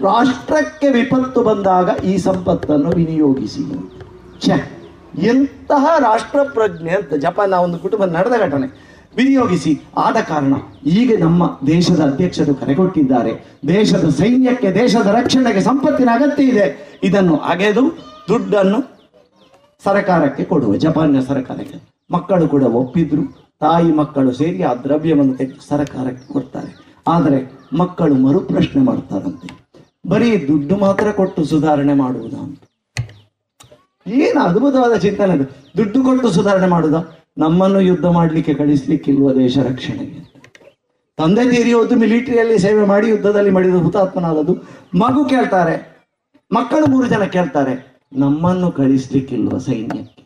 ರಾಷ್ಟ್ರಕ್ಕೆ ವಿಪತ್ತು ಬಂದಾಗ ಈ ಸಂಪತ್ತನ್ನು ವಿನಿಯೋಗಿಸಿ. ಛೆ, ಎಂತಹ ರಾಷ್ಟ್ರ ಪ್ರಜ್ಞೆ ಅಂತ ಜಪಾನ್ ಒಂದು ಕುಟುಂಬ ನಡೆದ ಘಟನೆ. ವಿನಿಯೋಗಿಸಿ. ಆದ ಕಾರಣ ಈಗ ನಮ್ಮ ದೇಶದ ಅಧ್ಯಕ್ಷರು ಕರೆಕೊಟ್ಟಿದ್ದಾರೆ ದೇಶದ ಸೈನ್ಯಕ್ಕೆ, ದೇಶದ ರಕ್ಷಣೆಗೆ ಸಂಪತ್ತಿನ ಅಗತ್ಯ ಇದೆ. ಇದನ್ನು ಅಗೆದು, ದುಡ್ಡನ್ನು ಸರಕಾರಕ್ಕೆ ಕೊಡುವ, ಜಪಾನಿನ ಸರಕಾರಕ್ಕೆ. ಮಕ್ಕಳು ಕೂಡ ಒಪ್ಪಿದ್ರು. ತಾಯಿ ಮಕ್ಕಳು ಸೇರಿ ಆ ದ್ರವ್ಯವನ್ನು ತೆಗೆದು ಸರಕಾರಕ್ಕೆ ಕೊಡ್ತಾರೆ. ಆದರೆ ಮಕ್ಕಳು ಮರುಪ್ರಶ್ನೆ ಮಾಡ್ತಾರಂತೆ. ಬರೀ ದುಡ್ಡು ಮಾತ್ರ ಕೊಟ್ಟು ಸುಧಾರಣೆ ಮಾಡುವುದಾ ಅಂತ. ಏನು ಅದ್ಭುತವಾದ ಚಿಂತನೆ ಅದು. ದುಡ್ಡು ಕೊಟ್ಟು ಸುಧಾರಣೆ ಮಾಡುವುದಾ ನಮ್ಮನ್ನು ಯುದ್ಧ ಮಾಡಲಿಕ್ಕೆ ಇರುವ ದೇಶ ರಕ್ಷಣೆಗೆ ತಂದೆ ತೀರಿ ಹೋದ್ದು ಮಿಲಿಟರಿಯಲ್ಲಿ ಸೇವೆ ಮಾಡಿ ಯುದ್ಧದಲ್ಲಿ ಮಾಡಿದ ಹುತಾತ್ಮನಾದದ್ದು ಮಗು ಕೇಳ್ತಾರೆ. ಮಕ್ಕಳು ಮೂರು ಜನ ಕೇಳ್ತಾರೆ. ನಮ್ಮನ್ನು ಕಳಿಸ್ಲಿಕ್ಕಿಲ್ವ ಸೈನ್ಯಕ್ಕೆ?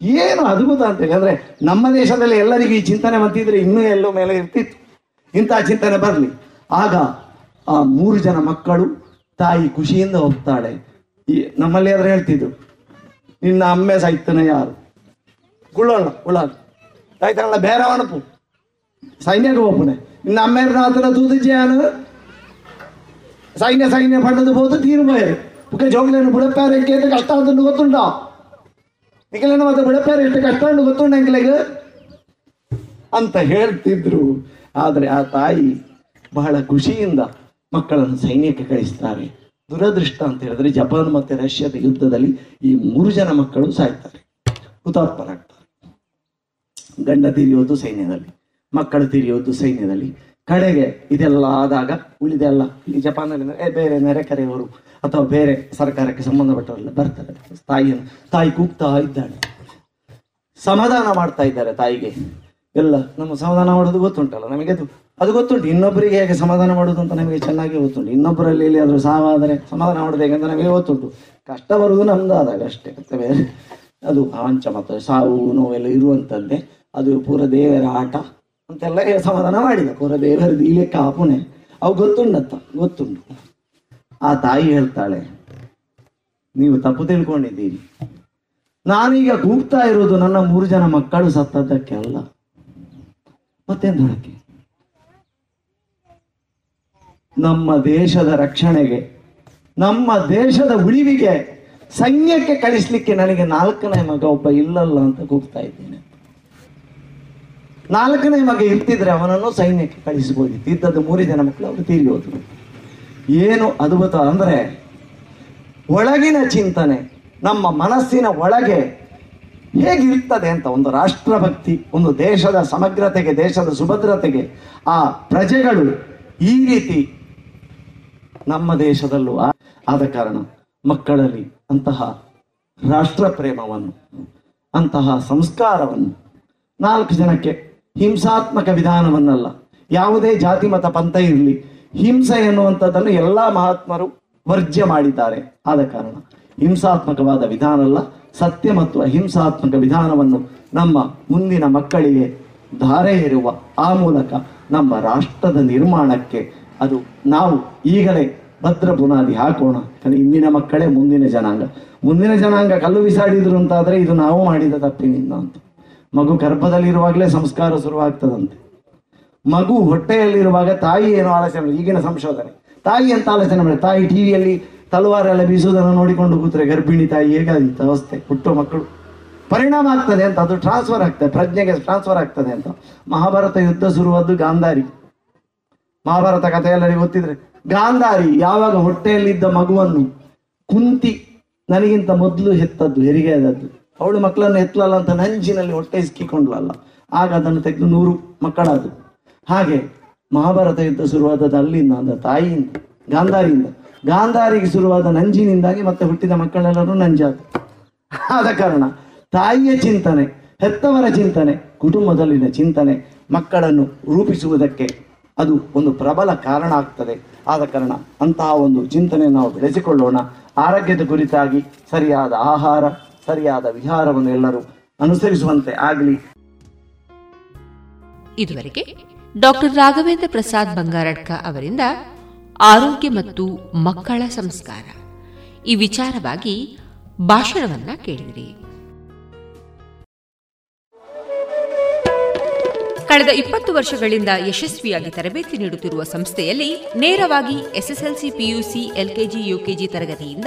ಏನು ಅದ್ಭುತ ಅಂತ ಹೇಳಿದ್ರೆ ನಮ್ಮ ದೇಶದಲ್ಲಿ ಎಲ್ಲರಿಗೂ ಈ ಚಿಂತನೆ ಬಂದಿದ್ರೆ ಇನ್ನೂ ಎಲ್ಲೋ ಮೇಲೆ ಇರ್ತಿತ್ತು. ಇಂತಹ ಚಿಂತನೆ ಬರಲಿ. ಆಗ ಆ ಮೂರು ಜನ ಮಕ್ಕಳು ತಾಯಿ ಖುಷಿಯಿಂದ ಹೋಗ್ತಾಳೆ. ನಮ್ಮಲ್ಲಿ ಆದ್ರೆ ಹೇಳ್ತಿದ್ರು, ನಿನ್ನ ಅಮ್ಮೆ ಸಾಯ್ತಾನೆ ಯಾರು? ಗುಳ್ಳೋಣ ಗುಳ್ಳಾಗ ಸಾಯ್ತಾನಲ್ಲ ಬೇರೆ ಅಣಪು ಸೈನ್ಯಕ್ಕೆ ಹೋಗ್ಪುನೆ ನಿನ್ನ ಅಮ್ಮೇರ ರಾತ್ರ ತೂದಿಜ್ಯಾನು ಸೈನ್ಯ ಸೈನ್ಯ ಪಡೆದು ಹೋದ ತೀರ್ಬೋಯರು ಬುಕ್ಕ ಜೋಗ್ಲೇನು ಬುಡಪ್ಪಾರೆ ಕೇತ ಕಷ್ಟ ಅಂತ ಗೊತ್ತುಂಟಾ? ನಿಖಿಲನ ಮತ್ತೆ ಬುಡಪ್ಪಾರೆ ಎಷ್ಟು ಕಷ್ಟ ಎಂಗ್ಲೆಗೆ ಅಂತ ಹೇಳ್ತಿದ್ರು. ಆದರೆ ಆ ತಾಯಿ ಬಹಳ ಖುಷಿಯಿಂದ ಮಕ್ಕಳನ್ನು ಸೈನ್ಯಕ್ಕೆ ಕಳಿಸ್ತಾರೆ. ದುರದೃಷ್ಟ ಅಂತ ಹೇಳಿದ್ರೆ ಜಪಾನ್ ಮತ್ತೆ ರಷ್ಯಾದ ಯುದ್ಧದಲ್ಲಿ ಈ ಮೂರು ಜನ ಮಕ್ಕಳು ಸಾಯ್ತಾರೆ. ಹುತಾತ್ಮರಾಗ್ತಾರೆ. ಗಂಡ ತಿರಿಯೋದು ಸೈನ್ಯದಲ್ಲಿ, ಮಕ್ಕಳು ತಿರಿಯೋದು ಸೈನ್ಯದಲ್ಲಿ. ಕಡೆಗೆ ಇದೆಲ್ಲ ಆದಾಗ ಉಳಿದೆಲ್ಲ ಈ ಜಪಾನಲ್ಲಿ ಬೇರೆ ನೆರೆಕರೆಯವರು ಅಥವಾ ಬೇರೆ ಸರ್ಕಾರಕ್ಕೆ ಸಂಬಂಧಪಟ್ಟವರೆಲ್ಲ ಬರ್ತಾರೆ. ತಾಯಿಯನ್ನು, ತಾಯಿ ಕೂಗ್ತಾ ಇದ್ದಾಳೆ. ಸಮಾಧಾನ ಮಾಡ್ತಾ ಇದ್ದಾರೆ ತಾಯಿಗೆ. ಎಲ್ಲ ನಮ್ಮ ಸಮಾಧಾನ ಮಾಡೋದು ಗೊತ್ತುಂಟಲ್ಲ, ನಮಗೆ ಅದು ಅದು ಗೊತ್ತುಂಟು. ಇನ್ನೊಬ್ಬರಿಗೆ ಹೇಗೆ ಸಮಾಧಾನ ಮಾಡೋದು ಅಂತ ನಮಗೆ ಚೆನ್ನಾಗಿ ಗೊತ್ತುಂಟು. ಇನ್ನೊಬ್ಬರಲ್ಲಿ ಆದರೂ ಸಾವಾದರೆ ಸಮಾಧಾನ ಮಾಡೋದು ಹೇಗೆ ಅಂತ ನಮಗೆ ಗೊತ್ತುಂಟು. ಕಷ್ಟ ಬರುವುದು ನಮ್ದು ಆದಾಗ ಅಷ್ಟೇ ಬೇರೆ. ಅದು ಆಂಚ ಮತ್ತು ಸಾವು ನೋವೆಲ್ಲ ಇರುವಂಥದ್ದೇ ಅದು ಪೂರ ದೇವರ ಆಟ. ಅಂತೆಲ್ಲ ಸಮಾಧಾನ ಮಾಡಿದ. ಕೊರ ದೇವರದ್ದು ಇಲ್ಲೇ ಲೆಕ್ಕ ಪುಣೆ ಅವು ಗೊತ್ತುಂಡತ್ತ ಗೊತ್ತುಂಟು ಆ ತಾಯಿ ಹೇಳ್ತಾಳೆ, ನೀವು ತಪ್ಪು ತಿಳ್ಕೊಂಡಿದ್ದೀರಿ. ನಾನೀಗ ಕೂಗ್ತಾ ಇರೋದು ನನ್ನ ಮೂರು ಜನ ಮಕ್ಕಳು ಸತ್ತದ್ದಕ್ಕೆ ಅಲ್ಲ. ಮತ್ತೆಂದಕ್ಕೆ ನಮ್ಮ ದೇಶದ ರಕ್ಷಣೆಗೆ, ನಮ್ಮ ದೇಶದ ಉಳಿವಿಗೆ, ಸೈನ್ಯಕ್ಕೆ ಕಳಿಸ್ಲಿಕ್ಕೆ ನನಗೆ ನಾಲ್ಕನೇ ಮಗ ಒಬ್ಬ ಇಲ್ಲಲ್ಲ ಅಂತ ಕೂಗ್ತಾ ಇದ್ದೇನೆ. ನಾಲ್ಕನೇ ಮಗ ಇರ್ತಿದ್ರೆ ಅವನನ್ನು ಸೈನ್ಯಕ್ಕೆ ಕಳಿಸಬಹುದಿತ್ತು ಇದ್ದದ್ದು ಮೂರು ಜನ ಮಕ್ಕಳು, ಅವರು ತೀರಿ ಹೋದರು. ಏನು ಅದ್ಭುತ ಅಂದ್ರೆ, ಒಳಗಿನ ಚಿಂತನೆ, ನಮ್ಮ ಮನಸ್ಸಿನ ಒಳಗೆ ಹೇಗಿರ್ತದೆ ಅಂತ ಒಂದು ರಾಷ್ಟ್ರಭಕ್ತಿ, ಒಂದು ದೇಶದ ಸಮಗ್ರತೆಗೆ, ದೇಶದ ಸುಭದ್ರತೆಗೆ, ಆ ಪ್ರಜೆಗಳು ಈ ರೀತಿ ನಮ್ಮ ದೇಶದಲ್ಲೂ ಆದ ಕಾರಣ ಮಕ್ಕಳಲ್ಲಿ ಅಂತಹ ರಾಷ್ಟ್ರ ಪ್ರೇಮವನ್ನು ಅಂತಹ ಸಂಸ್ಕಾರವನ್ನು ನಾಲ್ಕು ಜನಕ್ಕೆ ಹಿಂಸಾತ್ಮಕ ವಿಧಾನವನ್ನಲ್ಲ. ಯಾವುದೇ ಜಾತಿ, ಮತ, ಪಂಥ ಇರಲಿ. ಹಿಂಸೆ ಎನ್ನುವಂಥದ್ದನ್ನು ಎಲ್ಲ ಮಹಾತ್ಮರು ವರ್ಜ್ಯ ಮಾಡಿದ್ದಾರೆ. ಆದ ಕಾರಣ ಹಿಂಸಾತ್ಮಕವಾದ ವಿಧಾನ ಅಲ್ಲ ಸತ್ಯ ಮತ್ತು ಅಹಿಂಸಾತ್ಮಕ ವಿಧಾನವನ್ನು ನಮ್ಮ ಮುಂದಿನ ಮಕ್ಕಳಿಗೆ ಧಾರೆ ಇರುವ ಆ ಮೂಲಕ ನಮ್ಮ ರಾಷ್ಟ್ರದ ನಿರ್ಮಾಣಕ್ಕೆ ಅದು ನಾವು ಈಗಲೇ ಭದ್ರ ಬುನಾದಿ ಹಾಕೋಣ. ಯಾಕಂದ್ರೆ ಇಂದಿನ ಮಕ್ಕಳೇ ಮುಂದಿನ ಜನಾಂಗ. ಮುಂದಿನ ಜನಾಂಗ ಕಲ್ಲು ಬಿಸಾಡಿದ್ರು ಅಂತಾದರೆ ಇದು ನಾವು ಮಾಡಿದ ತಪ್ಪಿನಿಂದ ಅಂತ. ಮಗು ಗರ್ಭದಲ್ಲಿರುವಾಗಲೇ ಸಂಸ್ಕಾರ ಶುರುವಾಗ್ತದಂತೆ. ಮಗು ಹೊಟ್ಟೆಯಲ್ಲಿರುವಾಗ ತಾಯಿ ಏನು ಆಲೋಚನೆ ಈಗಿನ ಸಂಶೋಧನೆ. ತಾಯಿ ಅಂತ ಆಲೋಚನೆ ಮಾಡಿ ತಾಯಿ ಟಿವಿಯಲ್ಲಿ ತಲವಾರೆಲ್ಲ ಬೀಸುವುದನ್ನು ನೋಡಿಕೊಂಡು ಕೂತ್ರೆ ಗರ್ಭಿಣಿ ತಾಯಿ ಹೇಗಾದಿತ್ತು ಅವಸ್ಥೆ, ಹುಟ್ಟು ಮಕ್ಕಳು. ಪರಿಣಾಮ ಆಗ್ತದೆ ಅಂತ, ಅದು ಟ್ರಾನ್ಸ್ಫರ್ ಆಗ್ತದೆ, ಪ್ರಜ್ಞೆಗೆ ಟ್ರಾನ್ಸ್ಫರ್ ಆಗ್ತದೆ ಅಂತ. ಮಹಾಭಾರತ ಯುದ್ಧ ಶುರುವಾದ್ದು ಗಾಂಧಾರಿ. ಮಹಾಭಾರತ ಕಥೆ ಎಲ್ಲರಿಗೂ ಗೊತ್ತಿದ್ರೆ, ಗಾಂಧಾರಿ ಯಾವಾಗ ಹೊಟ್ಟೆಯಲ್ಲಿದ್ದ ಮಗುವನ್ನು ಕುಂತಿ, ನನಗಿಂತ ಮೊದಲು ಹೆತ್ತದ್ದು ಹೆರಿಗೆ ಆದದ್ದು ಅವಳು ಮಕ್ಕಳನ್ನು ಎತ್ತಲಲ್ಲ ಅಂತ ನಂಜಿನಲ್ಲಿ ಹೊಟ್ಟೆ ಇಸ್ಕಿಕೊಂಡ್ಲಲ್ಲ. ಆಗ ಅದನ್ನು ತೆಗೆದು ನೂರು ಮಕ್ಕಳಾದವು ಹಾಗೆ ಮಹಾಭಾರತ ಯುದ್ಧ ಶುರುವಾದದ್ದು ಅಲ್ಲಿಂದ, ಅಂದ್ರೆ ತಾಯಿಯಿಂದ, ಗಾಂಧಾರಿಯಿಂದ. ಗಾಂಧಾರಿಗೆ ಶುರುವಾದ ನಂಜಿನಿಂದಾಗಿ ಮತ್ತೆ ಹುಟ್ಟಿದ ಮಕ್ಕಳೆಲ್ಲರೂ ನಂಜಾದ ಆದ ಕಾರಣ ತಾಯಿಯ ಚಿಂತನೆ, ಹೆತ್ತವರ ಚಿಂತನೆ, ಕುಟುಂಬದಲ್ಲಿನ ಚಿಂತನೆ, ಮಕ್ಕಳನ್ನು ರೂಪಿಸುವುದಕ್ಕೆ ಅದು ಒಂದು ಪ್ರಬಲ ಕಾರಣ ಆಗ್ತದೆ. ಆದ ಕಾರಣ ಅಂತಹ ಒಂದು ಚಿಂತನೆ ನಾವು ಬೆಳೆಸಿಕೊಳ್ಳೋಣ. ಆರೋಗ್ಯದ ಕುರಿತಾಗಿ ಸರಿಯಾದ ಆಹಾರ ಸರಿಯಾದ ವಿಹಾರವನ್ನು ಎಲ್ಲರೂ ಅನುಸರಿಸುವಂತೆ ಆಗಲಿ. ಇದುವರೆಗೆ ಡಾಕ್ಟರ್ ರಾಘವೇಂದ್ರ ಪ್ರಸಾದ್ ಬಂಗಾರಡ್ಕ ಅವರಿಂದ ಆರೋಗ್ಯ ಮತ್ತು ಮಕ್ಕಳ ಸಂಸ್ಕಾರ. ಈ ವಿಚಾರವಾಗಿ ಭಾಷಣವನ್ನ ಕೇಳಿದಿರಿ. ಕಳೆದ ಇಪ್ಪತ್ತು ವರ್ಷಗಳಿಂದ ಯಶಸ್ವಿಯಾಗಿ ತರಬೇತಿ ನೀಡುತ್ತಿರುವ ಸಂಸ್ಥೆಯಲ್ಲಿ ನೇರವಾಗಿ ಎಸ್ಎಸ್ಎಲ್ಸಿ ಪಿಯುಸಿ ಎಲ್ಕೆಜಿ ಯುಕೆಜಿ ತರಗತಿಯಿಂದ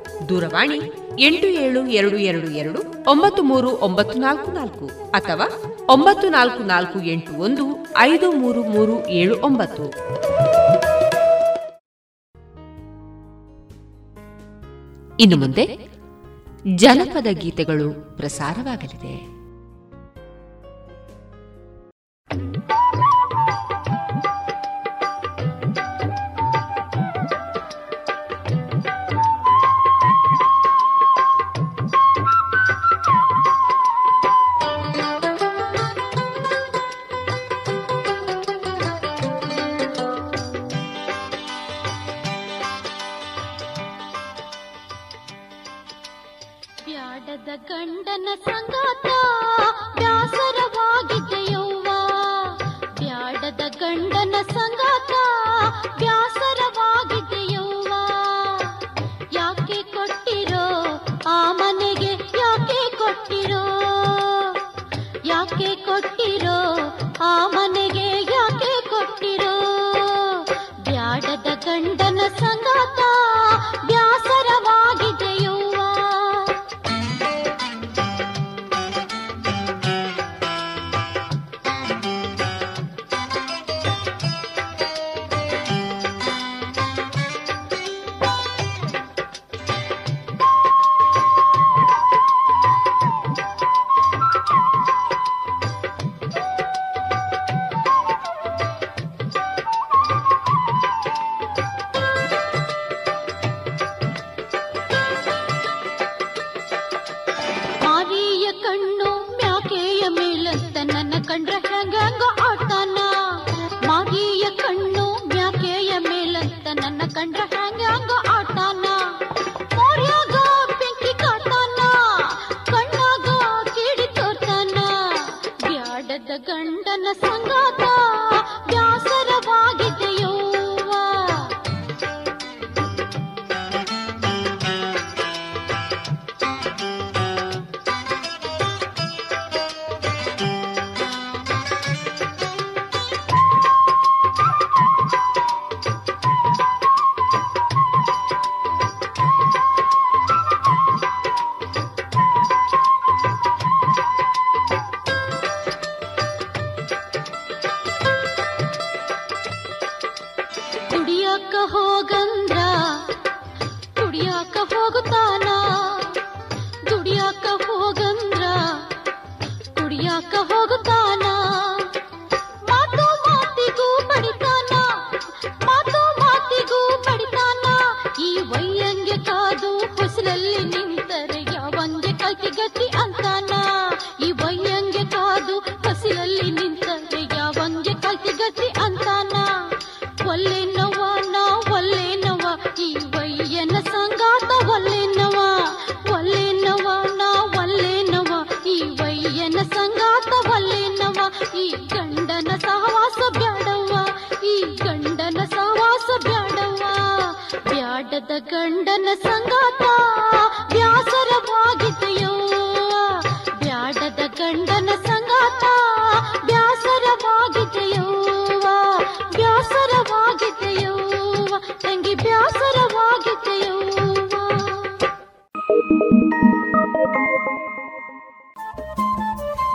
ದೂರವಾಣಿ ಎಂಟು ಏಳು ಎರಡು ಎರಡು ಎರಡು ಒಂಬತ್ತು ಮೂರು ಒಂಬತ್ತು ನಾಲ್ಕು ನಾಲ್ಕು ಅಥವಾ ಒಂಬತ್ತು ನಾಲ್ಕು ನಾಲ್ಕು ಎಂಟು ಒಂದು ಐದು ಮೂರು ಮೂರು ಏಳು ಒಂಬತ್ತು. ಇನ್ನು ಮುಂದೆ ಜನಪದ ಗೀತೆಗಳು ಪ್ರಸಾರವಾಗಲಿದೆ.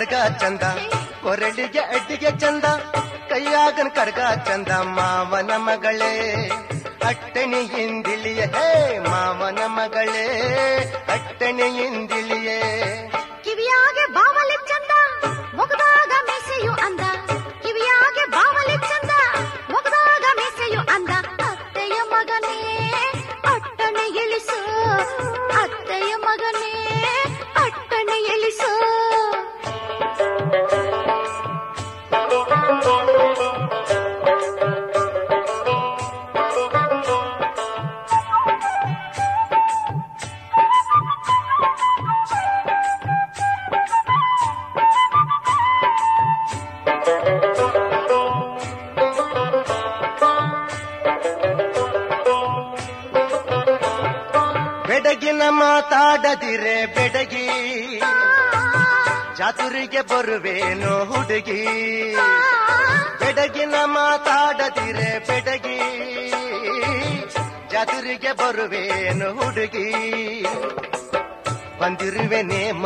ಕಡ್ಗ ಚಂದ, ಕೊರಳಿಗೆ ಅಡ್ಡಿಗೆ ಚಂದ, ಕೈಯಾಗನ್ ಕಡ್ಗ ಚಂದ ಮಾವನ ಮಗಳೇ. ಅಟ್ಟಣೆಯಿಂದಿಳಿಯ ಹೇ ಮಾವನ ಮಗಳೇ, ಅಟ್ಟಣೆಯಿಂದಿಳಿ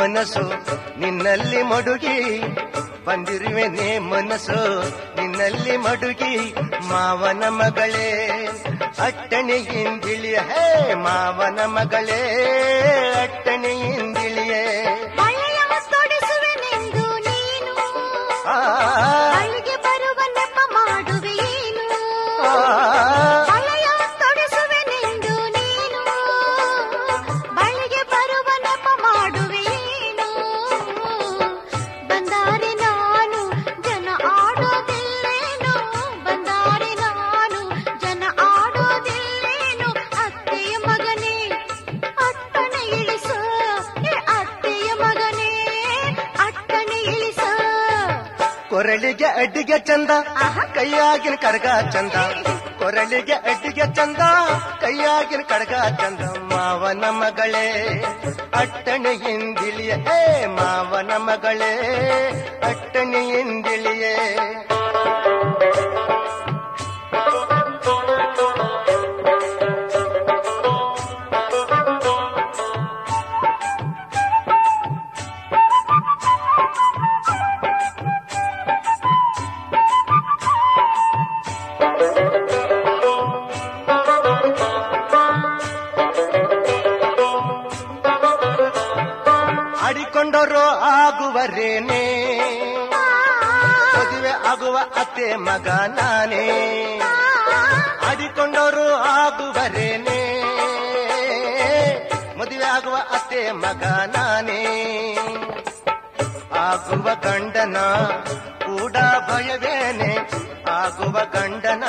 ಮನಸ್ಸು ನಿನ್ನಲ್ಲಿ ಮಡುಗಿ ಬಂದಿರುವೆನೆ ಮನಸ್ಸು ನಿನ್ನಲ್ಲಿ ಮಡುಗಿ. ಮಾವನ ಮಗಳೇ ಅಟ್ಟಣೆಯಿಂದಿಳಿ ಹೇ ಮಾವನ ಮಗಳೇ ಅಟ್ಟಣೆಯ ಅಡ್ಡಿಗೆ ಚಂದ, ಕೈಯಾಗಿನ ಕಡಗ ಚಂದ. ಕೊರಳಿಗೆ ಅಡ್ಡಿಗೆ ಚಂದ, ಕೈಯಾಗಿನ ಕಡಗ ಚಂದ. ಮಾವನ ಮಗಳೇ, ಅಟ್ಟಣೆಯಿಂದಿಳಿಯ ಹೇ ಮಾವನ ಮಗಳೇ, ಅಟ್ಟಣೆಯಿಂದಿಳಿಯೇ. ಆಗುವರೇನೆ ಮದುವೆ ಆಗುವ ಅತ್ತೆ ಮಗ ನಾನೇ ಆಡಿಕೊಂಡವರು ಆಗುವರೇನೆ. ಮದುವೆ ಆಗುವ ಅತ್ತೆ ಮಗ ನಾನೇ ಆಗುವ ಗಂಡನ ಕೂಡ ಭಯವೇನೆ. ಆಗುವ ಗಂಡನ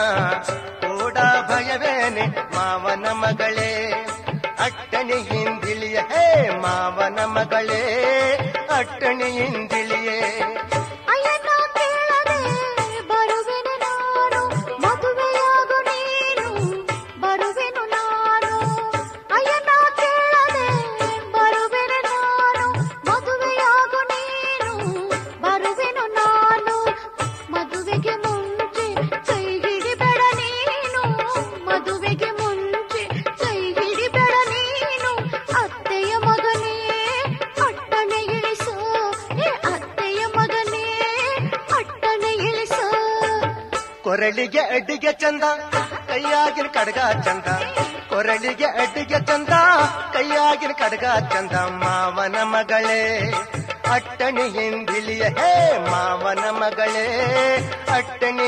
ಕೊರಳಿಗೆ ಅಡ್ಡಿಗೆ ಚಂದ, ಕೈಯಾಗಿನ ಕಡಗ ಚಂದ. ಕೊರಳಿಗೆ ಅಡ್ಡಿಗೆ ಚಂದ, ಕೈಯಾಗಿನ ಕಡಗ ಚಂದ. ಮಾವನ ಮಗಳೇ, ಅಟ್ಟಣಿ ಹಿಂದಿಳಿಯ ಹೇ ಮಾವನ ಮಗಳೇ, ಅಟ್ಟಣಿ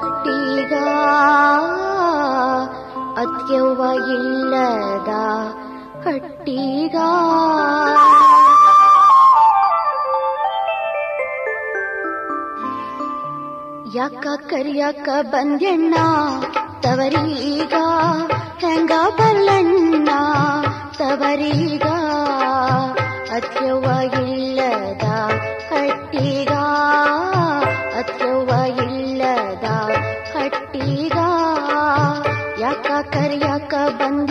ಹಟ್ಟಿಗ ಅತ್ಯವ್ವ ಇಲ್ಲದ ಹಟ್ಟಿಗ ಯಾಕ ಕರಿಯಾಕ ಬಂದೆಣ್ಣ ತವರೀಗ ಹೆಂಗ ಬರ್ಲಣ್ಣ ತವರೀಗ ಅತ್ಯವ್ವ ಇಲ್ಲದ ಯಾಕ ಕರಿಯಾಕ ಬಂದೆಣ್ಣ ತವರೀಗ